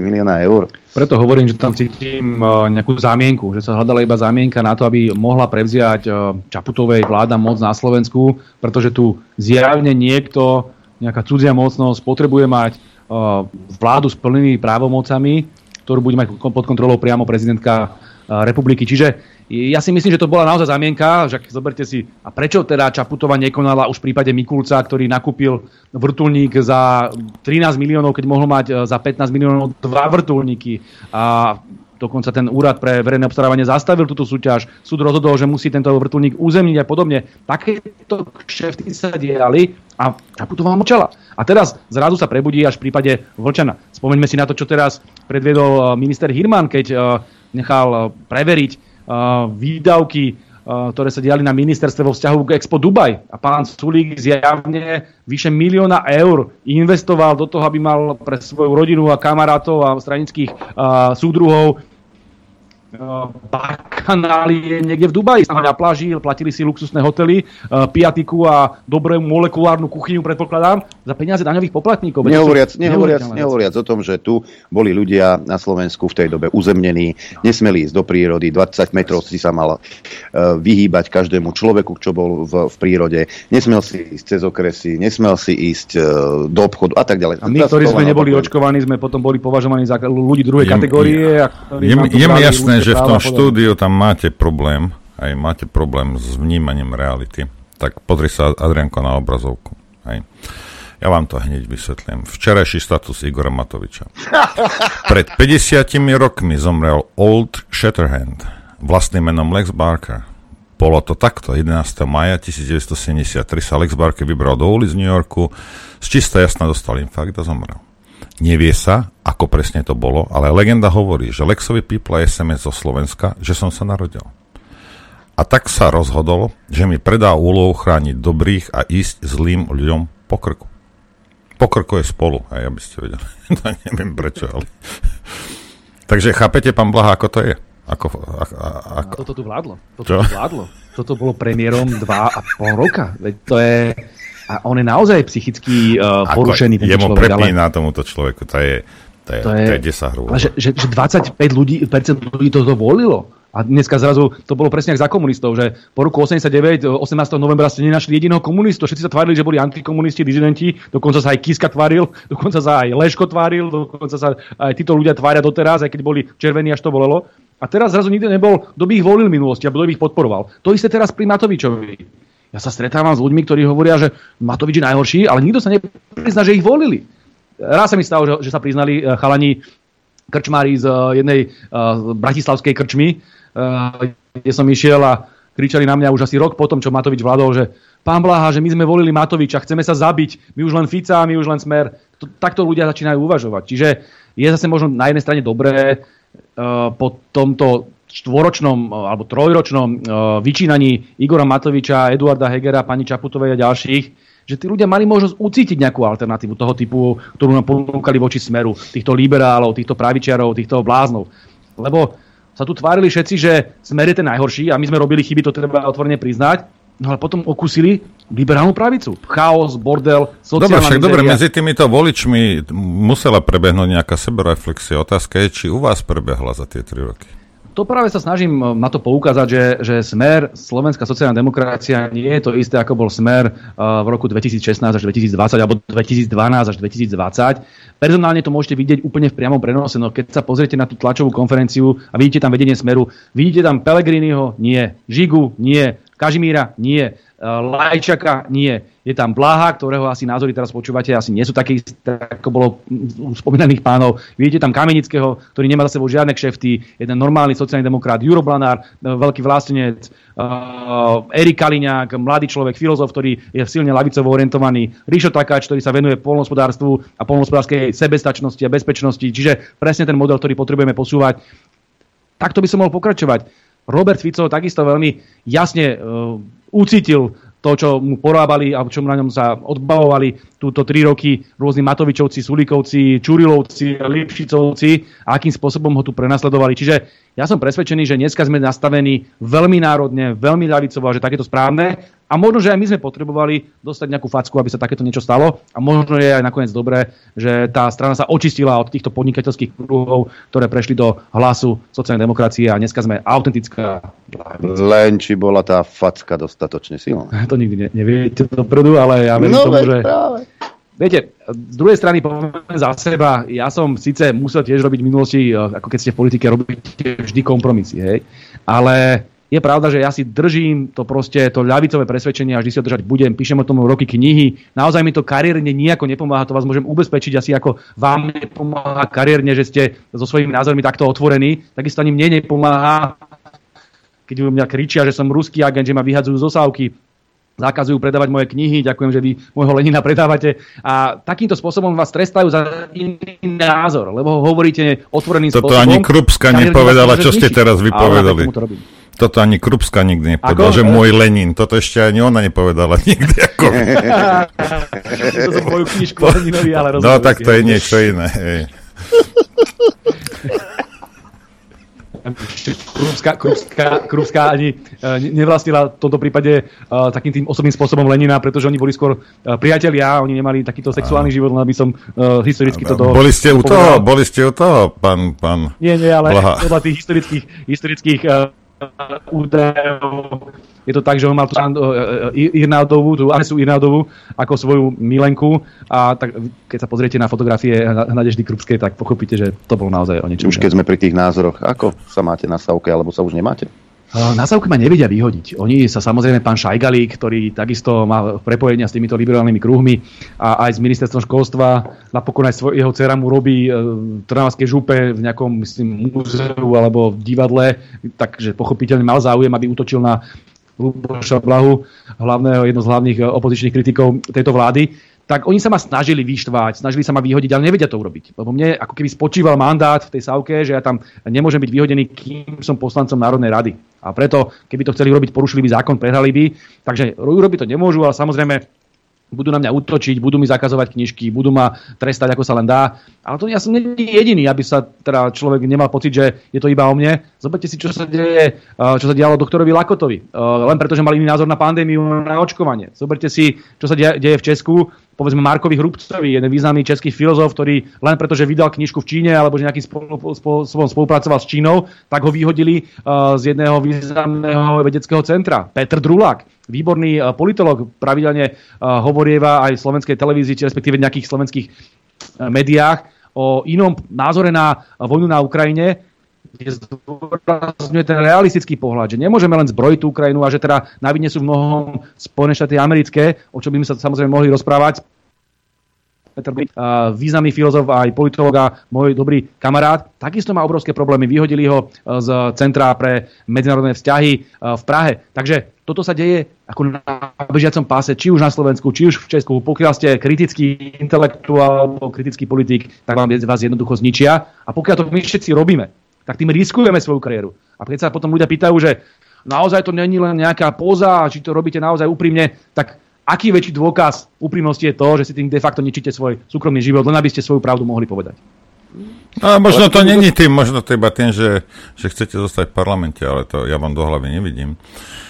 Speaker 1: milióna eur.
Speaker 10: Preto hovorím, že tam cítim uh, nejakú zámienku, že sa hľadala iba zámienka na to, aby mohla prevziať uh, Čaputovej vláda moc na Slovensku, pretože tu zjavne niekto nejaká cudzia mocnosť potrebuje mať uh, vládu s plnými právomocami, ktorú bude mať pod kontrolou priamo prezidentka uh, republiky. Čiže ja si myslím, že to bola naozaj zamienka, že zoberte si, a prečo teda Čaputová nekonala už v prípade Mikulca, ktorý nakúpil vrtulník za 13 miliónov, keď mohol mať e, za 15 miliónov dva vrtulníky. A dokonca ten úrad pre verejné obstarávanie zastavil túto súťaž. Súd rozhodol, že musí tento vrtulník uzemniť a podobne. Takéto kšefty sa diali a Čaputová mlčala. A teraz zrazu sa prebudí až v prípade Vlčana. Spomeňme si na to, čo teraz predviedol e, minister Hirman, keď e, nechal preveriť výdavky, ktoré sa diali na ministerstve vo vzťahu k Expo Dubaj. A pán Sulík zjavne vyše milióna eur investoval do toho, aby mal pre svoju rodinu a kamarátov a stranických súdruhov bakanálie niekde v Dubaji, na pláži, platili si luxusné hotely, piatiku a dobrú molekulárnu kuchyňu, predpokladám, za peniaze daňových poplatníkov.
Speaker 1: Nehovoriac, nehovoriac, nehovoriac o tom, že tu boli ľudia na Slovensku v tej dobe uzemnení, nesmeli ísť do prírody, 20 metrov si sa mal vyhýbať každému človeku, čo bol v, v prírode, nesmel si ísť cez okresy, nesmel si ísť do obchodu a tak ďalej.
Speaker 10: A my, ktorí sme neboli očkovaní, sme potom boli považovaní za ľudí druhej kategórie.
Speaker 7: Je, je, je mi jasné, že v tom štúdiu tam máte problém, aj máte problém s vnímaním reality, tak pozri sa Adrianko na obrazovku. Aj. Ja vám to hneď vysvetlím. Včerajší status Igora Matoviča. Pred 50 rokmi zomrel Old Shatterhand, vlastným menom Lex Barker. Bolo to takto. 11. maja 1973 sa Lex Barker vybral do ulic New Yorku, z čista jasna dostal infarkt a zomrel. Nevie sa, ako presne to bolo, ale legenda hovorí, že Lexovi pípla SMS zo Slovenska, že som sa narodil. A tak sa rozhodol, že mi predá úlohu chrániť dobrých a ísť zlým ľuďom po krku. Po krku je spolu, aj aby ste vedeli. to neviem prečo, ale... Takže chápete, pán Blaha, ako to je? Ako, ako,
Speaker 10: ako... Toto tu vládlo. Toto tu vládlo. Toto bolo premiérom dva a pol roka. Veď to je a on je naozaj psychicky uh, porušený.
Speaker 7: Ako, jemu prepína ale... tomuto človeku, to je, to je, to je, to je 10 hrú.
Speaker 10: Že, že, že 25 ľudí, percent ľudí toto volilo. A dneska zrazu to bolo presne ako za komunistov, že po roku 89, 18. novembra ste nenašli jediného komunistu, všetci sa tvárili, že boli antikomunisti, dizidenti, dokonca sa aj Kiska tváril, dokonca sa aj Leško tváril, dokonca sa aj títo ľudia tvária doteraz, aj keď boli červení, až to bolelo. A teraz zrazu nikto nebol, kto by ich volil v minulosti, alebo kto by ich podporoval. To isté teraz pri Matovičovi. Ja sa stretávam s ľuďmi, ktorí hovoria, že Matovič je najhorší, ale nikto sa neprizná, že ich volili. Raz sa mi stalo, že, že sa priznali uh, chalani krčmári z uh, jednej uh, bratislavskej krčmy, kde som išiel a kričali na mňa už asi rok potom, čo Matovič vládol, že pán Blaha, že my sme volili Matoviča, chceme sa zabiť, my už len Fica, my už len Smer. To, takto ľudia začínajú uvažovať. Čiže je zase možno na jednej strane dobré uh, po tomto štvoročnom alebo trojročnom e, vyčínaní Igora Matoviča, Eduarda Hegera, pani Čaputovej a ďalších, že tí ľudia mali možnosť ucítiť nejakú alternatívu toho typu, ktorú nám ponúkali voči smeru, týchto liberálov, týchto pravičiarov, týchto bláznov. Lebo sa tu tvárili všetci, že smer je ten najhorší a my sme robili chyby, to treba otvorene priznať. No ale potom okusili liberálnu pravicu. Chaos, bordel, sociálna
Speaker 7: Dobre, však dobre, medzi týmito voličmi musela prebehnúť nejaká sebereflexia. Otázka je, či u vás prebehla za tie tri roky
Speaker 10: to práve sa snažím eh, na to poukázať, že, že smer Slovenská sociálna demokracia nie je to isté, ako bol smer uh, v roku 2016 až 2020 alebo 2012 až 2020. Personálne to môžete vidieť úplne v priamom prenose, no keď sa pozriete na tú tlačovú konferenciu a vidíte tam vedenie smeru, vidíte tam Pelegriniho? Nie. Žigu? Nie. Kažimíra? Nie. Uh, Lajčaka? Nie je tam Blaha, ktorého asi názory teraz počúvate, asi nie sú také, ako bolo u spomínaných pánov. Vidíte tam Kamenického, ktorý nemá za sebou žiadne kšefty, jeden normálny sociálny demokrat, Juro Blanár, e, veľký vlastenec, uh, Erik Kaliňák, mladý človek, filozof, ktorý je silne lavicovo orientovaný, Ríšo Takáč, ktorý sa venuje polnospodárstvu a polnospodárskej sebestačnosti a bezpečnosti. Čiže presne ten model, ktorý potrebujeme posúvať. Takto by som mohol pokračovať. Robert Fico takisto veľmi jasne uh, ucítil to, čo mu porábali a čo na ňom sa odbavovali túto tri roky rôzni Matovičovci, Sulikovci, Čurilovci, Lipšicovci a akým spôsobom ho tu prenasledovali. Čiže ja som presvedčený, že dneska sme nastavení veľmi národne, veľmi ľavicovo a že takéto správne. A možno, že aj my sme potrebovali dostať nejakú facku, aby sa takéto niečo stalo. A možno je aj nakoniec dobré, že tá strana sa očistila od týchto podnikateľských kruhov, ktoré prešli do hlasu sociálnej demokracie a dneska sme autentická.
Speaker 1: Len či bola tá facka dostatočne silná.
Speaker 10: To nikdy ne, neviete dopredu, ale ja verím
Speaker 1: no,
Speaker 10: tomu, že...
Speaker 1: Práve.
Speaker 10: Viete, z druhej strany poviem za seba, ja som síce musel tiež robiť v minulosti, ako keď ste v politike, robíte vždy kompromisy, hej, ale je pravda, že ja si držím to proste, to ľavicové presvedčenie a vždy si ho držať budem, píšem o tom roky knihy, naozaj mi to kariérne nejako nepomáha, to vás môžem ubezpečiť, asi ako vám nepomáha kariérne, že ste so svojimi názormi takto otvorení, takisto ani mne nepomáha, keď u mňa kričia, že som ruský agent, že ma vyhadzujú zo sávky, zakazujú predávať moje knihy, ďakujem, že vy môjho Lenina predávate. A takýmto spôsobom vás trestajú za iný názor, lebo hovoríte otvoreným
Speaker 7: Toto
Speaker 10: spôsobom.
Speaker 7: ani Krupska nepovedala, čo ste teraz vypovedali. Toto ani Krupska nikdy nepovedala, že môj Lenin. Toto ešte ani ona nepovedala nikdy. Ako...
Speaker 10: to som moju knižku Leninovi, ale
Speaker 7: No tak to je niečo iné.
Speaker 10: Krupská, Krupská, Krupská ani uh, nevlastnila v tomto prípade uh, takým tým osobným spôsobom Lenina, pretože oni boli skôr uh, priatelia, oni nemali takýto sexuálny život, len aby som uh, historicky toto...
Speaker 7: Boli ste u toho, boli ste u toho, pán... pán
Speaker 10: nie, nie, ale podľa tých historických, historických uh, údajov je to tak, že on mal tú Irnaudovú, tú Anesu Irnaudovú ako svoju milenku a tak, keď sa pozriete na fotografie Nadeždy Krupskej, tak pochopíte, že to bolo naozaj o niečom.
Speaker 1: Už keď sme pri tých názoroch, ako sa máte na Savke, alebo sa už nemáte?
Speaker 10: Na Savke ma nevedia vyhodiť. Oni sa samozrejme, pán Šajgalík, ktorý takisto má prepojenia s týmito liberálnymi kruhmi a aj s ministerstvom školstva, napokon aj svoj, jeho dcera mu robí v Trnavskej župe v nejakom myslím, múzeu alebo v divadle, takže pochopiteľne mal záujem, aby útočil na Luboša Blahu, hlavného, jedno z hlavných opozičných kritikov tejto vlády, tak oni sa ma snažili vyštvať, snažili sa ma vyhodiť, ale nevedia to urobiť. Lebo mne ako keby spočíval mandát v tej savke, že ja tam nemôžem byť vyhodený, kým som poslancom Národnej rady. A preto, keby to chceli robiť, porušili by zákon, prehrali by. Takže urobiť to nemôžu, ale samozrejme budú na mňa útočiť, budú mi zakazovať knižky, budú ma trestať, ako sa len dá. Ale to ja som jediný, aby sa teda človek nemal pocit, že je to iba o mne. Zoberte si, čo sa deje, čo sa dialo doktorovi Lakotovi. Len preto, že mal iný názor na pandémiu, na očkovanie. Zoberte si, čo sa deje v Česku, povedzme Markovi Hrubcovi, jeden významný český filozof, ktorý len preto, že vydal knižku v Číne alebo že nejakým spôsobom spolupracoval s Čínou, tak ho vyhodili z jedného významného vedeckého centra. Petr Drulák, výborný politolog, pravidelne hovorieva aj v slovenskej televízii, či respektíve v nejakých slovenských médiách o inom názore na vojnu na Ukrajine, zdôrazňuje ten realistický pohľad, že nemôžeme len zbrojiť tú Ukrajinu a že teda na sú v mnohom Spojené štáty americké, o čom by sme sa samozrejme mohli rozprávať. Petr významný filozof a aj politolog a môj dobrý kamarát, takisto má obrovské problémy. Vyhodili ho z Centra pre medzinárodné vzťahy v Prahe. Takže toto sa deje ako na bežiacom páse, či už na Slovensku, či už v Česku. Pokiaľ ste kritický intelektuál alebo kritický politik, tak vám vás jednoducho zničia. A pokiaľ to my všetci robíme, tak tým riskujeme svoju kariéru. A keď sa potom ľudia pýtajú, že naozaj to není len nejaká póza, či to robíte naozaj úprimne, tak aký väčší dôkaz úprimnosti je to, že si tým de facto ničíte svoj súkromný život, len aby ste svoju pravdu mohli povedať.
Speaker 7: No, možno to není tým, možno to iba tým, že, že chcete zostať v parlamente, ale to ja vám do hlavy nevidím.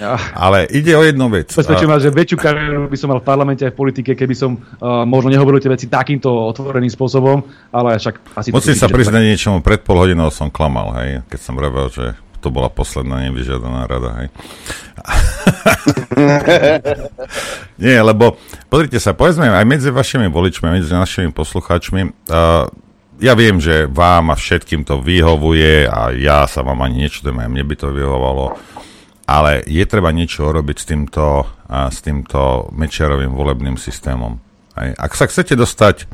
Speaker 7: Ja. Ale ide o jednu vec.
Speaker 10: Presvedčujem vás, že väčšiu kariéru by som mal v parlamente aj v politike, keby som uh, možno nehovoril tie veci takýmto otvoreným spôsobom, ale však asi...
Speaker 7: Musím sa priznať niečomu, pred pol hodinou som klamal, hej, keď som revel, že to bola posledná nevyžiadaná rada, hej. Nie, lebo pozrite sa, povedzme aj medzi vašimi voličmi, medzi našimi poslucháčmi, uh, ja viem, že vám a všetkým to vyhovuje a ja sa vám ani nečudujem, aj mne by to vyhovovalo, ale je treba niečo urobiť s týmto, a, s týmto Mečiarovým volebným systémom. Aj, ak sa chcete dostať,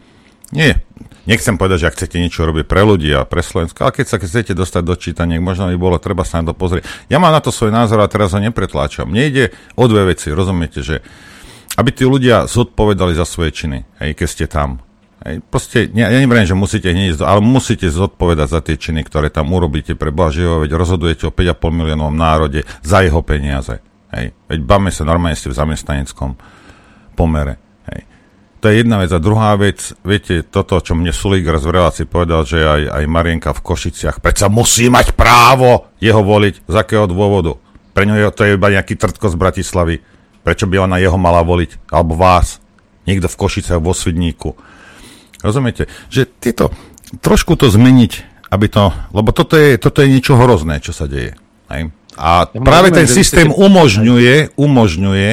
Speaker 7: nie, nechcem povedať, že ak chcete niečo robiť pre ľudí a pre Slovensko, ale keď sa chcete dostať do čítania, možno by bolo treba sa na to pozrieť. Ja mám na to svoj názor a teraz ho nepretláčam. Mne ide o dve veci, rozumiete, že aby tí ľudia zodpovedali za svoje činy, hej, keď ste tam. Proste, ja, ja neviem, že musíte hneď, ale musíte zodpovedať za tie činy, ktoré tam urobíte pre Boha živého, veď rozhodujete o 5,5 miliónov národe za jeho peniaze. Hej. Veď bavme sa normálne ste v zamestnaneckom pomere. Hej. To je jedna vec. A druhá vec, viete, toto, čo mne Sulík raz v relácii povedal, že aj, aj Marienka v Košiciach predsa musí mať právo jeho voliť. Z akého dôvodu? Pre ňo to je iba nejaký trtko z Bratislavy. Prečo by ona jeho mala voliť? Alebo vás? Niekto v Košiciach, vo Svidníku Rozumiete? Že tieto, trošku to zmeniť, aby to, lebo toto je, toto je niečo hrozné, čo sa deje. Hej? A ja práve ten systém umožňuje, umožňuje,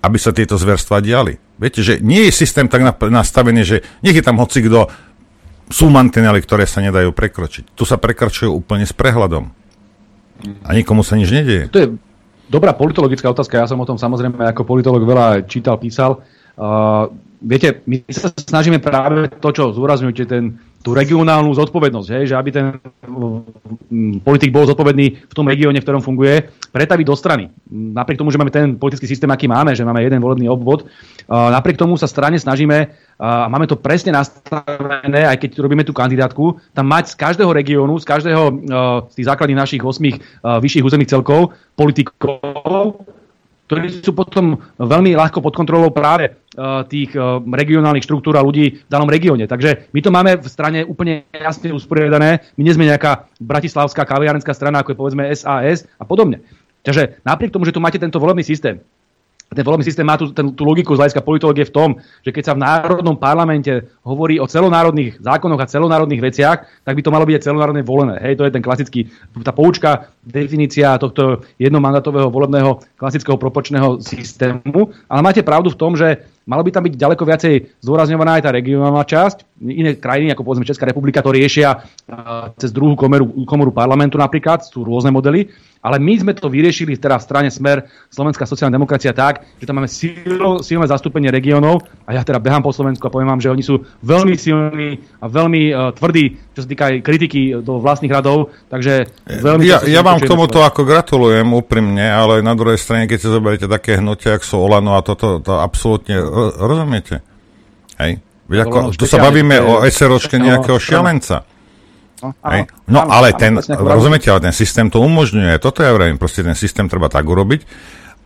Speaker 7: aby sa tieto zverstva diali. Viete, že nie je systém tak nastavený, že nech je tam hoci kto, sú mantinely, ktoré sa nedajú prekročiť. Tu sa prekračujú úplne s prehľadom. A nikomu sa nič nedieje.
Speaker 10: To je dobrá politologická otázka. Ja som o tom samozrejme ako politolog veľa čítal, písal. Uh, viete, my sa snažíme práve to, čo zúrazňujete, ten tú regionálnu zodpovednosť, hej, že aby ten mm, politik bol zodpovedný v tom regióne, v ktorom funguje, pretaviť do strany. Napriek tomu, že máme ten politický systém, aký máme, že máme jeden volebný obvod, napriek tomu sa strane snažíme a máme to presne nastavené, aj keď robíme tú kandidátku, tam mať z každého regiónu, z každého z tých základných našich 8 vyšších územných celkov politikov, ktorí sú potom veľmi ľahko pod kontrolou práve uh, tých uh, regionálnych štruktúr a ľudí v danom regióne. Takže my to máme v strane úplne jasne usporiadané. My nie sme nejaká bratislavská kaviarenská strana, ako je povedzme SAS a podobne. Takže napriek tomu, že tu máte tento volebný systém, ten volebný systém má tú, ten, tú logiku z hľadiska politológie v tom, že keď sa v národnom parlamente hovorí o celonárodných zákonoch a celonárodných veciach, tak by to malo byť celonárodne volené. Hej, to je ten klasický, tá poučka, definícia tohto jednomandatového volebného klasického proporčného systému. Ale máte pravdu v tom, že malo by tam byť ďaleko viacej zdôrazňovaná aj tá regionálna časť. Iné krajiny, ako povedzme Česká republika, to riešia cez druhú komoru, komoru parlamentu napríklad, sú rôzne modely. Ale my sme to vyriešili teda v strane Smer Slovenská sociálna demokracia tak, že tam máme silno, silné zastúpenie regiónov a ja teda behám po Slovensku a poviem vám, že oni sú veľmi silní a veľmi uh, tvrdí, čo sa týka aj kritiky do vlastných radov, takže veľmi...
Speaker 7: Ja, ja vám k tomuto ako gratulujem úprimne, ale na druhej strane, keď si zoberiete také hnutia, ako sú Olano a toto, to absolútne, rozumiete? Hej? Ako, tu sa bavíme o SROčke nejakého šialenca. No, áno, no áno, ale áno, ten, rozumiete, ale ten systém to umožňuje. Toto ja vravím, proste ten systém treba tak urobiť,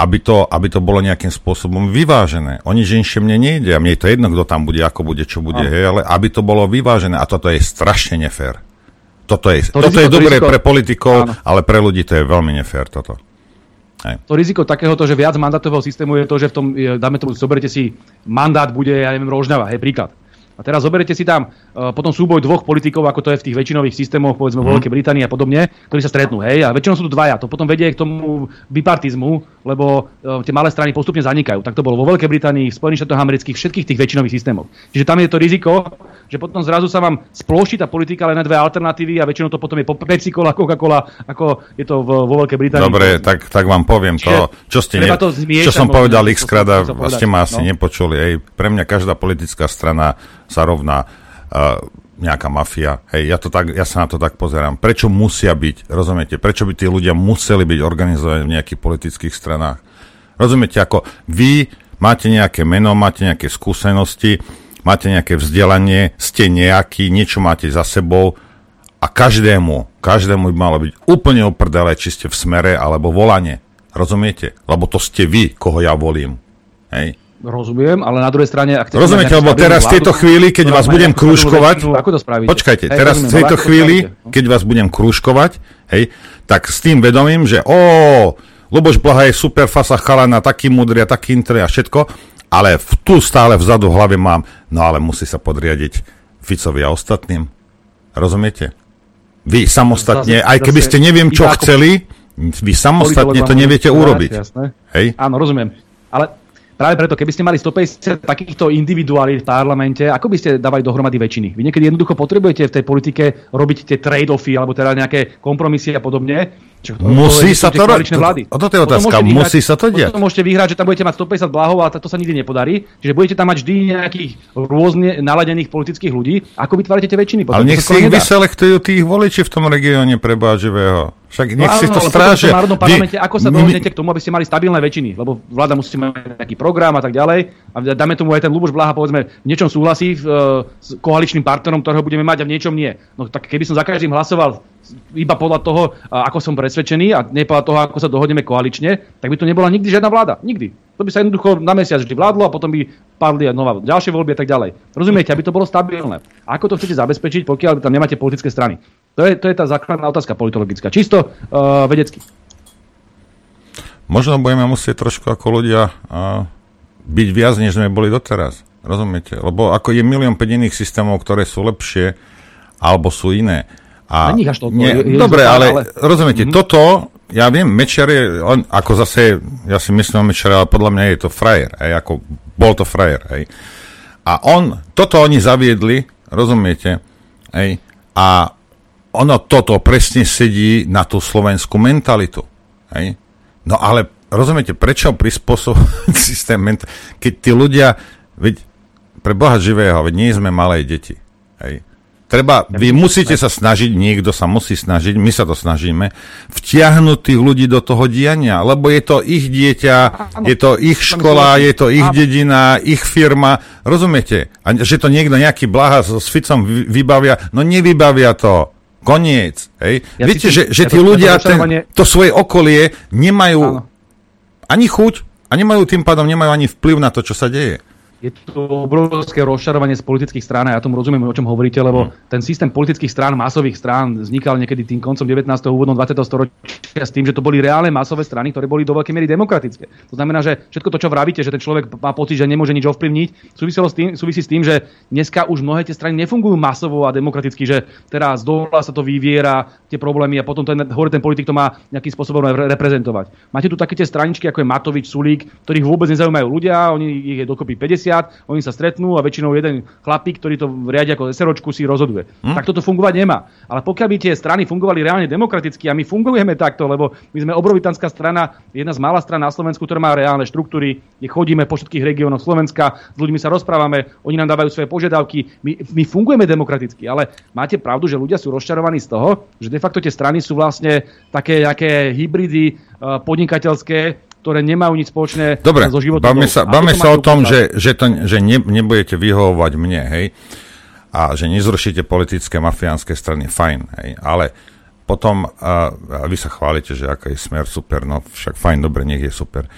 Speaker 7: aby to, aby to bolo nejakým spôsobom vyvážené. O nič inšie mne nejde a mne je to jedno, kto tam bude, ako bude, čo bude, hej, ale aby to bolo vyvážené a toto je strašne nefér. Toto je, to toto je dobré pre politikov, áno. ale pre ľudí to je veľmi nefér toto.
Speaker 10: Hej. To riziko takéhoto, že viac mandátového systému je to, že v tom, dáme tomu, zoberte si, mandát bude, ja neviem, rožňava, hej, príklad. A teraz zoberete si tam uh, potom súboj dvoch politikov, ako to je v tých väčšinových systémoch, povedzme vo mhm. Veľkej Británii a podobne, ktorí sa stretnú. Hej, a väčšinou sú tu dvaja. To potom vedie k tomu bipartizmu, lebo uh, tie malé strany postupne zanikajú. Tak to bolo vo Veľkej Británii, v Spojených štátoch amerických, všetkých tých väčšinových systémoch. Čiže tam je to riziko, že potom zrazu sa vám sploší tá politika len na dve alternatívy a väčšinou to potom je Pepsi Cola, Coca-Cola, ako je to vo, vo Veľkej Británii.
Speaker 7: Dobre, tak, tak vám poviem to, čo ste ne, to zmiešať, čo som povedal x krát a ste ma asi no. nepočuli. Ej, pre mňa každá politická strana sa rovná uh, nejaká mafia. Hej, ja, to tak, ja sa na to tak pozerám. Prečo musia byť, rozumiete, prečo by tí ľudia museli byť organizovaní v nejakých politických stranách? Rozumiete, ako vy máte nejaké meno, máte nejaké skúsenosti, máte nejaké vzdelanie, ste nejaký, niečo máte za sebou a každému, každému by malo byť úplne oprdele, či ste v smere alebo volanie. Rozumiete? Lebo to ste vy, koho ja volím. Hej.
Speaker 10: Rozumiem, ale na druhej strane...
Speaker 7: Ak Rozumiete, lebo teraz v tejto chvíli, keď vás budem krúžkovať...
Speaker 10: Ako to spravíte?
Speaker 7: Počkajte, hej, teraz v tejto chvíli, keď vás budem krúžkovať, hej, tak s tým vedomím, že ó, Luboš Blaha je super fasa chalana, taký mudrý a taký intre a všetko, ale v, tu stále vzadu v hlave mám, no ale musí sa podriadiť Ficovi a ostatným. Rozumiete? Vy samostatne, aj keby ste neviem čo chceli, vy samostatne to neviete urobiť. Hej?
Speaker 10: Áno, rozumiem. Ale Práve preto, keby ste mali 150 takýchto individuálí v parlamente, ako by ste dávali dohromady väčšiny? Vy niekedy jednoducho potrebujete v tej politike robiť tie trade-offy alebo teda nejaké kompromisy a podobne.
Speaker 7: Čo, to, musí to, sa to robiť. A toto je otázka. Musí sa to diať.
Speaker 10: Môžete vyhrať, že tam budete mať 150 blahov, ale to sa nikdy nepodarí. Čiže budete tam mať vždy nejakých rôzne naladených politických ľudí. Ako vytvárate tie väčšiny?
Speaker 7: Potom ale nech si ich vyselektujú tých voliči v tom regióne prebáživého. Však nech no, si to stráže.
Speaker 10: V parlamente, ako sa dohodnete k tomu, aby ste mali stabilné väčšiny? Lebo vláda musí mať nejaký program a tak ďalej. A dáme tomu aj ten Luboš Blaha, povedzme, v niečom súhlasí uh, s koaličným partnerom, ktorého budeme mať a v niečom nie. No tak keby som za každým hlasoval iba podľa toho, ako som presvedčený a nie podľa toho, ako sa dohodneme koalične, tak by to nebola nikdy žiadna vláda. Nikdy. To by sa jednoducho na mesiac vždy vládlo a potom by padli nová, ďalšie voľby a tak ďalej. Rozumiete, aby to bolo stabilné. Ako to chcete zabezpečiť, pokiaľ tam nemáte politické strany? To je, to je tá základná otázka politologická. Čisto uh, vedecky.
Speaker 7: Možno budeme musieť trošku ako ľudia uh, byť viac, než sme boli doteraz. Rozumiete? Lebo ako je milión iných systémov, ktoré sú lepšie, alebo sú iné.
Speaker 10: A až
Speaker 7: nie, je, je dobre, ale, ale rozumiete, mm-hmm. toto ja viem, Mečiar je, on, ako zase, ja si myslím o Mečiar, ale podľa mňa je to frajer, hej, ako bol to frajer, hej. A on, toto oni zaviedli, rozumiete, hej, a ono toto presne sedí na tú slovenskú mentalitu, hej. No ale rozumiete, prečo prispôsobovať systém ment- keď tí ľudia, veď pre Boha živého, veď nie sme malé deti, hej. Treba, vy musíte sa snažiť, niekto sa musí snažiť, my sa to snažíme, vtiahnuť tých ľudí do toho diania, lebo je to ich dieťa, je to ich škola, je to ich dedina, ich firma, rozumiete? A že to niekto nejaký blaha s Ficom vybavia, no nevybavia to. Koniec. Hej? Ja Viete, že, že tí ľudia ten, to svoje okolie nemajú Áno. ani chuť a nemajú tým pádom nemajú ani vplyv na to, čo sa deje
Speaker 10: je to obrovské rozšarovanie z politických strán a ja tomu rozumiem, o čom hovoríte, lebo hmm. ten systém politických strán, masových strán vznikal niekedy tým koncom 19. úvodom 20. storočia s tým, že to boli reálne masové strany, ktoré boli do veľkej miery demokratické. To znamená, že všetko to, čo vravíte, že ten človek má pocit, že nemôže nič ovplyvniť, súviselo s tým, súvisí s tým, že dneska už mnohé tie strany nefungujú masovo a demokraticky, že teraz dola sa to vyviera, tie problémy a potom ten, hore ten politik to má nejakým spôsobom reprezentovať. Máte tu také tie straničky, ako je Matovič, Sulík, ktorých vôbec nezaujímajú ľudia, oni ich je dokopy 50 50, oni sa stretnú a väčšinou jeden chlapík, ktorý to riadi ako SROčku, si rozhoduje. Hm? Tak toto fungovať nemá. Ale pokiaľ by tie strany fungovali reálne demokraticky a my fungujeme takto, lebo my sme obrovitanská strana, jedna z mála stran na Slovensku, ktorá má reálne štruktúry, kde chodíme po všetkých regiónoch Slovenska, s ľuďmi sa rozprávame, oni nám dávajú svoje požiadavky, my, my fungujeme demokraticky, ale máte pravdu, že ľudia sú rozčarovaní z toho, že de facto tie strany sú vlastne také nejaké hybridy uh, podnikateľské, ktoré nemajú nič spoločné
Speaker 7: Dobre,
Speaker 10: so životom.
Speaker 7: Dobre, sa, bavme sa o tom, že, že, to, že ne, nebudete vyhovovať mne, hej, a že nezrušíte politické mafiánske strany, fajn, hej, ale potom, a, a vy sa chválite, že aká je smer super, no však fajn, dobre, nech je super.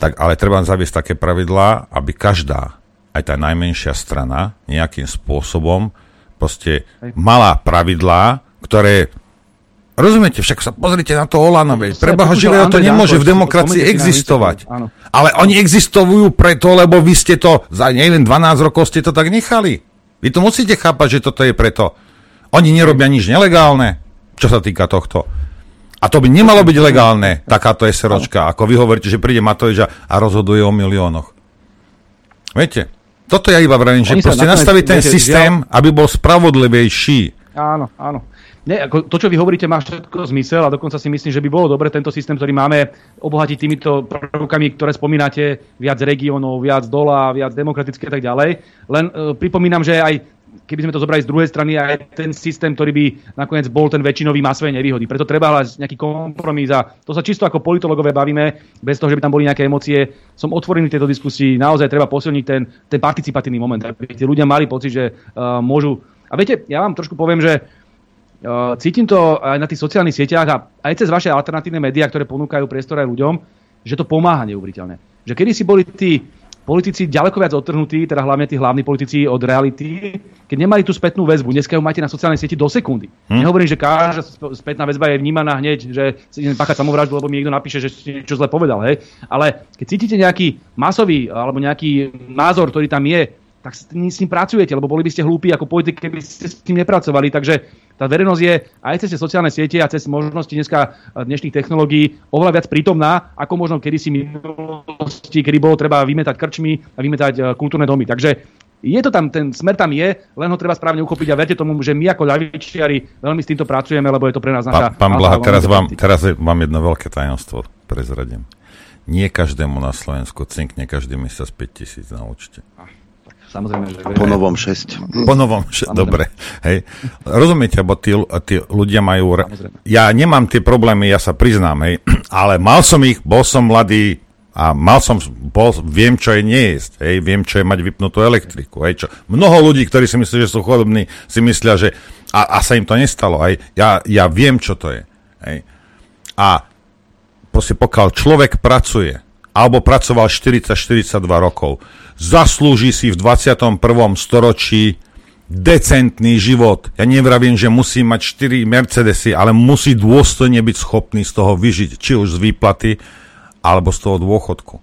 Speaker 7: Tak, ale treba zaviesť také pravidlá, aby každá, aj tá najmenšia strana, nejakým spôsobom proste mala pravidlá, ktoré Rozumiete, však sa pozrite na to Olano, veď pre Boha živého to nemôže v demokracii existovať. Ale oni existujú preto, lebo vy ste to, za neviem, 12 rokov ste to tak nechali. Vy to musíte chápať, že toto je preto. Oni nerobia nič nelegálne, čo sa týka tohto. A to by nemalo byť legálne, takáto SROčka, ako vy hovoríte, že príde Matovič a rozhoduje o miliónoch. Viete, toto ja iba vravím, že proste nastaviť ten systém, aby bol spravodlivejší.
Speaker 10: Áno, áno. Nie, ako to, čo vy hovoríte, má všetko zmysel a dokonca si myslím, že by bolo dobre tento systém, ktorý máme, obohatiť týmito prvkami, ktoré spomínate, viac regiónov, viac dola, viac demokratické a tak ďalej. Len uh, pripomínam, že aj keby sme to zobrali z druhej strany, aj ten systém, ktorý by nakoniec bol ten väčšinový, má svoje nevýhody. Preto treba hľadať nejaký kompromis a to sa čisto ako politologové bavíme, bez toho, že by tam boli nejaké emócie. Som otvorený tejto diskusii, naozaj treba posilniť ten, ten participatívny moment, aby tí ľudia mali pocit, že uh, môžu. A viete, ja vám trošku poviem, že Cítim to aj na tých sociálnych sieťach a aj cez vaše alternatívne médiá, ktoré ponúkajú priestor aj ľuďom, že to pomáha neuveriteľne. Že kedy si boli tí politici ďaleko viac odtrhnutí, teda hlavne tí hlavní politici od reality, keď nemali tú spätnú väzbu. Dneska ju máte na sociálnej sieti do sekundy. Hm? Nehovorím, že každá spätná väzba je vnímaná hneď, že si idem páchať samovraždu, lebo mi niekto napíše, že niečo zle povedal. Hej? Ale keď cítite nejaký masový alebo nejaký názor, ktorý tam je, tak s tým, s tým pracujete, lebo boli by ste hlúpi ako politik, keby ste s tým nepracovali. Takže tá verejnosť je aj cez sociálne siete a cez možnosti dneska eh, dnešných technológií oveľa viac prítomná, ako možno kedysi minulosti, kedy bolo treba vymetať krčmy a vymetať eh, kultúrne domy. Takže je to tam, ten smer tam je, len ho treba správne uchopiť a verte tomu, že my ako ľavičiari veľmi s týmto pracujeme, lebo je to pre nás naša...
Speaker 7: Pán, pán Blaha, teraz vám, teraz vám jedno veľké tajomstvo prezradím. Nie každému na Slovensku cinkne každý mesiac 5 tisíc na účte.
Speaker 10: Samozrejme, že...
Speaker 1: Po novom 6.
Speaker 7: Po novom 6, dobre. Hej. Rozumiete, lebo tí, tí ľudia majú... Samozrejme. Ja nemám tie problémy, ja sa priznám, hej, ale mal som ich, bol som mladý a mal som, bol, viem, čo je nejesť, hej, viem, čo je mať vypnutú elektriku. Hej, čo. Mnoho ľudí, ktorí si myslia, že sú chodobní, si myslia, že... A, a sa im to nestalo. Hej. Ja, ja viem, čo to je. Hej. A proste pokiaľ človek pracuje, alebo pracoval 40-42 rokov, zaslúži si v 21. storočí decentný život. Ja nevravím, že musí mať 4 Mercedesy, ale musí dôstojne byť schopný z toho vyžiť, či už z výplaty, alebo z toho dôchodku.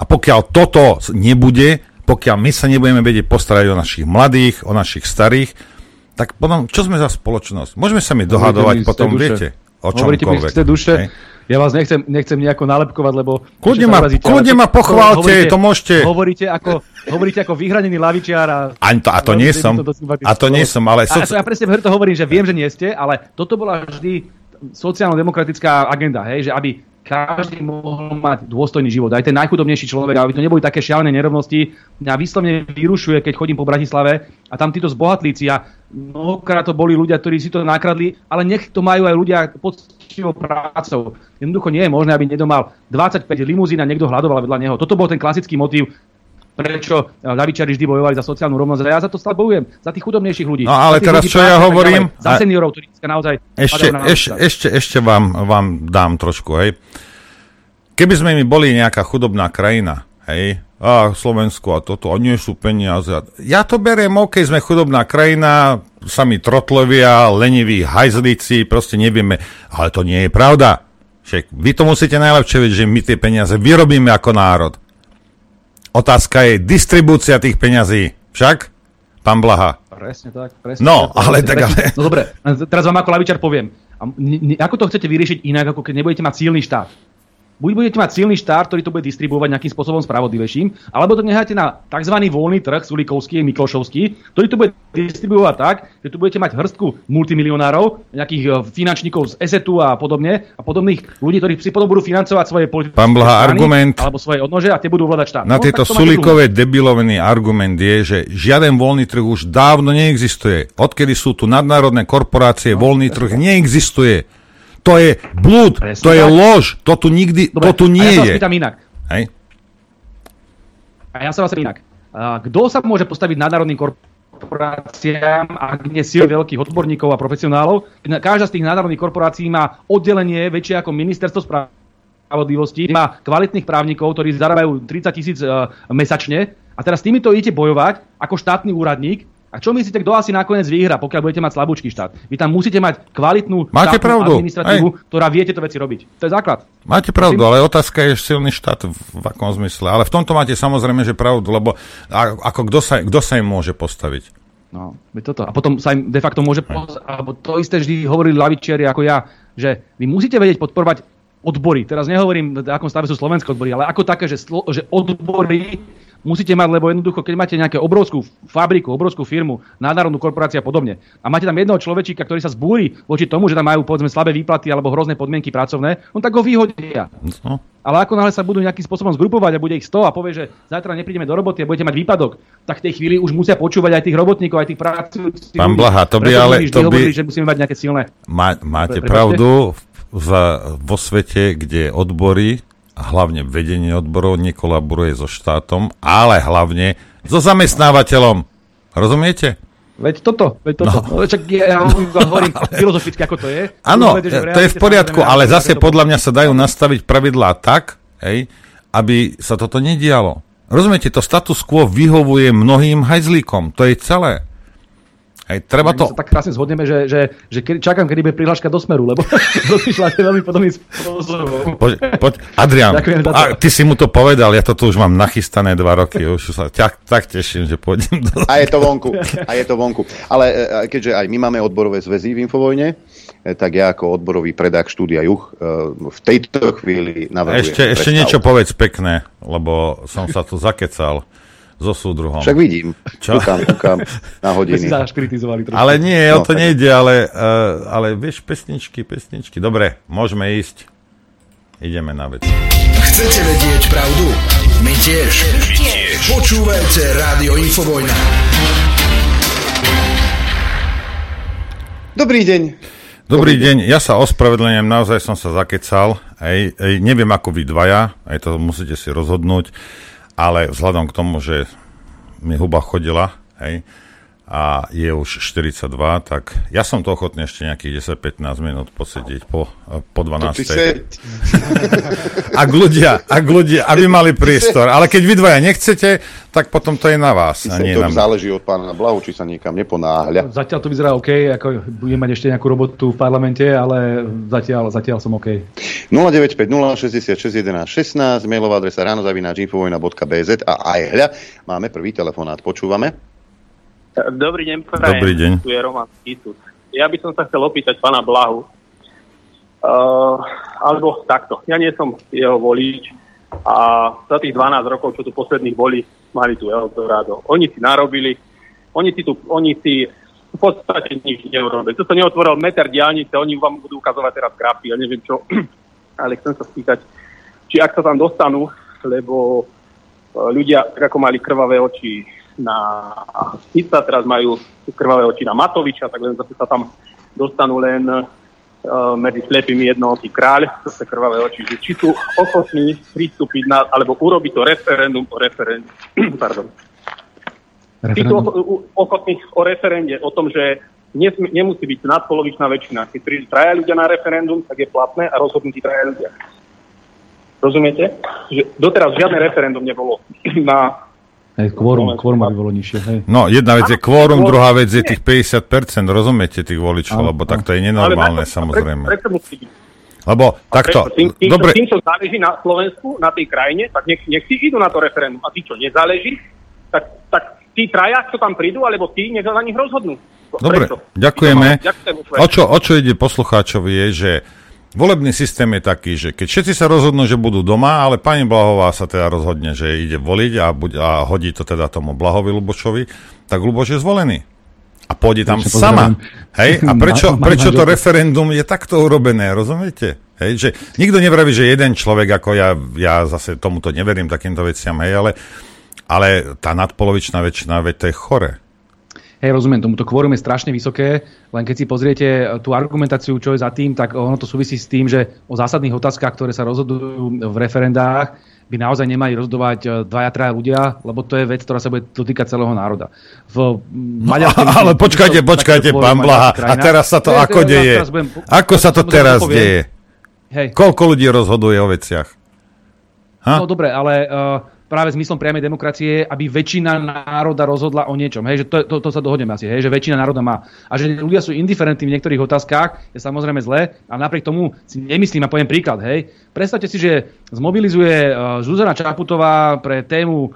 Speaker 7: A pokiaľ toto nebude, pokiaľ my sa nebudeme vedieť postarať o našich mladých, o našich starých, tak potom, čo sme za spoločnosť? Môžeme sa mi dohadovať potom, viete? o
Speaker 10: Hovoríte mi
Speaker 7: čomkoľvek.
Speaker 10: z duše.
Speaker 7: hej.
Speaker 10: Ja vás nechcem, nechcem nejako nalepkovať, lebo...
Speaker 7: Kľudne ma- kľudne ma
Speaker 10: to-
Speaker 7: pochválte,
Speaker 10: hovoríte-
Speaker 7: to môžete.
Speaker 10: Hovoríte ako, hovoríte ako vyhranený lavičiar a...
Speaker 7: A to, a to nie som. A to nie som, ale...
Speaker 10: A to ja presne preto hovorím, že viem, že nie ste, ale toto bola vždy sociálno-demokratická agenda, hej, že aby každý mohol mať dôstojný život. Aj ten najchudobnejší človek, aby to neboli také šialené nerovnosti. Mňa výslovne vyrušuje, keď chodím po Bratislave a tam títo zbohatlíci a mnohokrát to boli ľudia, ktorí si to nakradli, ale nech to majú aj ľudia poctivou prácou. Jednoducho nie je možné, aby niekto mal 25 limuzín a niekto hľadoval vedľa neho. Toto bol ten klasický motív prečo ľavičiari vždy bojovali za sociálnu rovnosť. Ja za to stále bojujem, za tých chudobnejších ľudí.
Speaker 7: No, ale teraz čo ja hovorím,
Speaker 10: ďalej, Za seniorov, ktorí naozaj
Speaker 7: Ešte,
Speaker 10: na
Speaker 7: ešte, ešte, ešte vám, vám dám trošku, hej. Keby sme my boli nejaká chudobná krajina, hej, a Slovensku a toto, a nie sú peniaze. Ja to beriem, OK, sme chudobná krajina, sami trotlovia, leniví hajzlíci, proste nevieme, ale to nie je pravda. Však vy to musíte najlepšie vedieť, že my tie peniaze vyrobíme ako národ. Otázka je distribúcia tých peňazí. Však? Pán Blaha.
Speaker 10: Presne tak. Presne
Speaker 7: No,
Speaker 10: tak,
Speaker 7: ale
Speaker 10: presne
Speaker 7: tak ale...
Speaker 10: No dobre, teraz vám ako lavičar poviem. A ako to chcete vyriešiť inak, ako keď nebudete mať silný štát? Buď budete mať silný štát, ktorý to bude distribuovať nejakým spôsobom spravodlivejším, alebo to necháte na tzv. voľný trh, Sulikovský, Miklošovský, ktorý to bude distribuovať tak, že tu budete mať hrstku multimilionárov, nejakých eh, finančníkov z ESETu a podobne, a podobných ľudí, ktorí si potom budú financovať svoje politické
Speaker 7: Pán Blaha,
Speaker 10: strany,
Speaker 7: argument-
Speaker 10: alebo svoje odnože a tie budú vládať štát.
Speaker 7: Na
Speaker 10: No,
Speaker 7: tieto sulikové debilovený argument je, že žiaden voľný trh už dávno neexistuje. Odkedy sú tu nadnárodné korporácie, voľný trh neexistuje. To je blúd,
Speaker 10: Presne
Speaker 7: to je
Speaker 10: tak.
Speaker 7: lož, to tu nikdy,
Speaker 10: Dobre,
Speaker 7: to tu
Speaker 10: a
Speaker 7: nie
Speaker 10: ja sa
Speaker 7: je.
Speaker 10: inak.
Speaker 7: Hej?
Speaker 10: A ja sa vás inak. A Kto sa môže postaviť nadnárodným korporáciám, ak nie síl veľkých odborníkov a profesionálov? Každá z tých nadnárodných korporácií má oddelenie väčšie ako ministerstvo spravodlivosti, má kvalitných právnikov, ktorí zarábajú 30 tisíc uh, mesačne a teraz s týmito idete bojovať ako štátny úradník a čo myslíte, kto asi nakoniec vyhra, pokiaľ budete mať slabúčky štát? Vy tam musíte mať kvalitnú
Speaker 7: Máte pravdu.
Speaker 10: administratívu, ktorá vie tieto veci robiť. To je základ.
Speaker 7: Máte pravdu, ale otázka je silný štát v, akom zmysle. Ale v tomto máte samozrejme, že pravdu, lebo ako kto sa, kto sa im môže postaviť?
Speaker 10: No, toto. A potom sa im de facto môže... Poz- alebo to isté vždy hovorili lavičiari ako ja, že vy musíte vedieť podporovať odbory. Teraz nehovorím, v akom stave sú slovenské odbory, ale ako také, že, slo- že odbory musíte mať, lebo jednoducho, keď máte nejakú obrovskú fabriku, obrovskú firmu, nadnárodnú korporáciu a podobne, a máte tam jedného človečíka, ktorý sa zbúri voči tomu, že tam majú povedzme slabé výplaty alebo hrozné podmienky pracovné, no tak ho vyhodia.
Speaker 7: No.
Speaker 10: Ale ako náhle sa budú nejakým spôsobom zgrupovať a bude ich 100 a povie, že zajtra neprídeme do roboty a budete mať výpadok, tak v tej chvíli už musia počúvať aj tých robotníkov, aj tých pracujúcich.
Speaker 7: Pán. Blaha, to by
Speaker 10: Preto
Speaker 7: ale- to by-
Speaker 10: hovorili, že musíme mať nejaké silné.
Speaker 7: Má, máte
Speaker 10: Pre-
Speaker 7: pravdu v, vo svete, kde odbory a hlavne vedenie odborov nekolaboruje so štátom, ale hlavne so zamestnávateľom. Rozumiete?
Speaker 10: Veď toto, veď toto. No. Čak ja, ja hovorím filozoficky, ako to je.
Speaker 7: Áno,
Speaker 10: v
Speaker 7: to je v poriadku, ale zase podľa mňa sa dajú nastaviť pravidlá tak, hej, aby sa toto nedialo. Rozumiete, to status quo vyhovuje mnohým hajzlíkom, to je celé. Hej, treba to...
Speaker 10: Tak krásne zhodneme, že, že, že kedy, čakám, kedy bude prihláška do Smeru, lebo rozmýšľate veľmi podobným spôsobom.
Speaker 7: Poď, poď, Adrian, a ty si mu to povedal, ja to tu už mám nachystané dva roky, už sa tak, tak teším, že pôjdem do...
Speaker 1: A je to vonku. A je to vonku. Ale e, keďže aj my máme odborové zväzy v Infovojne, e, tak ja ako odborový predák štúdia Juch e, v tejto chvíli navrhujem.
Speaker 7: Ešte, ešte niečo povedz pekné, lebo som sa tu zakecal so súdruhom.
Speaker 1: Však vidím.
Speaker 7: Čo?
Speaker 1: Kúkam, kúkam na hodiny.
Speaker 10: sa až kritizovali trošku.
Speaker 7: Ale nie, o
Speaker 1: No,
Speaker 7: to
Speaker 1: tak-
Speaker 7: nejde, ale, uh, ale vieš, pesničky, pesničky. Dobre, môžeme ísť. Ideme na vec.
Speaker 9: Chcete vedieť pravdu? My tiež. My tiež. Počúvajte Rádio Infovojna.
Speaker 1: Dobrý deň.
Speaker 7: Dobrý deň, ja sa ospravedlňujem, naozaj som sa zakecal. Ej, ej, neviem ako vy dvaja, aj to musíte si rozhodnúť, ale vzhľadom k tomu, že mi huba chodila, hej, a je už 42, tak ja som to ochotný ešte nejakých 10-15 minút posedieť po, po
Speaker 1: To ty
Speaker 7: 12.
Speaker 1: se...
Speaker 7: Ak ľudia, ak ľudia, aby mali priestor. Ale keď vy dvaja nechcete, tak potom to je na vás. A nie
Speaker 1: to
Speaker 7: na
Speaker 1: záleží od pána Blahu, či sa niekam neponáhľa.
Speaker 10: Zatiaľ to vyzerá OK, ako budem mať ešte nejakú robotu v parlamente, ale zatiaľ, zatiaľ som OK.
Speaker 1: 095 066 11 16, mailová adresa ránozavináč.infovojna.bz a aj hľa, máme prvý telefonát, počúvame.
Speaker 13: Dobrý deň, prajem.
Speaker 7: Dobrý deň.
Speaker 13: Tu je Roman Kitus. Ja by som sa chcel opýtať pána Blahu. Uh, alebo takto. Ja nie som jeho volič a za tých 12 rokov, čo tu posledných boli, mali tu Eldorado. Oni si narobili, oni si, tu, oni si v podstate nič neurobili. Tu sa neotvoril meter diálnice, oni vám budú ukazovať teraz grafy, ja neviem čo. Ale chcem sa spýtať, či ak sa tam dostanú, lebo ľudia, tak ako mali krvavé oči na Fica, teraz majú krvavé oči na Matoviča, tak len zase sa tam dostanú len uh, medzi slepými jednotý kráľ, to sa krvavé oči, že či sú ochotní pristúpiť na, alebo urobiť to referendum o referendum, pardon. Či sú ochotní o referende, o tom, že nesm- nemusí byť nadpolovičná väčšina. Keď prídu traja ľudia na referendum, tak je platné a rozhodnutí traja ľudia. Rozumiete? Že doteraz žiadne referendum nebolo na
Speaker 10: Hej, kvórum, kvórum by bolo nižšie. Hej.
Speaker 7: No, jedna vec je kvórum, druhá vec je tých 50%, rozumiete tých voličov, lebo tak to je nenormálne, samozrejme. Lebo takto,
Speaker 13: tým, tým,
Speaker 7: dobre.
Speaker 13: Tým, čo záleží na Slovensku, na tej krajine, tak nech, nech si idú na to referendum. A tí, čo nezáleží, tak, tak tí traja, čo tam prídu, alebo tí, nech za nich rozhodnú.
Speaker 7: Dobre,
Speaker 13: Prečo?
Speaker 7: ďakujeme.
Speaker 13: Ďakujem,
Speaker 7: O čo, o čo ide poslucháčovi je, že volebný systém je taký, že keď všetci sa rozhodnú, že budú doma, ale pani Blahová sa teda rozhodne, že ide voliť a, buď, a hodí to teda tomu Blahovi Lubošovi, tak Luboš je zvolený. A pôjde tam
Speaker 10: Ešte
Speaker 7: sama.
Speaker 10: pozerám.
Speaker 7: Hej? A prečo, prečo to referendum je takto urobené, rozumiete? Hej, že nikto nevraví, že jeden človek, ako ja, ja zase tomuto neverím, takýmto veciam, hej, ale, ale tá nadpolovičná väčšina, veď to je chore.
Speaker 10: Hej, rozumiem, tomuto kvórum je strašne vysoké, len keď si pozriete e, tú argumentáciu, čo je za tým, tak ono to súvisí s tým, že o zásadných otázkach, ktoré sa rozhodujú v referendách, by naozaj nemali rozhodovať e, dvaja, traja ľudia, lebo to je vec, ktorá sa bude dotýkať celého národa. V mm, Maďarsku...
Speaker 7: No, ale počkajte, počkajte, pán Blaha, a teraz sa to ako deje? Ako sa to teraz deje?
Speaker 10: Hej.
Speaker 7: Koľko ľudí rozhoduje o veciach? Ha?
Speaker 10: No dobre, ale uh, práve zmyslom priamej demokracie aby väčšina národa rozhodla o niečom. Hej, že to, to, to sa dohodneme asi, hej, že väčšina národa má. A že ľudia sú indiferentní v niektorých otázkach, je samozrejme zlé, a napriek tomu si nemyslím a poviem príklad. Hej. Predstavte si, že zmobilizuje uh, Zuzana Čaputová pre tému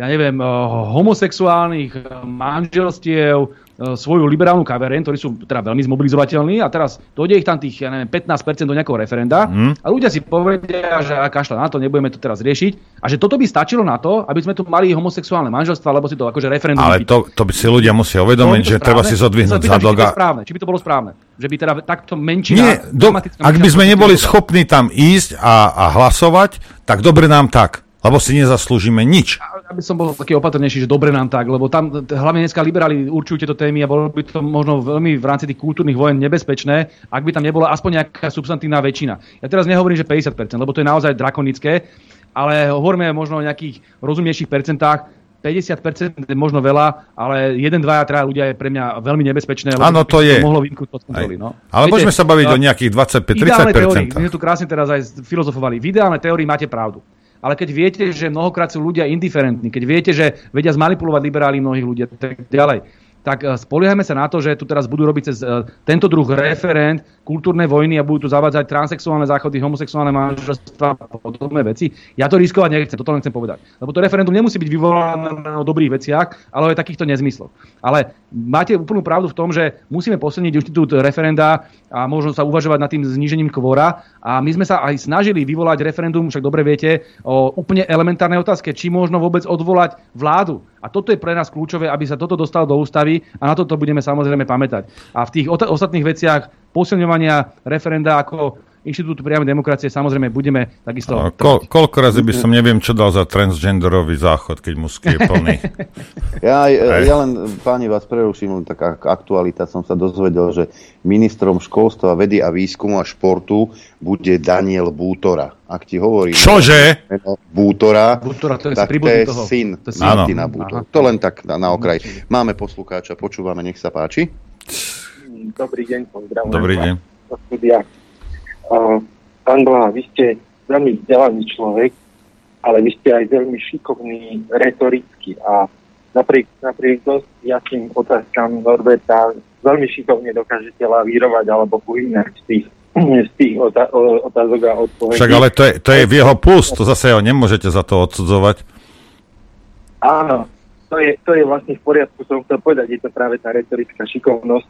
Speaker 10: ja neviem, uh, homosexuálnych uh, manželstiev svoju liberálnu kavereň, ktorí sú teda veľmi zmobilizovateľní a teraz dojde ich tam tých, ja neviem, 15% do nejakého referenda
Speaker 7: Hm?
Speaker 10: a ľudia si povedia, že a kašľa na to, nebudeme to teraz riešiť a že toto by stačilo na to, aby sme tu mali homosexuálne manželstva, lebo si to akože referendum
Speaker 7: Ale to, to by si ľudia musia uvedomiť, že treba si zodvihnúť
Speaker 10: zadok. Či, správne, či by to bolo správne. Že by teda takto menšina...
Speaker 7: Nie, do, ak by sme neboli schopní tam ísť a, a hlasovať, tak dobre nám tak, lebo si nezaslúžime nič.
Speaker 10: Aby som bol taký opatrnejší, že dobre nám tak, lebo tam hlavne dneska liberáli určujú tieto témy a bolo by to možno veľmi v rámci tých kultúrnych vojen nebezpečné, ak by tam nebola aspoň nejaká substantívna väčšina. Ja teraz nehovorím, že 50%, lebo to je naozaj drakonické, ale hovoríme možno o nejakých rozumnejších percentách, 50% je možno veľa, ale 1, 2 a 3 ľudia je pre mňa veľmi nebezpečné.
Speaker 7: Áno, to je.
Speaker 10: mohlo vymknúť pod kontroly. No.
Speaker 7: Ale môžeme sa baviť
Speaker 10: no,
Speaker 7: o nejakých 25,
Speaker 10: ideálnej
Speaker 7: 30%.
Speaker 10: teórii, my sme tu krásne teraz aj filozofovali. V ideálnej teórii máte pravdu. Ale keď viete, že mnohokrát sú ľudia indiferentní, keď viete, že vedia zmanipulovať liberáli mnohých ľudí tak ďalej, tak eh, spoliehajme sa na to, že tu teraz budú robiť cez eh, tento druh referent kultúrnej vojny a budú tu zavádzať transexuálne záchody, homosexuálne manželstva a podobné veci. Ja to riskovať nechcem, toto len chcem povedať. Lebo to referendum nemusí byť vyvolané o dobrých veciach, ale o takýchto nezmysloch. Ale máte úplnú pravdu v tom, že musíme posilniť inštitút referenda a možno sa uvažovať nad tým znížením kvóra. A my sme sa aj snažili vyvolať referendum, však dobre viete, o úplne elementárnej otázke, či možno vôbec odvolať vládu. A toto je pre nás kľúčové, aby sa toto dostalo do ústavy a na toto budeme samozrejme pamätať. A v tých ostatných veciach posilňovania referenda ako inštitútu priamej demokracie samozrejme budeme takisto...
Speaker 7: A Ko, koľko razy by som neviem, čo dal za transgenderový záchod, keď musky je plný.
Speaker 1: Ja, ja len, páni, vás preruším, len taká aktualita. Som sa dozvedel, že ministrom školstva, vedy a výskumu a športu bude Daniel Bútora. Ak ti hovorím...
Speaker 7: Čože?
Speaker 1: Bútora,
Speaker 10: Bútora, to je
Speaker 1: tak to je
Speaker 10: toho.
Speaker 1: syn
Speaker 10: To je syn.
Speaker 1: Martina. Bútora.
Speaker 10: Aha.
Speaker 1: To len tak na, na okraj. Máme poslucháča, počúvame, nech sa páči.
Speaker 14: Dobrý deň, pozdravujem.
Speaker 7: Dobrý deň.
Speaker 14: do Uh, pán Blaha, vy ste veľmi vzdelaný človek, ale vy ste aj veľmi šikovný retoricky a napriek, napriek dosť jasným otázkam Norberta veľmi šikovne dokážete lavírovať alebo uhýnať z tých, z tých otá- otázok a odpovedí.
Speaker 7: Však ale to je, to je v jeho plus, to zase ho nemôžete za to odsudzovať.
Speaker 14: Áno, to je, to je vlastne v poriadku, som chcel povedať, je to práve tá retorická šikovnosť.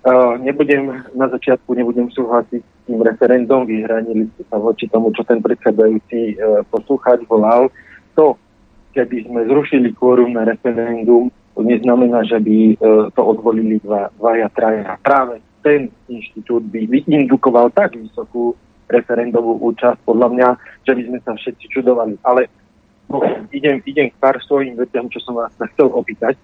Speaker 14: Uh, nebudem, na začiatku nebudem súhlasiť s tým referendum, vyhranili ste sa voči tomu, čo ten uh, poslúchať volal. To, keby sme zrušili kvórum na referendum, to neznamená, že by uh, to odvolili dva, dvaja, traja. Práve ten inštitút by vyindukoval tak vysokú referendovú účasť, podľa mňa, že by sme sa všetci čudovali. Ale no, idem, idem k pár svojim veciam, čo som vás chcel opýtať.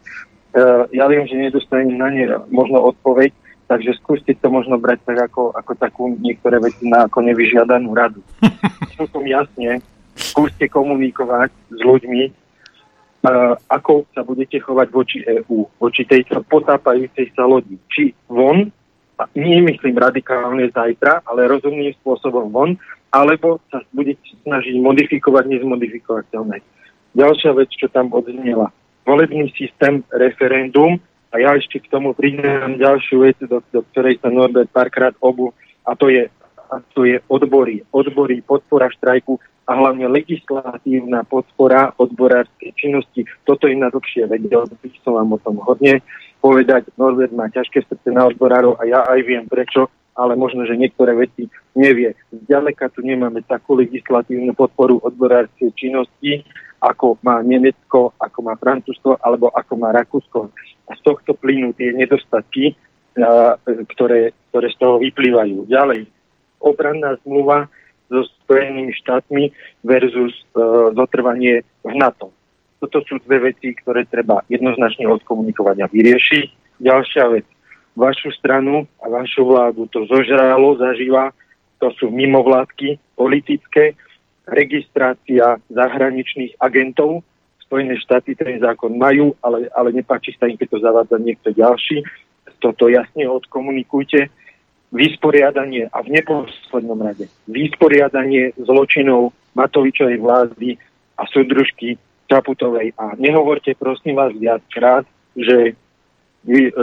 Speaker 14: Ja viem, že nedostanem na ne možno odpoveď, Takže skúste to možno brať tak ako, ako takú niektoré veci na ako nevyžiadanú radu. Celkom jasne, skúste komunikovať s ľuďmi, uh, ako sa budete chovať voči EÚ, voči tejto potápajúcej sa lodi. Či von, a nemyslím radikálne zajtra, ale rozumným spôsobom von, alebo sa budete snažiť modifikovať nezmodifikovateľné. Ďalšia vec, čo tam odznela. Volebný systém, referendum, a ja ešte k tomu pridám ďalšiu vec, do, do ktorej sa Norbert párkrát obu, a to je, a to je odbory. Odbory, podpora štrajku a hlavne legislatívna podpora odborárskej činnosti. Toto je na dlhšie vedel, by som vám o tom hodne povedať. Norbert má ťažké srdce na odborárov a ja aj viem prečo, ale možno, že niektoré veci nevie. Zďaleka tu nemáme takú legislatívnu podporu odborárskej činnosti, ako má Nemecko, ako má Francúzsko alebo ako má Rakúsko a z tohto plynú tie nedostatky, ktoré, ktoré z toho vyplývajú. Ďalej, obranná zmluva so Spojenými štátmi versus uh, zotrvanie v NATO. Toto sú dve veci, ktoré treba jednoznačne odkomunikovať a vyriešiť. Ďalšia vec, vašu stranu a vašu vládu to zožralo, zažíva, to sú mimovládky politické, registrácia zahraničných agentov, Spojené štáty ten zákon majú, ale, ale nepáči sa im, keď to zavádza niekto ďalší. Toto jasne odkomunikujte. Vysporiadanie a v neposlednom rade vysporiadanie zločinov Matovičovej vlády a súdružky Čaputovej. A nehovorte prosím vás viackrát, že,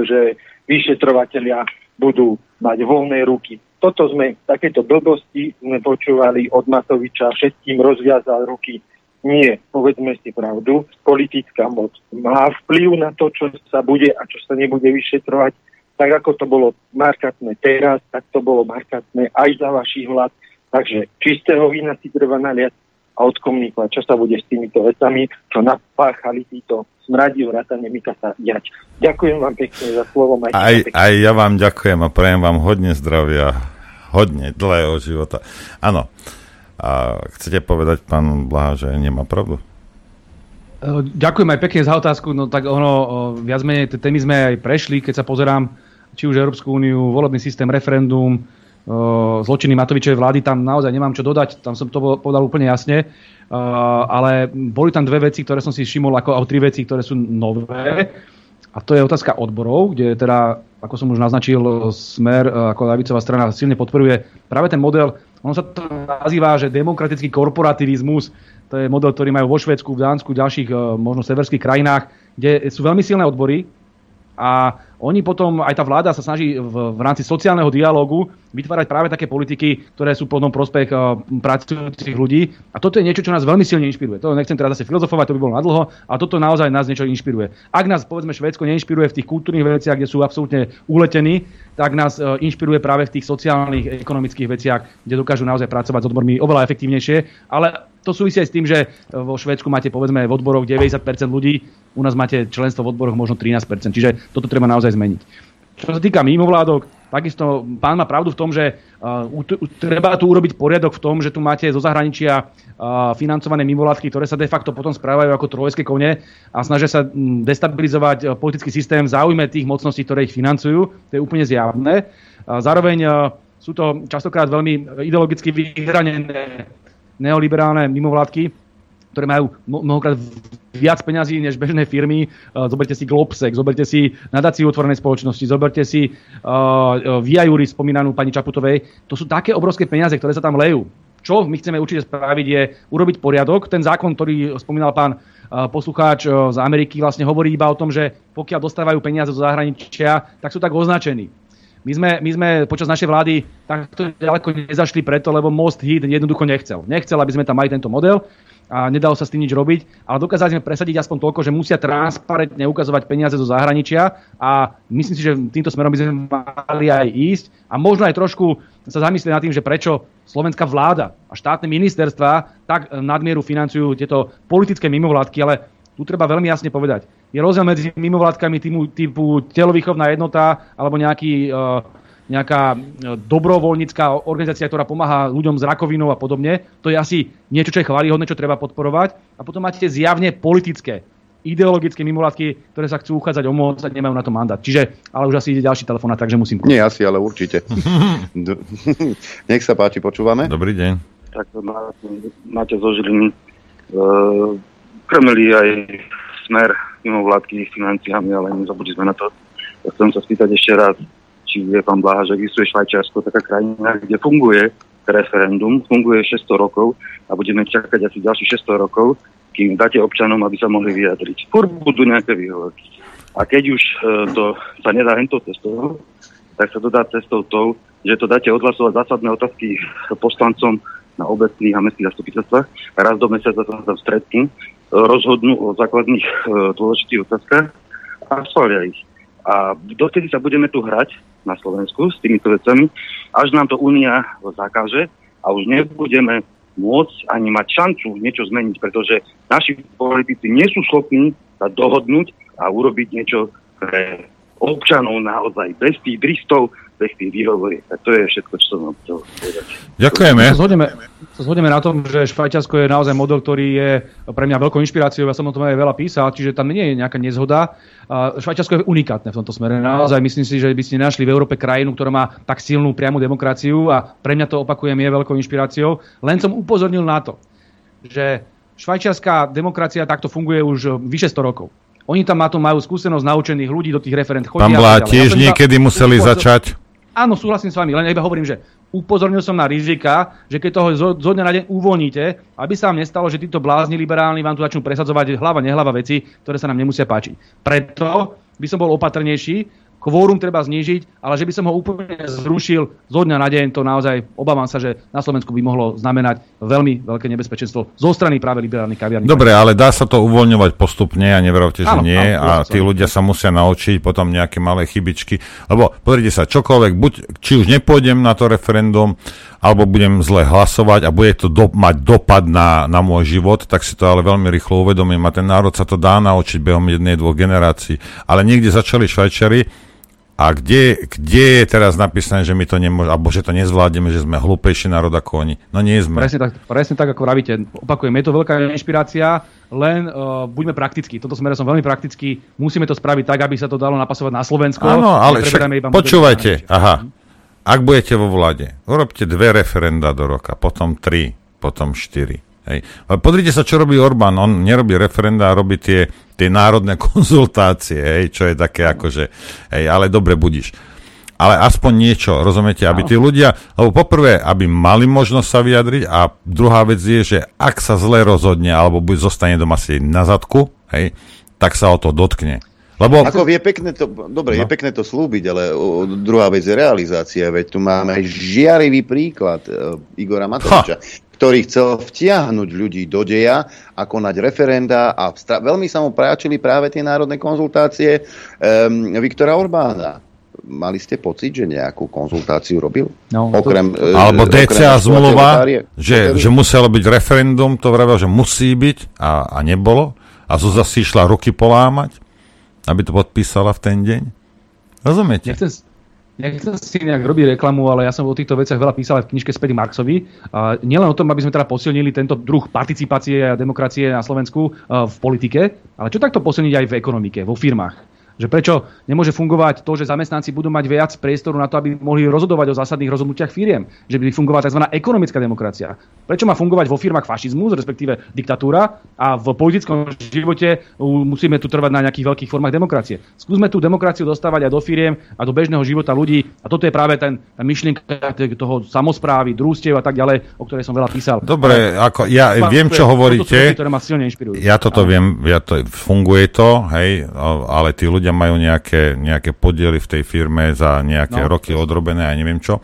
Speaker 14: že vyšetrovateľia budú mať voľné ruky. Toto sme, takéto blbosti sme počúvali od Matoviča, všetkým rozviazal ruky nie, povedzme si pravdu, politická moc má vplyv na to, čo sa bude a čo sa nebude vyšetrovať. Tak ako to bolo markantné teraz, tak to bolo markantné aj za vašich vlád. Takže čistého vína si treba naliať a odkomunikovať, čo sa bude s týmito vecami, čo napáchali títo smradí vrátane Mikasa diať. Ďakujem vám pekne za slovo.
Speaker 7: Aj, aj ja vám ďakujem a prajem vám hodne zdravia, hodne dlhého života. Áno. A chcete povedať, pán Blaha, že nemá pravdu?
Speaker 10: E, ďakujem aj pekne za otázku. No tak ono, viac menej tie témy sme aj prešli, keď sa pozerám, či už Európsku úniu, volebný systém, referendum, zločiny Matovičovej vlády, tam naozaj nemám čo dodať, tam som to povedal úplne jasne, ale boli tam dve veci, ktoré som si všimol, ako, alebo tri veci, ktoré sú nové. A to je otázka odborov, kde teda, ako som už naznačil, Smer ako ľavicová strana silne podporuje práve ten model. Ono sa to nazýva, že demokratický korporativizmus, to je model, ktorý majú vo Švedsku, v Dánsku, v ďalších e, možno severských krajinách, kde sú veľmi silné odbory a oni potom, aj tá vláda sa snaží v, v rámci sociálneho dialógu vytvárať práve také politiky, ktoré sú potom prospech uh, pracujúcich ľudí. A toto je niečo, čo nás veľmi silne inšpiruje. To nechcem teraz zase filozofovať, to by bolo nadlho, a toto naozaj nás niečo inšpiruje. Ak nás, povedzme, Švédsko neinšpiruje v tých kultúrnych veciach, kde sú absolútne uletení, tak nás uh, inšpiruje práve v tých sociálnych, ekonomických veciach, kde dokážu naozaj pracovať s odbormi oveľa efektívnejšie. Ale to súvisí aj s tým, že vo Švédsku máte povedzme v odboroch 90% ľudí, u nás máte členstvo v odboroch možno 13%, čiže toto treba naozaj zmeniť. Čo sa týka mimovládok, takisto pán má pravdu v tom, že uh, treba tu urobiť poriadok v tom, že tu máte zo zahraničia uh, financované mimovládky, ktoré sa de facto potom správajú ako trojské kone a snažia sa destabilizovať politický systém v záujme tých mocností, ktoré ich financujú. To je úplne zjavné. Uh, zároveň uh, sú to častokrát veľmi ideologicky vyhranené neoliberálne mimovládky, ktoré majú mnohokrát viac peňazí než bežné firmy. Uh, zoberte si Globsec, zoberte si nadáciu otvorenej spoločnosti, zoberte si uh, Via Juris, spomínanú pani Čaputovej. To sú také obrovské peniaze, ktoré sa tam lejú. Čo my chceme určite spraviť je urobiť poriadok. Ten zákon, ktorý spomínal pán poslucháč z Ameriky, vlastne hovorí iba o tom, že pokiaľ dostávajú peniaze zo zahraničia, tak sú tak označení. My sme, my sme počas našej vlády takto ďaleko nezašli preto, lebo Most Hit jednoducho nechcel. Nechcel, aby sme tam mali tento model. a nedalo sa s tým nič robiť, ale dokázali sme presadiť aspoň toľko, že musia transparentne ukazovať peniaze zo zahraničia a myslím si, že týmto smerom by sme mali aj ísť a možno aj trošku sa zamyslieť nad tým, že prečo slovenská vláda a štátne ministerstva tak nadmieru financujú tieto politické mimovládky, ale tu treba veľmi jasne povedať. Je rozdiel medzi mimovládkami typu, typu telovýchovná jednota alebo nejaký uh, nejaká e, dobrovoľnícká organizácia, ktorá pomáha ľuďom s rakovinou a podobne. To je asi niečo, čo je chválihodné, čo treba podporovať. A potom máte zjavne politické, ideologické mimovládky, ktoré sa chcú uchádzať o moc a nemajú na to mandát. Čiže, ale už asi ide ďalší telefón, takže musím...
Speaker 1: Nie asi, ale určite. Nech sa páči, počúvame.
Speaker 7: Dobrý deň.
Speaker 15: Tak máte zo Žiliny. E, krmili aj smer mimovládky financiami, ale nezabudli sme na to. Ja chcem sa spýtať ešte raz, či vie pán Blaha, že existuje Švajčiarsko, taká krajina, kde funguje referendum, funguje 600 rokov a budeme čakať asi ďalších 600 rokov, kým dáte občanom, aby sa mohli vyjadriť. Furt budú nejaké výhovorky. A keď už e, to sa nedá hentou cestou, tak sa dodá cestou tou, že to dáte odhlasovať zásadné otázky poslancom na obecných a mestských zastupiteľstvách. Raz do mesiaca sa tam stretnú, rozhodnú o základných e, dôležitých otázkach a schvália ich. A dotedy sa budeme tu hrať na Slovensku s týmito vecami, až nám to Únia zakáže a už nebudeme môcť ani mať šancu niečo zmeniť, pretože naši politici nie sú schopní sa dohodnúť a urobiť niečo pre občanov naozaj bez tých dristov, bez tých výhovorí. A to je všetko, čo som vám chcel povedať.
Speaker 7: Ďakujeme.
Speaker 10: Sa zhodneme, sa zhodneme na tom, že Švajčiarsko je naozaj model, ktorý je pre mňa veľkou inšpiráciou. Ja som o tom aj veľa písal, čiže tam nie je nejaká nezhoda. Švajčiarsko je unikátne v tomto smere. Naozaj myslím si, že by ste našli v Európe krajinu, ktorá má tak silnú priamu demokraciu a pre mňa to opakujem je veľkou inšpiráciou. Len som upozornil na to, že švajčiarská demokracia takto funguje už vyše 100 rokov. Oni tam na to majú skúsenosť naučených ľudí, do tých referent chodia.
Speaker 7: Pán Blá, tiež ja niekedy museli upozor... začať.
Speaker 10: Áno, súhlasím s vami, len iba hovorím, že upozornil som na rizika, že keď toho zo, zo dňa na deň uvoľníte, aby sa vám nestalo, že títo blázni liberálni vám tu začnú presadzovať hlava, nehlava veci, ktoré sa nám nemusia páčiť. Preto by som bol opatrnejší, kvórum treba znížiť, ale že by som ho úplne zrušil zo dňa na deň, to naozaj obávam sa, že na Slovensku by mohlo znamenať veľmi veľké nebezpečenstvo zo strany práve liberálnych kaviarní.
Speaker 7: Dobre, ale dá sa to uvoľňovať postupne a nevravte, že áno, nie áno, a tí ľudia sa musia naučiť potom nejaké malé chybičky, lebo pozrite sa, čokoľvek, buď, či už nepôjdem na to referendum, alebo budem zle hlasovať a bude to do, mať dopad na, na môj život, tak si to ale veľmi rýchlo uvedomím a ten národ sa to dá naučiť behom jednej, dvoch generácií. Ale niekde začali Švajčari, a kde, kde je teraz napísané, že my to nemôžeme, alebo že to nezvládneme, že sme hlúpejší národ ako oni? No nie sme.
Speaker 10: Presne tak, presne tak ako vravíte. Opakujem, je to veľká inšpirácia, len uh, buďme praktickí. Toto smere som veľmi praktický. Musíme to spraviť tak, aby sa to dalo napasovať na Slovensko.
Speaker 7: Áno, ale však, počúvajte, aha. Ak budete vo vláde, urobte dve referenda do roka, potom tri, potom štyri Hej. Ale pozrite sa, čo robí Orbán. On nerobí referenda, robí tie, tie národné konzultácie, hej, čo je také akože, hej, ale dobre budíš. Ale aspoň niečo, rozumiete, aby tí ľudia, lebo poprvé, aby mali možnosť sa vyjadriť a druhá vec je, že ak sa zle rozhodne alebo buď zostane doma si na zadku, hej, tak sa o to dotkne.
Speaker 1: Lebo... Ako je pekné to, dobre, no. je pekné to slúbiť, ale o, druhá vec je realizácia, veď tu máme aj žiarivý príklad uh, Igora Matoviča. Ha ktorý chcel vtiahnuť ľudí do deja a konať referenda a stra- veľmi sa mu práčili práve tie národné konzultácie um, Viktora Orbána. Mali ste pocit, že nejakú konzultáciu robil?
Speaker 7: No, okrem, to... E, Alebo DCA zmluva, že, že muselo byť referendum, to vravel, že musí byť a, a nebolo. A Zuzá si išla ruky polámať, aby to podpísala v ten deň. Rozumiete?
Speaker 10: Nechcem, Nechcem si nejak robiť reklamu, ale ja som o týchto veciach veľa písal aj v knižke Späť Marksovi. A nielen o tom, aby sme teda posilnili tento druh participácie a demokracie na Slovensku v politike, ale čo takto posilniť aj v ekonomike, vo firmách. Že prečo nemôže fungovať to, že zamestnanci budú mať viac priestoru na to, aby mohli rozhodovať o zásadných rozhodnutiach firiem. Že by fungovala tzv. ekonomická demokracia. Prečo má fungovať vo firmách fašizmus, respektíve diktatúra a v politickom živote musíme tu trvať na nejakých veľkých formách demokracie. Skúsme tú demokraciu dostávať aj do firiem a do bežného života ľudí. A toto je práve ten, tá myšlienka toho samozprávy, družstiev a tak ďalej, o ktorej som veľa písal.
Speaker 7: Dobre, ako ja viem, čo hovoríte. Toto sú, ktoré ma silne inšpirujú. Ja toto viem, ja to, funguje to, hej, ale tí ľudia ľudia majú nejaké, nejaké podiely v tej firme za nejaké no. roky odrobené a neviem čo.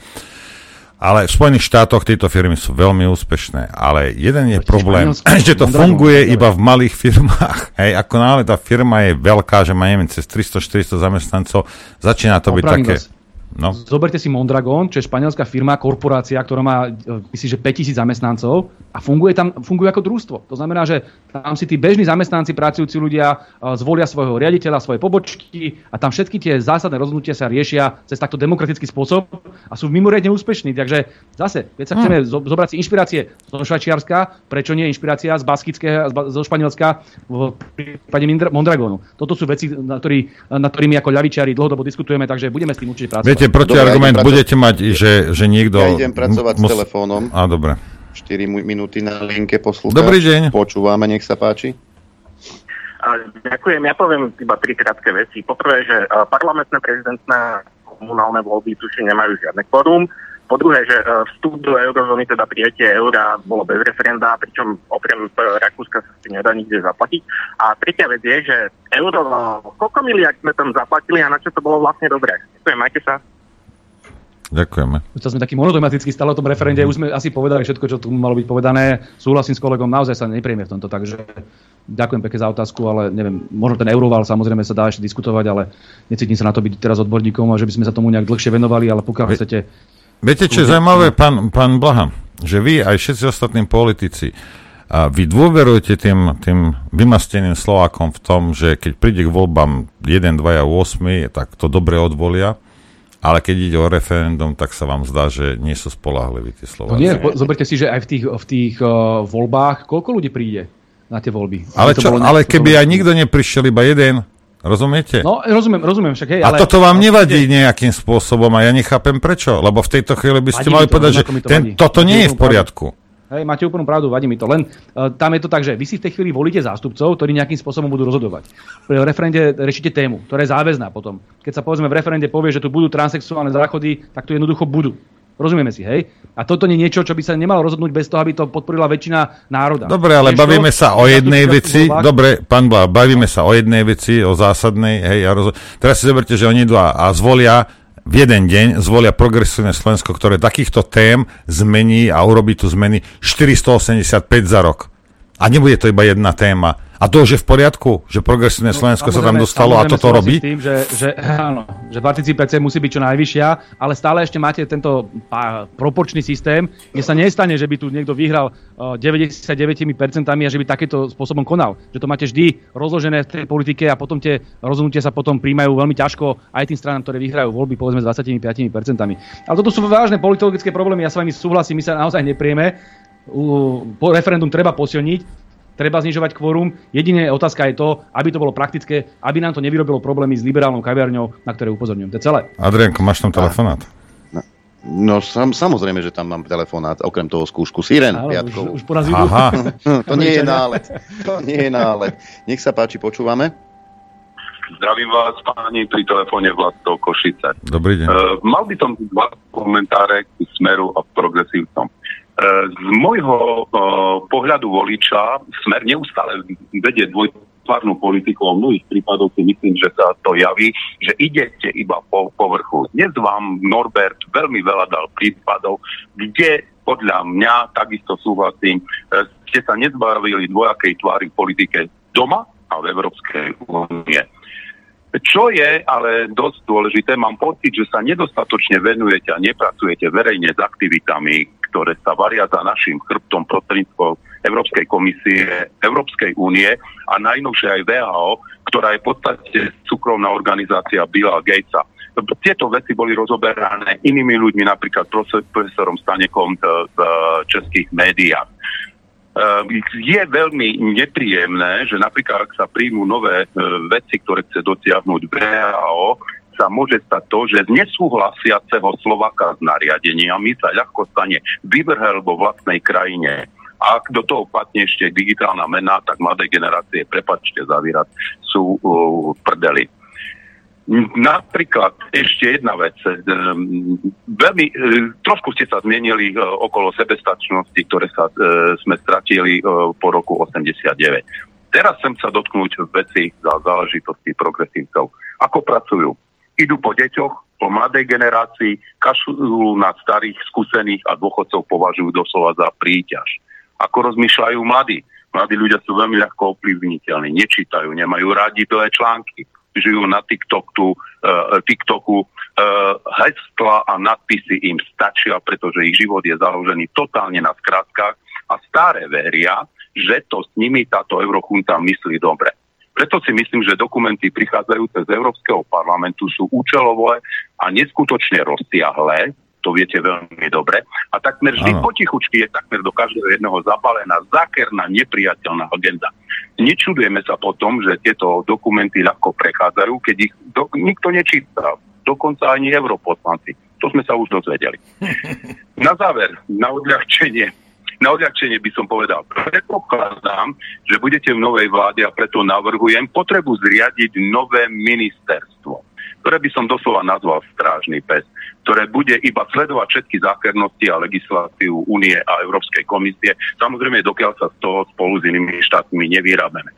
Speaker 7: Ale v Spojených štátoch tieto firmy sú veľmi úspešné, ale jeden je problém, že to funguje iba v malých firmách. Hej, ako náhle tá firma je veľká, že má neviem, cez 300-400 zamestnancov, začína to byť také... Vás
Speaker 10: No. Zoberte si Mondragon, čo je španielská firma, korporácia, ktorá má, e, myslím, že 5000 zamestnancov a funguje tam funguje ako družstvo. To znamená, že tam si tí bežní zamestnanci, pracujúci ľudia e, zvolia svojho riaditeľa, svoje pobočky a tam všetky tie zásadné rozhodnutia sa riešia cez takto demokratický spôsob a sú mimoriadne úspešní. Takže zase, keď sa hm. chceme hmm. zobrať si inšpirácie zo Švajčiarska, prečo nie inšpirácia z Baskického, zo Španielska v prípade Mondragonu. Toto sú veci, na, ktorý, na ktorými ako ľavičiari dlhodobo diskutujeme, takže budeme s tým určite pracovať.
Speaker 7: Viete, protiargument, ja budete mať, že, že niekto...
Speaker 1: Ja idem pracovať mus... s telefónom.
Speaker 7: A dobre.
Speaker 1: 4 minúty na linke poslúchať.
Speaker 7: Dobrý deň.
Speaker 1: Počúvame, nech sa páči.
Speaker 16: A ďakujem, ja poviem iba tri krátke veci. Poprvé, že parlamentné prezidentné komunálne voľby tuším nemajú žiadne kvorum. Po druhé, že vstup do eurozóny, teda prijatie eura, bolo bez referenda, pričom okrem Rakúska sa si nedá nikde zaplatiť. A tretia vec je, že euro, koľko miliard sme tam zaplatili a na čo to bolo vlastne dobré. Ďakujem, majte sa.
Speaker 7: Ďakujeme.
Speaker 10: Už sme taký monotematický stále o tom referende, už sme asi povedali všetko, čo tu malo byť povedané. Súhlasím s kolegom, naozaj sa neprieme v tomto, takže ďakujem pekne za otázku, ale neviem, možno ten euroval samozrejme sa dá ešte diskutovať, ale necítim sa na to byť teraz odborníkom a že by sme sa tomu nejak dlhšie venovali, ale pokiaľ chcete...
Speaker 7: Viete, čo je zaujímavé, pán, pán Blaha, že vy aj všetci ostatní politici, a vy dôverujete tým, tým vymasteným Slovákom v tom, že keď príde k voľbám 1, 2 a 8, tak to dobre odvolia ale keď ide o referendum, tak sa vám zdá, že nie sú spolahliví tí Slováci. No
Speaker 10: nie, po, zoberte si, že aj v tých, v tých uh, voľbách, koľko ľudí príde na tie voľby?
Speaker 7: Ale, čo, ale keby aj nikto neprišiel, iba jeden, rozumiete?
Speaker 10: No, rozumiem, rozumiem však. Hej,
Speaker 7: a ale, toto vám nevadí je... nejakým spôsobom a ja nechápem prečo, lebo v tejto chvíli by ste mali povedať, že ten, toto nie je v poriadku.
Speaker 10: Hej, máte úplnú pravdu, vadí mi to. Len uh, tam je to tak, že vy si v tej chvíli volíte zástupcov, ktorí nejakým spôsobom budú rozhodovať. Pri referende riešite tému, ktorá je záväzná potom. Keď sa povedzme v referende povie, že tu budú transexuálne záchody, tak tu jednoducho budú. Rozumieme si, hej? A toto nie je niečo, čo by sa nemalo rozhodnúť bez toho, aby to podporila väčšina národa.
Speaker 7: Dobre, ale Vieš bavíme sa o jednej veci. Dobre, pán Blá, bavíme sa o jednej veci, o zásadnej, hej, a roz... Teraz si zoberte, že oni idú a, a zvolia v jeden deň zvolia progresívne Slovensko, ktoré takýchto tém zmení a urobí tu zmeny 485 za rok. A nebude to iba jedna téma. A to už je v poriadku, že progresívne no, Slovensko no, sa tam dostalo a toto robí?
Speaker 10: tým, že, že, áno, že participácia musí byť čo najvyššia, ale stále ešte máte tento proporčný systém, kde sa nestane, že by tu niekto vyhral 99% a že by takéto spôsobom konal. Že to máte vždy rozložené v tej politike a potom tie rozhodnutia sa potom príjmajú veľmi ťažko aj tým stranám, ktoré vyhrajú voľby povedzme s 25%. Ale toto sú vážne politologické problémy, ja s vami súhlasím, my sa naozaj neprieme po referendum treba posilniť, treba znižovať kvórum. Jediné otázka je to, aby to bolo praktické, aby nám to nevyrobilo problémy s liberálnou kaviarňou, na ktoré upozorňujem. To je celé.
Speaker 7: Adrianko, máš tam telefonát?
Speaker 1: No, no sam, samozrejme, že tam mám telefonát, okrem toho skúšku Siren
Speaker 10: piatkov. Už, už porazil.
Speaker 1: Aha. to nie je nálet. To nie je nálet. Nech sa páči, počúvame.
Speaker 17: Zdravím vás, páni, pri telefóne Vlasto Košice.
Speaker 7: Dobrý deň.
Speaker 17: Uh, mal by som dva komentáre k Smeru a progresívcom. Z môjho pohľadu voliča smer neustále vedie dvojtvárnu politiku. O mnohých prípadoch si myslím, že sa to javí, že idete iba po povrchu. Dnes vám Norbert veľmi veľa dal prípadov, kde podľa mňa, takisto súhlasím, e, ste sa nezbavili dvojakej tvary v politike doma a v Európskej únie. Čo je ale dosť dôležité, mám pocit, že sa nedostatočne venujete a nepracujete verejne s aktivitami, ktoré sa varia za našim chrbtom prostredníctvom Európskej komisie, Európskej únie a najnovšie aj VHO, ktorá je v podstate súkromná organizácia Billa Gatesa. Tieto veci boli rozoberané inými ľuďmi, napríklad profesorom Stanekom z českých médiách. Je veľmi nepríjemné, že napríklad ak sa príjmú nové e, veci, ktoré chce dosiahnuť VHO, sa môže stať to, že z nesúhlasiaceho Slovaka s nariadeniami sa ľahko stane vyvrhel vo vlastnej krajine. A ak do toho patne ešte digitálna mena, tak mladé generácie, prepačte zavírať, sú uh, prdeli. Napríklad ešte jedna vec. Um, veľmi, uh, trošku ste sa zmienili uh, okolo sebestačnosti, ktoré sa, sme stratili po roku 89. Teraz chcem sa dotknúť veci za záležitosti progresívcov. Ako pracujú? Idú po deťoch, o mladej generácii, kašľú na starých, skúsených a dôchodcov považujú doslova za príťaž. Ako rozmýšľajú mladí? Mladí ľudia sú veľmi ľahko ovplyvniteľní, nečítajú, nemajú rádi dlhé články, žijú na TikToku, uh, TikToku uh, hesla a nadpisy im stačia, pretože ich život je založený totálne na skratkách a staré veria, že to s nimi táto eurochunta myslí dobre. Preto si myslím, že dokumenty prichádzajúce z Európskeho parlamentu sú účelové a neskutočne rozsiahlé, to viete veľmi dobre. A takmer vždy potichučky je takmer do každého jedného zabalená zákerná nepriateľná agenda. Nečudujeme sa potom, že tieto dokumenty ľahko prechádzajú, keď ich do, nikto nečíta. Dokonca ani europoslanci. To sme sa už dozvedeli. Na záver, na odľahčenie na odľahčenie by som povedal, predpokladám, že budete v novej vláde a preto navrhujem potrebu zriadiť nové ministerstvo ktoré by som doslova nazval strážny pes, ktoré bude iba sledovať všetky zákernosti a legislatívu Únie a Európskej komisie, samozrejme dokiaľ sa z toho spolu s inými štátmi nevyrábeme.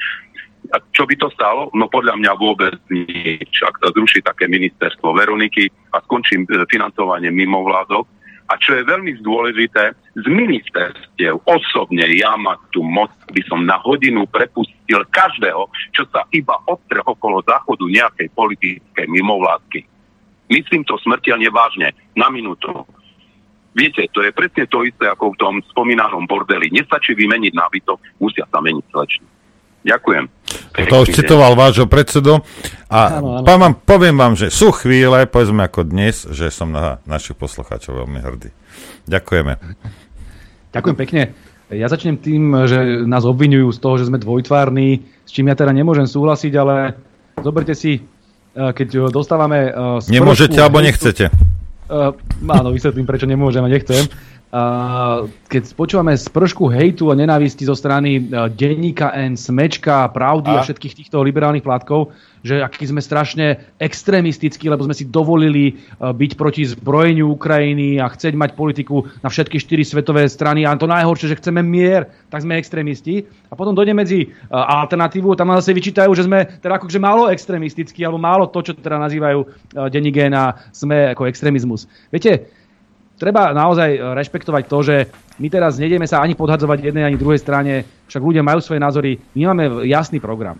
Speaker 17: A čo by to stalo? No podľa mňa vôbec nič. Ak sa zruší také ministerstvo Veroniky a skončí financovanie mimovládok, a čo je veľmi dôležité, z ministerstiev osobne ja ma tu moc by som na hodinu prepustil každého, čo sa iba odtre okolo záchodu nejakej politickej mimovládky. Myslím to smrteľne vážne, na minútu. Viete, to je presne to isté ako v tom spomínanom bordeli. Nestačí vymeniť nábytok, musia sa meniť slečny. Ďakujem.
Speaker 7: To už citoval vášho predsedu. A áno, áno. Vám, poviem vám, že sú chvíle, povedzme ako dnes, že som na našich poslucháčov veľmi hrdý. Ďakujeme.
Speaker 10: Ďakujem pekne. Ja začnem tým, že nás obvinujú z toho, že sme dvojtvárni, s čím ja teda nemôžem súhlasiť, ale zoberte si, eh, keď dostávame...
Speaker 7: Eh, Nemôžete alebo nechcete?
Speaker 10: Uh, áno, vysvetlím, prečo nemôžem a nechcem keď počúvame spršku hejtu a nenávisti zo strany e, denníka N, Smečka, Pravdy a, a všetkých týchto liberálnych plátkov, že aký sme strašne extrémistickí, lebo sme si dovolili e, byť proti zbrojeniu Ukrajiny a chceť mať politiku na všetky štyri svetové strany a to najhoršie, že chceme mier, tak sme extrémisti. A potom dojde medzi e, alternatívu, tam nás zase vyčítajú, že sme teda akože málo extrémistickí, alebo málo to, čo teda nazývajú denník N a sme ako extrémizmus. Viete, treba naozaj e, rešpektovať to, že my teraz nejdeme sa ani podhadzovať jednej ani druhej strane, však ľudia majú svoje názory, my máme jasný program.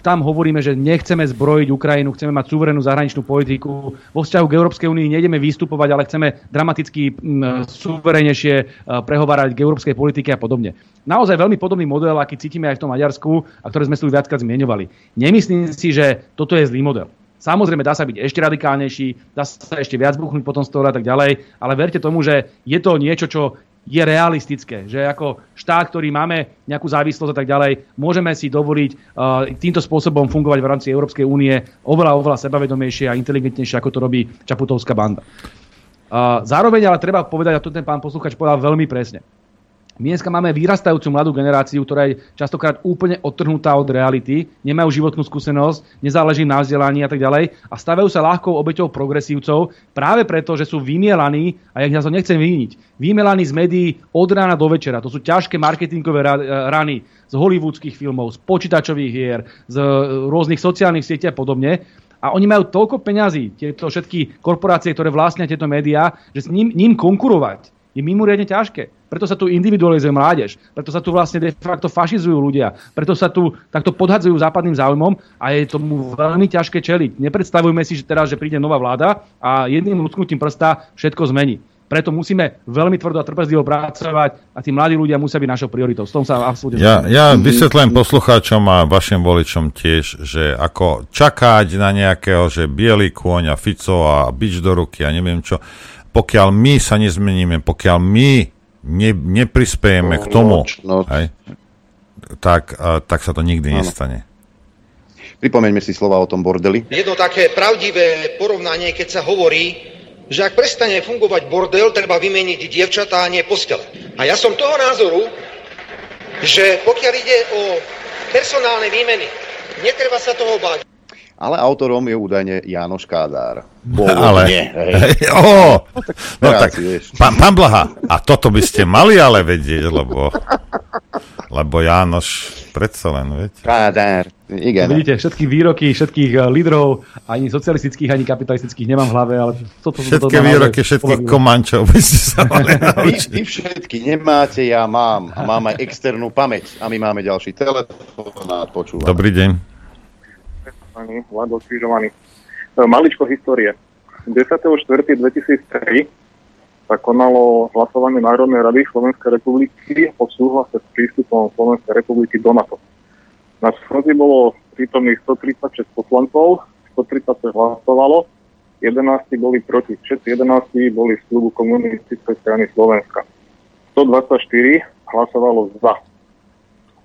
Speaker 10: Tam hovoríme, že nechceme zbrojiť Ukrajinu, chceme mať suverénnu zahraničnú politiku. Vo vzťahu k Európskej únii nejdeme vystupovať, ale chceme dramaticky suverénejšie e, prehovárať k európskej politike a podobne. Naozaj veľmi podobný model, aký cítime aj v tom Maďarsku a ktoré sme tu viackrát zmieňovali. Nemyslím si, že toto je zlý model. Samozrejme, dá sa byť ešte radikálnejší, dá sa ešte viac buchnúť potom stole a tak ďalej, ale verte tomu, že je to niečo, čo je realistické, že ako štát, ktorý máme nejakú závislosť a tak ďalej, môžeme si dovoliť uh, týmto spôsobom fungovať v rámci Európskej únie oveľa, oveľa sebavedomejšie a inteligentnejšie, ako to robí Čaputovská banda. Uh, zároveň ale treba povedať, a to ten pán posluchač povedal veľmi presne. My dneska máme vyrastajúcu mladú generáciu, ktorá je častokrát úplne odtrhnutá od reality, nemajú životnú skúsenosť, nezáleží na vzdelaní a tak ďalej a stavajú sa ľahkou obeťou progresívcov práve preto, že sú vymielaní, a ja to nechcem vyniť, vymielaní z médií od rána do večera. To sú ťažké marketingové rany z hollywoodských filmov, z počítačových hier, z e, rôznych sociálnych sietí a podobne. A oni majú toľko peňazí, tieto všetky korporácie, ktoré vlastnia tieto médiá, že s ním, ním konkurovať je mimoriadne ťažké. Preto sa tu individualizuje mládež, preto sa tu vlastne de facto fašizujú ľudia, preto sa tu takto podhadzujú západným záujmom a je tomu veľmi ťažké čeliť. Nepredstavujme si, že teraz, že príde nová vláda a jedným lusknutím prsta všetko zmení. Preto musíme veľmi tvrdo a trpezlivo pracovať a tí mladí ľudia musia byť našou prioritou. S tom sa absolútne...
Speaker 7: Ja, ja vysvetlím poslucháčom a vašim voličom tiež, že ako čakať na nejakého, že biely kôň a Fico a bič do ruky a neviem čo, pokiaľ my sa nezmeníme, pokiaľ my ne, neprispiejeme no, k tomu, no, hej, tak, uh, tak sa to nikdy áno. nestane.
Speaker 1: Pripomeňme si slova o tom bordeli.
Speaker 18: Jedno také pravdivé porovnanie, keď sa hovorí, že ak prestane fungovať bordel, treba vymeniť dievčatá a nie postele. A ja som toho názoru, že pokiaľ ide o personálne výmeny, netreba sa toho báť
Speaker 1: ale autorom je údajne Jánoš Kádár.
Speaker 7: ale, nie, hej. oh, no tak, pán, pán Blaha, a toto by ste mali ale vedieť, lebo, lebo Jánoš predsa len, viete.
Speaker 1: Kádár. Igen.
Speaker 10: Vidíte, všetky výroky všetkých eh, lídrov, ani socialistických, ani kapitalistických nemám v hlave, ale to, to,
Speaker 7: Všetky to, to výroky všetkých komančov by ste sa mali
Speaker 1: vy, vy všetky nemáte, ja mám. A mám aj externú pamäť. A my máme ďalší telefonát, počúvame.
Speaker 7: Dobrý deň.
Speaker 19: Pani Vlado Svížovaný. E, maličko histórie. 10.4.2003 sa konalo hlasovanie Národnej rady Slovenskej republiky o súhlase s prístupom Slovenskej republiky do NATO. Na schôdzi bolo prítomných 136 poslancov, 130 hlasovalo, 11 boli proti, všetci 11 boli z klubu komunistickej strany Slovenska. 124 hlasovalo za.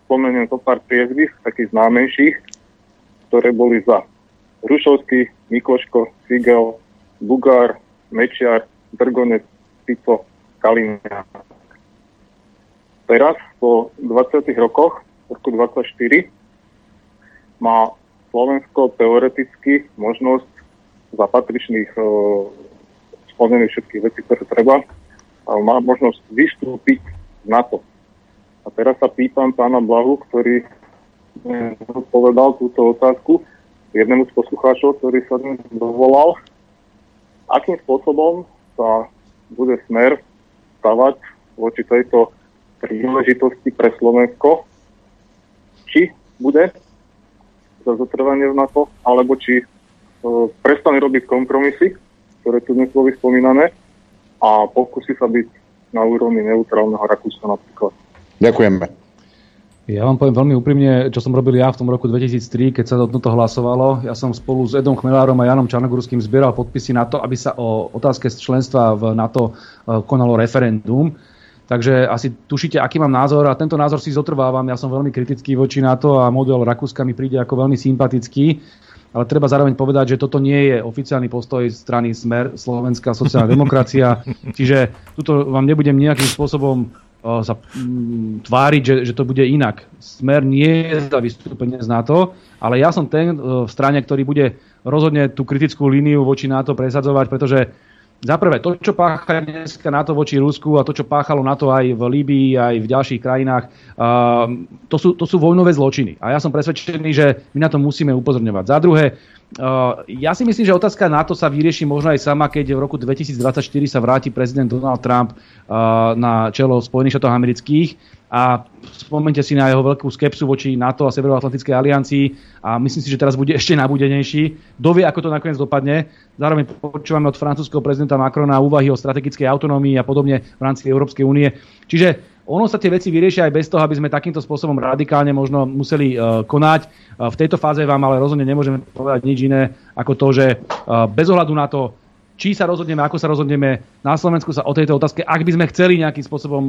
Speaker 19: Spomeniem to pár priezvy, takých známejších, ktoré boli za. Rušovský, Mikloško, Sigel, Bugár, Mečiar, Drgonec, Fico, Kaliňák. Teraz, po 20 rokoch, roku 24, má Slovensko teoreticky možnosť za patričných e, splnených všetkých vecí, ktoré treba, a má možnosť vystúpiť na to. A teraz sa pýtam pána Blahu, ktorý povedal túto otázku jednému z poslucháčov, ktorý sa dnes dovolal, akým spôsobom sa bude smer stavať voči tejto príležitosti pre Slovensko, či bude za zotrvanie v NATO, alebo či e, prestane robiť kompromisy, ktoré tu dnes boli spomínané, a pokusí sa byť na úrovni neutrálneho Rakúska napríklad.
Speaker 1: Ďakujeme.
Speaker 10: Ja vám poviem veľmi úprimne, čo som robil ja v tom roku 2003, keď sa toto hlasovalo. Ja som spolu s Edom Chmelárom a Janom Čarnogurským zbieral podpisy na to, aby sa o otázke členstva v NATO e, konalo referendum. Takže asi tušíte, aký mám názor a tento názor si zotrvávam. Ja som veľmi kritický voči NATO a model Rakúska mi príde ako veľmi sympatický. Ale treba zároveň povedať, že toto nie je oficiálny postoj strany Smer, Slovenská sociálna demokracia. Čiže tuto vám nebudem nejakým spôsobom sa mm, tváriť, že, že to bude inak. Smer nie je za vystúpenie z NATO, ale ja som ten v strane, ktorý bude rozhodne tú kritickú líniu voči NATO presadzovať, pretože za prvé, to, čo pácha dneska NATO voči Rusku a to, čo páchalo NATO aj v Líbii, aj v ďalších krajinách, uh, to, sú, to sú vojnové zločiny. A ja som presvedčený, že my na to musíme upozorňovať. Za druhé, Uh, ja si myslím, že otázka NATO sa vyrieši možno aj sama, keď v roku 2024 sa vráti prezident Donald Trump uh, na čelo Spojených štátov amerických a spomente si na jeho veľkú skepsu voči NATO a Severoatlantickej aliancii a myslím si, že teraz bude ešte nabudenejší. Dovie, ako to nakoniec dopadne. Zároveň počúvame od francúzského prezidenta Macrona úvahy o strategickej autonómii a podobne v rámci Európskej únie. Čiže ono sa tie veci vyriešia aj bez toho, aby sme takýmto spôsobom radikálne možno museli uh, konať. Uh, v tejto fáze vám ale rozhodne nemôžeme povedať nič iné ako to, že uh, bez ohľadu na to, či sa rozhodneme, ako sa rozhodneme. Na Slovensku sa o tejto otázke, ak by sme chceli nejakým spôsobom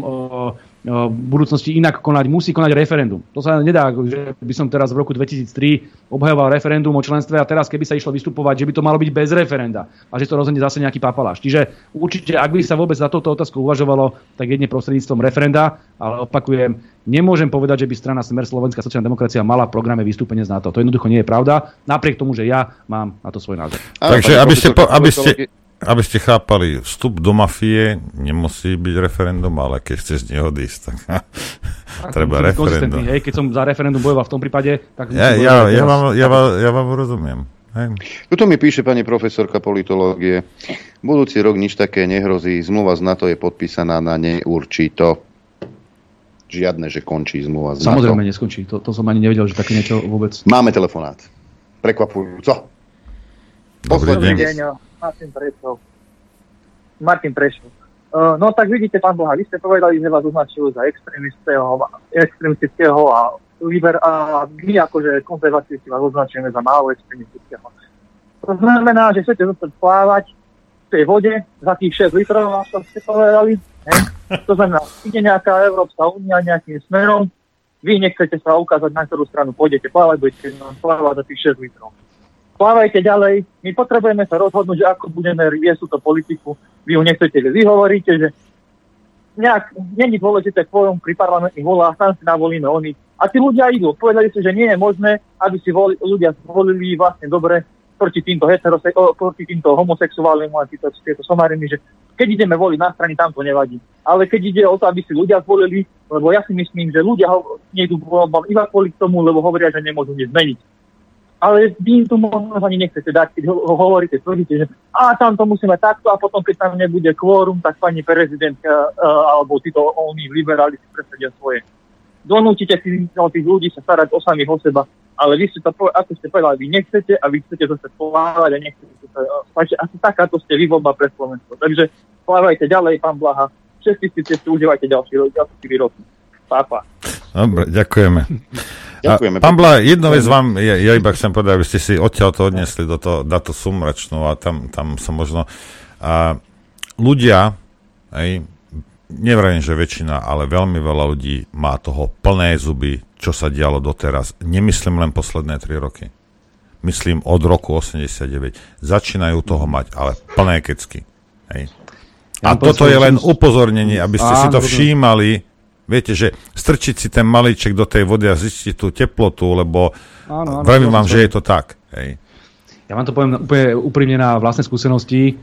Speaker 10: v budúcnosti inak konať, musí konať referendum. To sa nedá, že by som teraz v roku 2003 obhajoval referendum o členstve a teraz, keby sa išlo vystupovať, že by to malo byť bez referenda a že to rozhodne zase nejaký papaláš. Čiže určite, ak by sa vôbec za touto otázku uvažovalo, tak jedne prostredníctvom referenda, ale opakujem, nemôžem povedať, že by strana Smer Slovenská sociálna demokracia mala v programe vystúpenie z NATO. To jednoducho nie je pravda, napriek tomu, že ja mám na to svoj názor.
Speaker 7: Takže aby ste, po, aby ste, aby ste chápali, vstup do mafie nemusí byť referendum, ale keď chceš z neho ísť, tak treba referendum.
Speaker 10: Hej, keď som za referendum bojoval v tom prípade, tak...
Speaker 7: Ja, ja, ja, vám, ja, vám, ja vám rozumiem. Hej.
Speaker 1: Tuto mi píše pani profesorka politológie. Budúci rok nič také nehrozí. Zmluva z NATO je podpísaná na neurčito. Žiadne, že končí zmluva z
Speaker 10: NATO. Samozrejme neskončí. To, to som ani nevedel, že také niečo vôbec...
Speaker 1: Máme telefonát. Prekvapujúco.
Speaker 7: Dobrý deň.
Speaker 20: Martin Prešov. Martin Prešov. Uh, no tak vidíte, pán Boha, vy ste povedali, že vás označujú za extremistického a liber, a my akože konzervatívci vás označujeme za málo extremistického. To znamená, že chcete zostať plávať v tej vode za tých 6 litrov, ako ste povedali. To znamená, ide nejaká Európska únia nejakým smerom, vy nechcete sa ukázať, na ktorú stranu pôjdete plávať, budete plávať za tých 6 litrov plávajte ďalej. My potrebujeme sa rozhodnúť, že ako budeme riesť túto politiku. Vy ju nechcete, vy hovoríte, že nejak, není dôležité kvôľom pri parlamentných voľách, tam si navolíme oni. A tí ľudia idú. Povedali si, že nie je možné, aby si voli, ľudia zvolili vlastne dobre proti týmto, heterose- proti týmto homosexuálnym a títo, tieto somariny, že keď ideme voliť na strany, tam to nevadí. Ale keď ide o to, aby si ľudia zvolili, lebo ja si myslím, že ľudia ho, nejdu voľbám iba kvôli tomu, lebo hovoria, že nemôžu nič zmeniť. Ale vy im to možno ani nechcete dať, keď ho, ho hovoríte, tvrdíte, že a tam to musíme takto a potom, keď tam nebude kvórum, tak pani prezidentka uh, alebo títo oni liberáli si presadia svoje. Donútite si tých ľudí sa starať o samých o seba, ale vy ste to, ako ste povedali, vy nechcete a vy chcete zase plávať a nechcete sa spať. Asi takáto ste vy voľba pre Slovensko. Takže plávajte ďalej, pán Blaha. Všetci si ste užívajte ďalší, ďalší roky. Pápa.
Speaker 7: Dobre, ďakujeme.
Speaker 1: Ďakujeme.
Speaker 7: Pán Bla, jednu vec vám, ja, ja iba chcem povedať, aby ste si odtiaľ to odnesli do to, do to sumračnú a tam, tam sa možno... A, ľudia, aj, nevrajím, že väčšina, ale veľmi veľa ľudí má toho plné zuby, čo sa dialo doteraz. Nemyslím len posledné tri roky. Myslím od roku 89. Začínajú toho mať, ale plné kecky. Hej. A toto je len upozornenie, aby ste si to všímali, Viete, že strčiť si ten malíček do tej vody a zistiť tú teplotu, lebo vravím vám, že je to tak. Hej.
Speaker 10: Ja vám to poviem úplne úprimne na vlastné skúsenosti.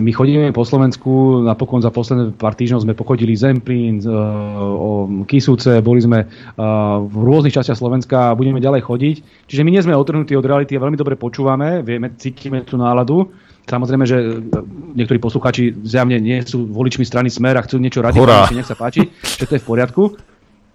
Speaker 10: My chodíme po Slovensku, napokon za posledné pár týždňov sme pochodili Zemplín, o Kisúce, boli sme uh, v rôznych častiach Slovenska a budeme ďalej chodiť. Čiže my nie sme otrhnutí od reality a veľmi dobre počúvame, vieme, cítime tú náladu. Samozrejme, že e, niektorí posluchači zjavne nie sú voličmi strany Smer a chcú niečo radikálne, nech sa páči, že to je v poriadku.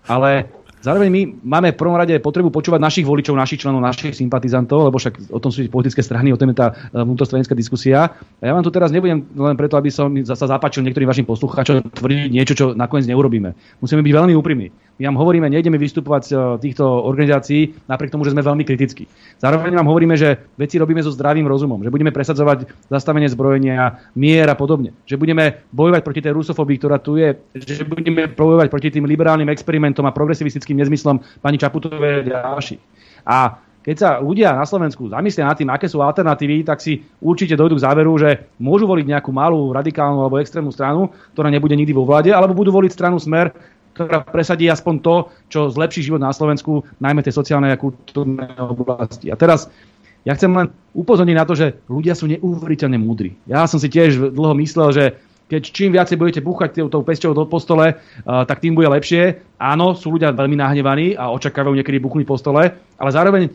Speaker 10: Ale zároveň my máme v prvom rade potrebu počúvať našich voličov, našich členov, našich sympatizantov, lebo však o tom sú politické strany, o tom je tá e, vnútrostranická diskusia. A ja vám tu teraz nebudem len preto, aby som sa zapáčil niektorým vašim poslucháčom tvrdiť niečo, čo nakoniec neurobíme. Musíme byť veľmi úprimní. My vám hovoríme, nejdeme vystupovať z týchto organizácií, napriek tomu, že sme veľmi kritickí. Zároveň vám hovoríme, že veci robíme so zdravým rozumom, že budeme presadzovať zastavenie zbrojenia, mier a podobne. Že budeme bojovať proti tej rusofóbii, ktorá tu je, že budeme bojovať proti tým liberálnym experimentom a progresivistickým nezmyslom pani Čaputovej a ďalších. A keď sa ľudia na Slovensku zamyslia nad tým, aké sú alternatívy, tak si určite dojdú k záveru, že môžu voliť nejakú malú radikálnu alebo extrémnu stranu, ktorá nebude nikdy vo vláde, alebo budú voliť stranu Smer, ktorá presadí aspoň to, čo zlepší život na Slovensku, najmä tie sociálne a kultúrne oblasti. A teraz ja chcem len upozorniť na to, že ľudia sú neuveriteľne múdri. Ja som si tiež dlho myslel, že keď čím viacej budete búchať tou pesťou do postole, uh, tak tým bude lepšie. Áno, sú ľudia veľmi nahnevaní a očakávajú niekedy buchnúť postole, ale zároveň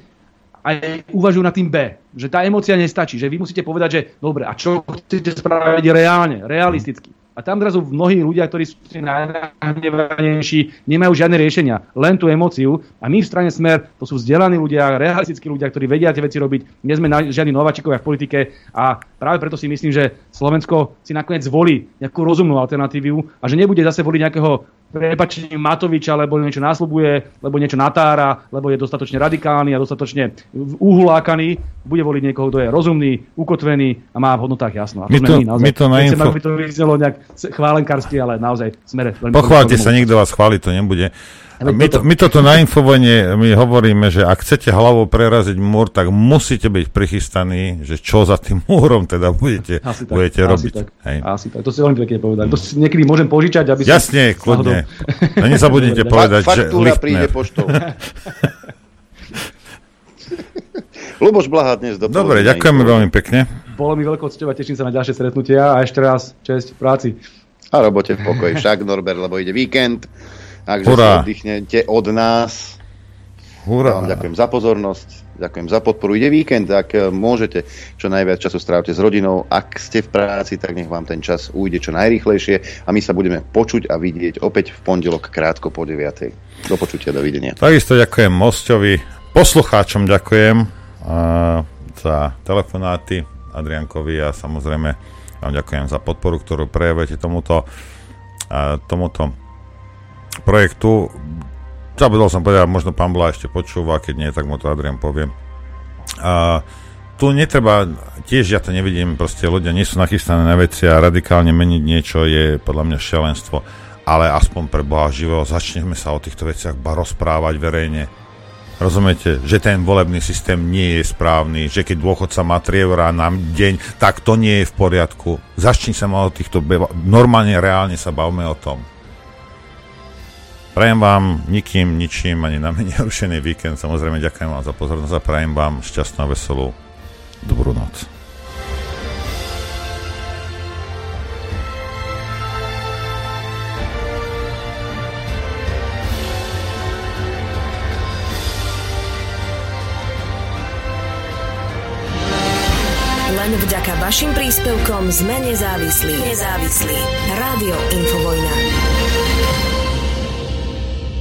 Speaker 10: aj uvažujú na tým B, že tá emócia nestačí, že vy musíte povedať, že dobre, a čo chcete spraviť reálne, realisticky. A tam zrazu mnohí ľudia, ktorí sú najnahnevanejší, nemajú žiadne riešenia, len tú emóciu. A my v strane Smer, to sú vzdelaní ľudia, realistickí ľudia, ktorí vedia tie veci robiť. Nie sme žiadni nováčikovia v politike a práve preto si myslím, že Slovensko si nakoniec zvolí nejakú rozumnú alternatívu a že nebude zase voliť nejakého prepačením Matoviča, lebo niečo násľubuje, lebo niečo natára, lebo je dostatočne radikálny a dostatočne uhulákaný, bude voliť niekoho, kto je rozumný, ukotvený a má v hodnotách jasno. A
Speaker 7: my to, my, naozaj. My to na
Speaker 10: info... aby to vyznelo nejak chválenkársky, ale naozaj smere.
Speaker 7: Pochválte sa, nikto vás chváli, to nebude. My, to, my toto na infovojne my hovoríme, že ak chcete hlavou preraziť múr, tak musíte byť prichystaní, že čo za tým múrom teda budete, asi tak, budete asi robiť.
Speaker 10: Tak, Hej. Asi tak, to si veľmi pekne povedať. To si niekedy môžem požičať, aby
Speaker 7: Jasne, kľudne. No nezabudnite povedať, že
Speaker 1: Faktúra príde poštou. Luboš Blaha dnes do
Speaker 7: Dobre, ďakujeme veľmi pekne.
Speaker 10: Bolo mi veľkou cťou a teším sa na ďalšie stretnutia a ešte raz česť v práci.
Speaker 1: A robote v pokoji však, Norbert, lebo ide víkend. Takže Hurá. oddychnete od nás. Hurá. Ja vám ďakujem za pozornosť, ďakujem za podporu. Ide víkend, ak e, môžete, čo najviac času strávte s rodinou. Ak ste v práci, tak nech vám ten čas ujde čo najrýchlejšie a my sa budeme počuť a vidieť opäť v pondelok krátko po 9. Do počutia, dovidenia.
Speaker 7: Takisto ďakujem Mostovi, poslucháčom ďakujem uh, za telefonáty Adriankovi a samozrejme vám ďakujem za podporu, ktorú prejavujete tomuto, uh, tomuto projektu. Zabudol som povedať, možno pán Bla ešte počúva, keď nie, tak mu to Adrian povie. A tu netreba, tiež ja to nevidím, proste ľudia nie sú nachystané na veci a radikálne meniť niečo je podľa mňa šialenstvo. Ale aspoň pre Boha živého začneme sa o týchto veciach ba rozprávať verejne. Rozumiete, že ten volebný systém nie je správny, že keď dôchodca má 3 eurá na deň, tak to nie je v poriadku. Začni sa ma o týchto, normálne, reálne sa bavme o tom. Prajem vám nikým, ničím ani na mene rušený víkend. Samozrejme ďakujem vám za pozornosť a prajem vám šťastnú a veselú dobrú noc.
Speaker 3: Len vďaka vašim príspevkom sme nezávislí. Nezávislí. Rádio Infovojna.